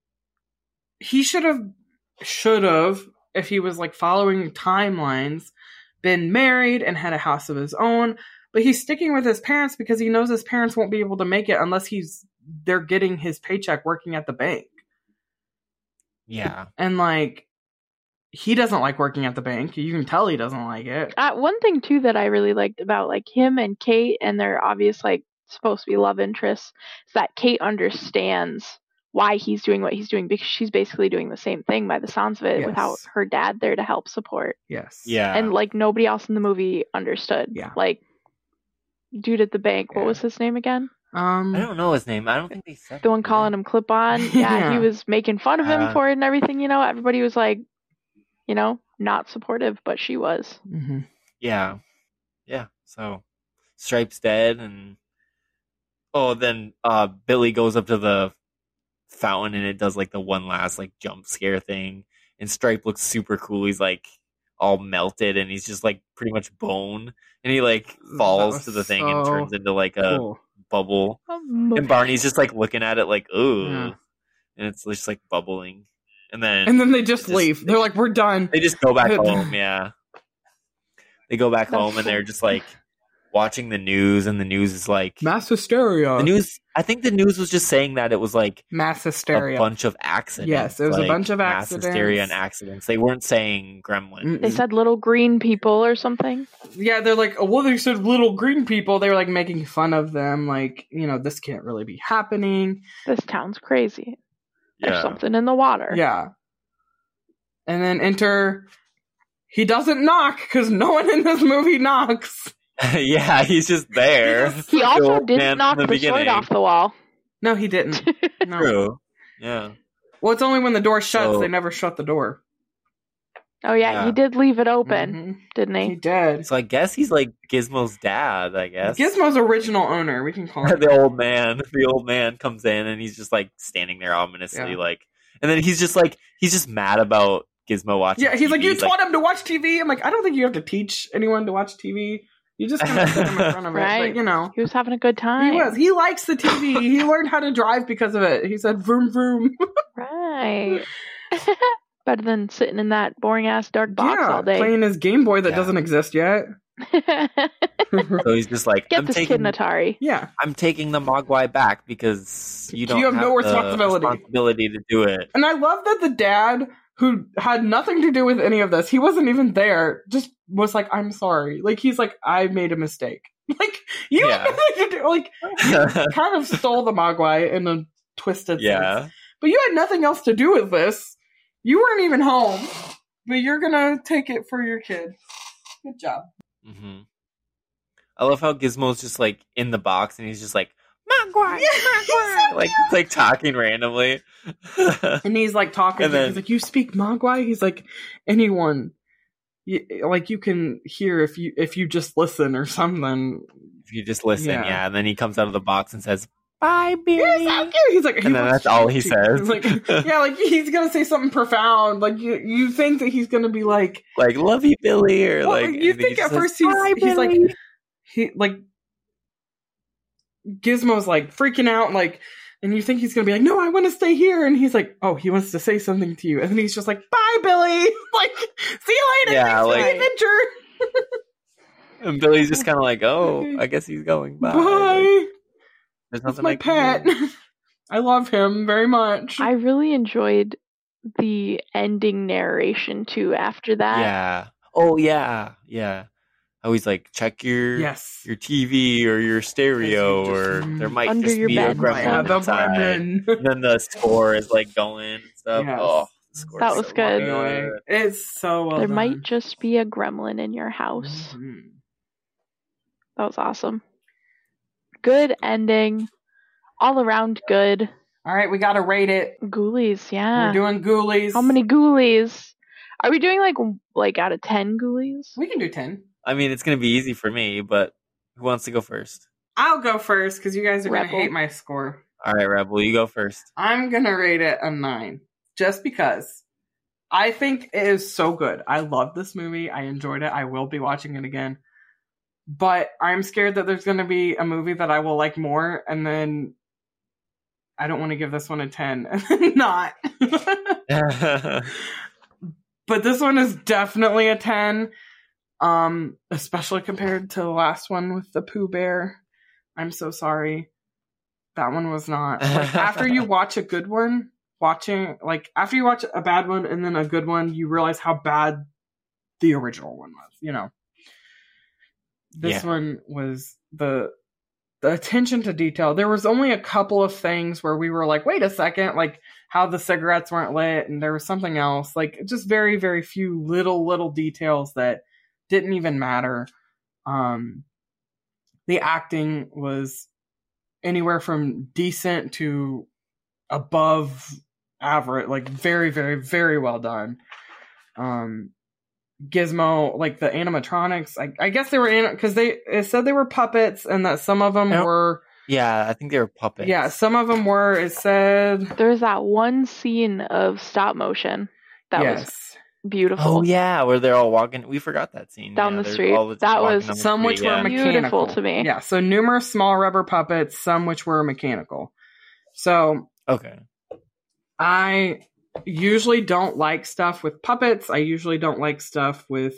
Speaker 3: he should have should have if he was like following timelines been married and had a house of his own but he's sticking with his parents because he knows his parents won't be able to make it unless he's they're getting his paycheck working at the bank.
Speaker 1: Yeah,
Speaker 3: and like he doesn't like working at the bank. You can tell he doesn't like it.
Speaker 2: Uh, one thing too that I really liked about like him and Kate and their obvious like supposed to be love interests is that Kate understands why he's doing what he's doing because she's basically doing the same thing by the sounds of it
Speaker 3: Yes.
Speaker 2: without her dad there to help support.
Speaker 3: yes
Speaker 1: yeah.
Speaker 2: And like nobody else in the movie understood.
Speaker 3: Yeah.
Speaker 2: Like dude at the bank, what
Speaker 3: Yeah.
Speaker 2: was his name again?
Speaker 3: um
Speaker 1: I don't know his name. I don't think they said
Speaker 2: The one calling him clip on. Yeah, *laughs*
Speaker 3: Yeah.
Speaker 2: he was making fun of him
Speaker 1: Uh.
Speaker 2: for it and everything, you know. Everybody was like, you know, not supportive, but she was.
Speaker 3: mhm.
Speaker 1: Yeah, yeah. So Stripe's dead, and oh, then uh Billy goes up to the fountain, and it does like the one last like jump scare thing, and Stripe looks super cool. He's like all melted, and he's just like pretty much bone, and he like falls to the thing and turns into like a
Speaker 3: Cool.
Speaker 1: bubble, and Barney's just like looking at it like ooh,
Speaker 3: Yeah.
Speaker 1: and it's just like bubbling, and then
Speaker 3: And then they just,
Speaker 1: Just-
Speaker 3: leave. They're like, we're done.
Speaker 1: they just go back *laughs* home, yeah. They go back home and they're just like watching the news and the news is like
Speaker 3: Mass hysteria.
Speaker 1: the news I think the news was just saying that it was like
Speaker 3: Mass hysteria, a
Speaker 1: bunch of accidents.
Speaker 3: Yes, it was a bunch of
Speaker 1: mass hysteria and accidents. They weren't saying gremlin.
Speaker 3: Mm-mm.
Speaker 2: They said little green people or something.
Speaker 3: yeah, they're like, oh, well, they said little green people. They were like making fun of them. Like, you know, this can't really be happening.
Speaker 2: This town's crazy. There's something in the water.
Speaker 3: Yeah. And then enter. He doesn't knock because no one in this movie knocks. *laughs*
Speaker 1: yeah, he's just there.
Speaker 2: He also
Speaker 1: old
Speaker 2: didn't knock
Speaker 1: the
Speaker 2: the, sword off the wall.
Speaker 3: No, he didn't. *laughs* No.
Speaker 1: True. Yeah.
Speaker 3: Well, it's only when the door shuts.
Speaker 1: So-
Speaker 3: they never shut the door.
Speaker 2: Oh yeah,
Speaker 1: Yeah.
Speaker 2: he did leave it open,
Speaker 3: Mhm.
Speaker 2: didn't
Speaker 3: He
Speaker 2: he?
Speaker 3: did.
Speaker 1: So I guess he's like Gizmo's dad, I guess.
Speaker 3: Gizmo's original owner. We can call *laughs* him.
Speaker 1: the old man the old man comes in and he's just like standing there ominously
Speaker 3: Yeah.
Speaker 1: like and then he's just like he's just mad about gizmo watching
Speaker 3: Yeah, he's like,
Speaker 1: TV.
Speaker 3: you taught him to watch TV. I'm like, I don't think you have to teach anyone to watch TV. You just kind of sit him in front of *laughs* it.
Speaker 2: Right.
Speaker 3: But, you know,
Speaker 2: He was having a good time.
Speaker 3: he was. He likes the TV. he *laughs* learned how to drive because of it. He said, vroom, vroom.
Speaker 2: Right. *laughs* Better than sitting in that boring ass dark box
Speaker 3: yeah,
Speaker 2: all day.
Speaker 3: playing his Game Boy that
Speaker 1: Yeah.
Speaker 3: doesn't exist yet.
Speaker 1: So he's just like,
Speaker 2: Get
Speaker 1: I'm
Speaker 2: this
Speaker 1: taking,
Speaker 2: kid an Atari.
Speaker 3: yeah.
Speaker 1: I'm taking the Mogwai back because you don't
Speaker 3: You have no
Speaker 1: the
Speaker 3: responsibility.
Speaker 1: responsibility to do it.
Speaker 3: And I love that the dad, who had nothing to do with any of this, he wasn't even there, just was like, I'm sorry. Like, he's like, I made a mistake. *laughs* Like, you
Speaker 1: Yeah. *laughs*
Speaker 3: had nothing to do, like, *laughs* kind of stole the Mogwai in a twisted sense.
Speaker 1: yeah.
Speaker 3: But you had nothing else to do with this. You weren't even home, but you're gonna take it for your kid. Good job.
Speaker 1: Mm-hmm. I love how Gizmo's just like in the box and he's just like Mogwai,
Speaker 3: Yeah,
Speaker 1: Mogwai, like like talking randomly. *laughs*
Speaker 3: And he's like talking.
Speaker 1: And
Speaker 3: to
Speaker 1: then-
Speaker 3: he's like, "You speak Mogwai?" He's like, "Anyone, y- like you can hear if you if you just listen or something."
Speaker 1: if you just listen,
Speaker 3: Yeah.
Speaker 1: yeah. And then he comes out of the box and says, "Bye, Billy."
Speaker 3: So. He's like,
Speaker 1: And then that's all he
Speaker 3: to
Speaker 1: says.
Speaker 3: He's like, yeah, like he's gonna say something profound. Like you, you think that he's gonna be like,
Speaker 1: like "Love you, Billy," or
Speaker 3: well,
Speaker 1: like
Speaker 3: you
Speaker 1: and he
Speaker 3: think
Speaker 1: just
Speaker 3: at
Speaker 1: says,
Speaker 3: first he's he's like he like Gizmo's like freaking out, like, and you think he's gonna be like, no, I want to stay here, and he's like, oh, he wants to say something to you, and then he's just like, bye, Billy, *laughs* like, see you later,
Speaker 1: Yeah,
Speaker 3: thanks for
Speaker 1: like-
Speaker 3: the adventure, *laughs*
Speaker 1: and Billy's just kind of like, "Oh, *laughs* I guess he's going bye."
Speaker 3: bye.
Speaker 1: Like, There's
Speaker 3: That's
Speaker 1: nothing
Speaker 3: my
Speaker 1: I
Speaker 3: pet. I love him very much.
Speaker 2: I really enjoyed the ending narration too after that.
Speaker 1: Yeah. Oh yeah, yeah. How he's like, check your
Speaker 3: yes.
Speaker 1: your TV or your stereo, or there might
Speaker 2: Under
Speaker 1: just
Speaker 2: your
Speaker 1: be
Speaker 2: bed.
Speaker 1: a
Speaker 3: Right,
Speaker 1: gremlin
Speaker 3: the
Speaker 1: inside. And then the score is like going and stuff.
Speaker 3: Yes.
Speaker 1: Oh, the
Speaker 2: That was
Speaker 1: so
Speaker 2: good.
Speaker 3: Anyway, it's so well
Speaker 2: there
Speaker 3: done.
Speaker 2: might just be a gremlin in your house.
Speaker 3: Mhm.
Speaker 2: That was awesome. Good ending. All around good.
Speaker 3: All right, we gotta rate it.
Speaker 2: Ghoulies, yeah.
Speaker 3: We're doing ghoulies.
Speaker 2: How many ghoulies? Are we doing like like out of ten ghoulies?
Speaker 3: We can do ten.
Speaker 1: I mean, it's gonna be easy for me, but who wants to go first?
Speaker 3: I'll go first because you guys are
Speaker 2: Rebel.
Speaker 3: gonna hate my score.
Speaker 1: All right, Rebel, you go first.
Speaker 3: I'm gonna rate it a nine, just because I think it is so good. I love this movie. I enjoyed it. I will be watching it again, but I'm scared that there's gonna be a movie that I will like more, and then I don't want to give this one a ten and *laughs* not. *laughs* but this one is definitely a 10 um especially compared to the last one with the pooh bear. I'm so sorry. That one was not. Like after you *laughs* watch a good one watching like after you watch a bad one and then a good one you realize how bad the original one was you know? This
Speaker 1: Yeah.
Speaker 3: one was the the attention to detail. There was only a couple of things where we were like wait a second like how the cigarettes weren't lit and there was something else. Like just very very few little little details that didn't even matter. Um the acting was anywhere from decent to above average like very very very well done. Um gizmo like the animatronics i, I guess they were in because they it said they were puppets and that some of them were
Speaker 1: yeah, I think they were puppets.
Speaker 3: yeah some of them were it said
Speaker 2: There's that one scene of stop motion that was
Speaker 3: yes
Speaker 2: beautiful.
Speaker 1: Oh yeah, where they're all walking. We forgot that scene.
Speaker 2: Down
Speaker 1: Yeah,
Speaker 2: the street.
Speaker 1: all
Speaker 2: That was-
Speaker 3: some
Speaker 1: street,
Speaker 3: which
Speaker 1: yeah.
Speaker 3: were mechanical
Speaker 2: Beautiful to me.
Speaker 3: Yeah, so numerous small rubber puppets, some which were mechanical. So
Speaker 1: Okay.
Speaker 3: I usually don't like stuff with puppets. I usually don't like stuff with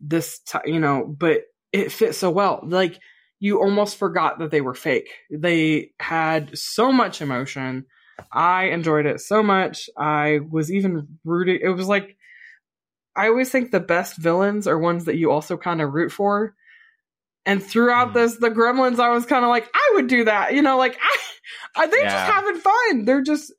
Speaker 3: this, t- you know, but it fit so well. Like you almost forgot that they were fake. They had so much emotion. I enjoyed it so much. I was even rooting. It was like I always think the best villains are ones that you also kind of root for. And throughout
Speaker 1: Mhm.
Speaker 3: this, the Gremlins, I was kind of like, I would do that. You know, like *laughs* I, they're
Speaker 1: Yeah.
Speaker 3: just having fun. They're just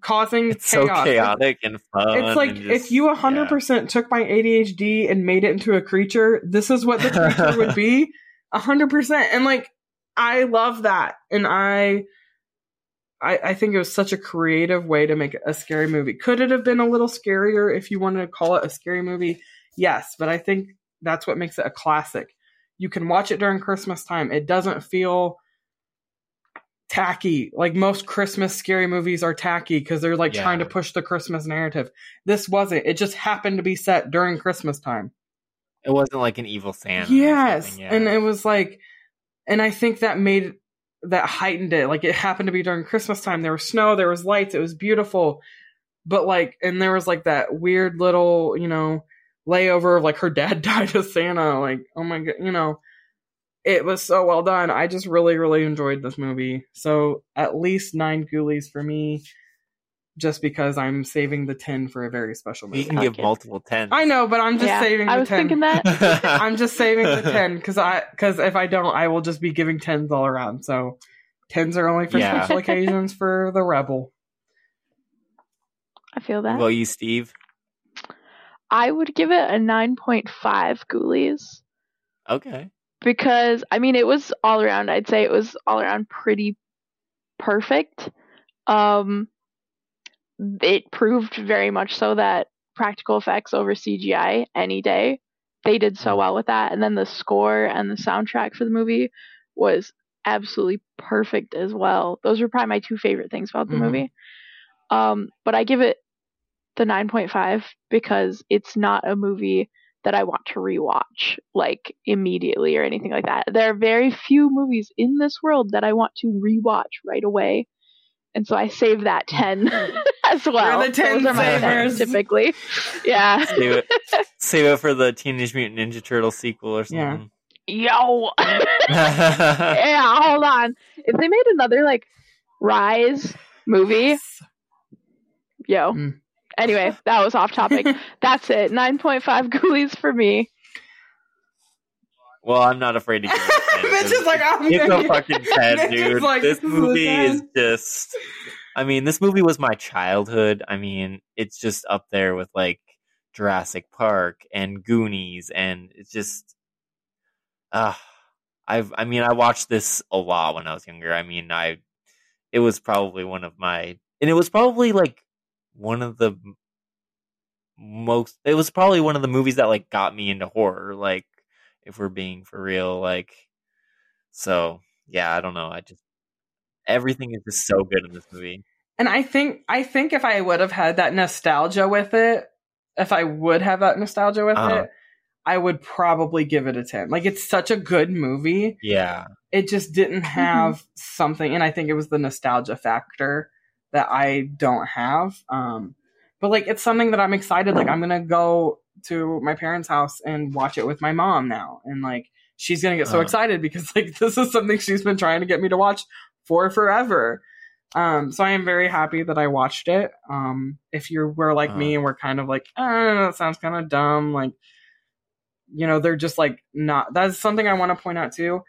Speaker 3: causing
Speaker 1: It's so
Speaker 3: chaos.
Speaker 1: chaotic and fun.
Speaker 3: It's like
Speaker 1: just-
Speaker 3: if you 100% took my ADHD and made it into a creature, this is what the creature would *laughs* be. 100%. And like, I love that. And I, I, I think it was such a creative way to make a scary movie. Could it have been a little scarier if you wanted to call it a scary movie? Yes, but I think that's what makes it a classic. You can watch it during Christmas time. It doesn't feel tacky. Like most Christmas scary movies are tacky because they're like
Speaker 1: Yeah.
Speaker 3: trying to push the Christmas narrative. This wasn't. It just happened to be set during Christmas time.
Speaker 1: It wasn't like an evil Santa.
Speaker 3: Yes.
Speaker 1: yeah.
Speaker 3: And it was like, and I think that made, that heightened it. Like it happened to be during Christmas time. There was snow, there was lights, it was beautiful. But like, and there was like that weird little, you know, layover of like her dad *laughs* died as Santa. Like, oh my god, you know, it was so well done. I just really, really enjoyed this movie. So at least nine ghoulies for me, just because I'm saving the ten for a very special
Speaker 1: We
Speaker 3: movie.
Speaker 1: can give
Speaker 2: Okay.
Speaker 1: multiple tens.
Speaker 3: I know, but I'm just
Speaker 2: yeah,
Speaker 3: saving the
Speaker 2: I was
Speaker 3: 10.
Speaker 2: thinking that. *laughs*
Speaker 3: I'm just saving the *laughs* 10 because I because if I don't, I will just be giving tens all around. So tens are only for
Speaker 1: Yeah.
Speaker 3: special occasions for the rebel.
Speaker 2: I feel that.
Speaker 1: Well, you, Steve.
Speaker 2: I would give it a 9.5 ghoulies
Speaker 1: Okay.
Speaker 2: because I mean it was all around. I'd say it was all around pretty perfect. Um, it proved very much so that practical effects over CGI any day. They did so well with that, and then the score and the soundtrack for the movie was absolutely perfect as well. Those were probably my two favorite things about the
Speaker 3: Mhm.
Speaker 2: movie. Um, but I give it the 9.5 because it's not a movie that I want to rewatch like immediately or anything like that. There are very few movies in this world that I want to rewatch right away. And so I save that 10 *laughs* as well.
Speaker 3: the 10
Speaker 2: Those are my 10
Speaker 3: savers.
Speaker 2: typically. Yeah.
Speaker 1: Save it. *laughs* Save it for the Teenage Mutant Ninja Turtle sequel or
Speaker 3: Yeah.
Speaker 1: something.
Speaker 2: Yo. *laughs* yeah, hold on. If they made another like Rise movie, yo.
Speaker 3: Mm.
Speaker 2: Anyway, that was off topic. *laughs* That's it. 9.5 ghoulies for me.
Speaker 1: well, I'm not afraid to give it a 10.
Speaker 3: Mitch is like, I'm
Speaker 1: it's a fucking 10, dude.
Speaker 3: like,
Speaker 1: this
Speaker 3: this
Speaker 1: movie
Speaker 3: 10.
Speaker 1: is just. I mean, this movie was my childhood. I mean, it's just up there with like Jurassic Park and Goonies, and it's just. Uh, I've. I mean, I watched this a lot when I was younger. I mean, I. It was probably one of my, and it was probably like one of the most. It was probably one of the movies that like got me into horror. Like, if we're being for real, like. So yeah, I don't know. I just everything is just so good in this movie.
Speaker 3: And I think I think if I would have had that nostalgia with it, if I would have that nostalgia with
Speaker 1: Uh-huh.
Speaker 3: it, I would probably give it a 10. Like it's such a good movie.
Speaker 1: Yeah,
Speaker 3: It just didn't *laughs* have something and I think it was the nostalgia factor that I don't have. Um but like it's something that I'm excited like I'm going to go to my parents' house and watch it with my mom now and like she's going to get so
Speaker 1: Uh-huh.
Speaker 3: excited because like *laughs* this is something she's been trying to get me to watch for forever. Um, so I am very happy that I watched it. Um, if you were like me
Speaker 1: Uh-huh.
Speaker 3: and were kind of like, oh, that sounds kind of dumb, like, you know, they're just like not. That's something I want to point out too.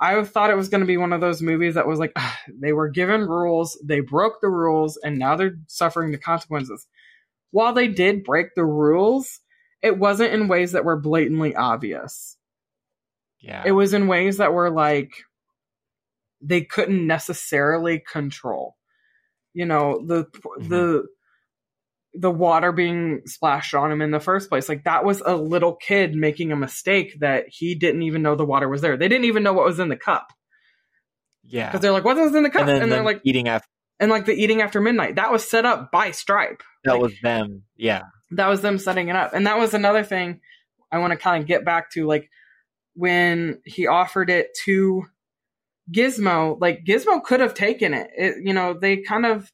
Speaker 3: I thought it was going to be one of those movies that was like "Ah, they were given rules, they broke the rules, and now they're suffering the consequences. While they did break the rules, it wasn't in ways that were blatantly obvious
Speaker 1: yeah.
Speaker 3: it was in ways that were like they couldn't necessarily control. You know the mm-hmm. the the water being splashed on him in the first place. Like that was a little kid making a mistake that he didn't even know the water was there. They didn't even know what was in the cup.
Speaker 1: Yeah.
Speaker 3: because they're like what was in the cup?
Speaker 1: and then
Speaker 3: and they're like
Speaker 1: eating after
Speaker 3: and like the eating after midnight. That was set up by stripe.
Speaker 1: That
Speaker 3: Like,
Speaker 1: was them. Yeah,
Speaker 3: that was them setting it up. And that was another thing i want to kind of get back to like when he offered it to gizmo like gizmo could have taken it, it you know they kind of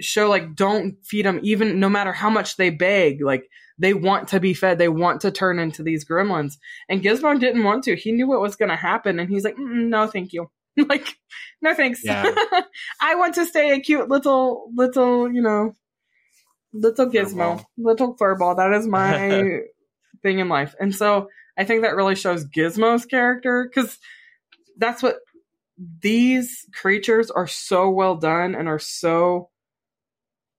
Speaker 3: show like don't feed them even no matter how much they beg. Like they want to be fed. They want to turn into these gremlins. And gizmo didn't want to. He knew what was going to happen and he's like no thank you. *laughs* Like no thanks.
Speaker 1: Yeah. *laughs*
Speaker 3: i want to stay a cute little little you know little gizmo
Speaker 1: Furball.
Speaker 3: little furball. That is my *laughs* thing in life. And so i think that really shows gizmo's character because that's what these creatures are so well done and are so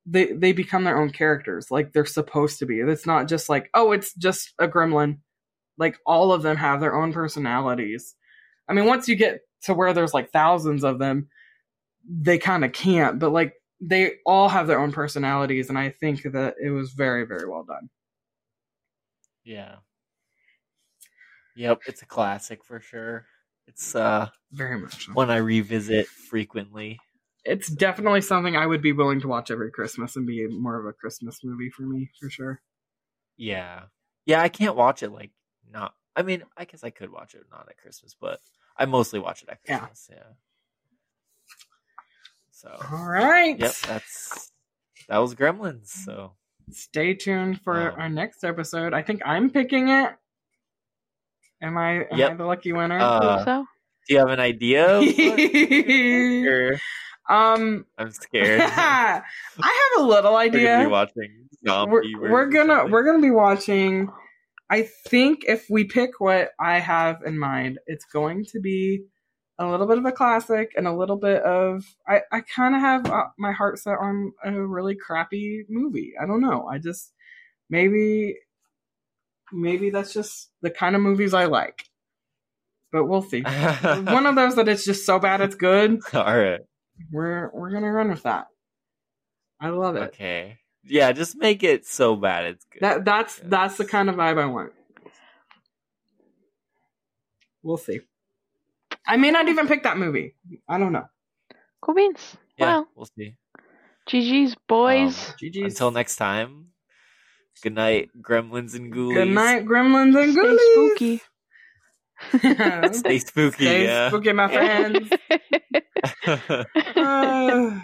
Speaker 3: they they become their own characters like they're supposed to be it's not just like oh it's just a gremlin like all of them have their own personalities i mean once you get to where there's like thousands of them they kind of can't but like they all have their own personalities and i think that it was very very well done
Speaker 1: yeah. Yep, it's a classic for sure. It's uh
Speaker 3: very much so.
Speaker 1: one I revisit frequently.
Speaker 3: it's definitely something i would be willing to watch every christmas and be more of a christmas movie for me for sure
Speaker 1: Yeah, yeah. I can't watch it like not. I mean, I guess I could watch it not at Christmas, but I mostly watch it at
Speaker 3: Yeah.
Speaker 1: Christmas. Yeah. So
Speaker 3: all right
Speaker 1: yep, that's that was Gremlins. So
Speaker 3: stay tuned for
Speaker 1: Um,
Speaker 3: our next episode. I think I'm picking it. Am I? Am I the lucky winner?
Speaker 2: I
Speaker 1: Uh,
Speaker 2: think so.
Speaker 1: Do you have an idea? or- *laughs*
Speaker 3: um,
Speaker 1: I'm scared. *laughs*
Speaker 3: I have a little
Speaker 1: We're gonna be
Speaker 3: idea.
Speaker 1: watching.
Speaker 3: We're, we're gonna
Speaker 1: of
Speaker 3: we're gonna be watching. I think if we pick what I have in mind, it's going to be a little bit of a classic and a little bit of I I kind of have uh, my heart set on a really crappy movie. I don't know. I just maybe maybe that's just the kind of movies I like. But we'll see. *laughs* One of those that it's just so bad it's good.
Speaker 1: All right.
Speaker 3: We're we're gonna run with that. I love it.
Speaker 1: Okay. Yeah, just make it so bad it's good.
Speaker 3: That that's
Speaker 1: Yes.
Speaker 3: that's the kind of vibe I want. We'll see. I may not even pick that movie. I don't know.
Speaker 2: Cool beans.
Speaker 1: yeah,
Speaker 2: Well,
Speaker 1: we'll see.
Speaker 2: GG's, boys.
Speaker 1: Um,
Speaker 3: GG's.
Speaker 1: Until next time. Good night, gremlins and ghoulies.
Speaker 3: Good night, gremlins and
Speaker 2: Stay
Speaker 3: ghoulies.
Speaker 2: spooky.
Speaker 1: Stay spooky,
Speaker 3: Stay
Speaker 1: yeah.
Speaker 3: spooky, my friends. *laughs* Uh,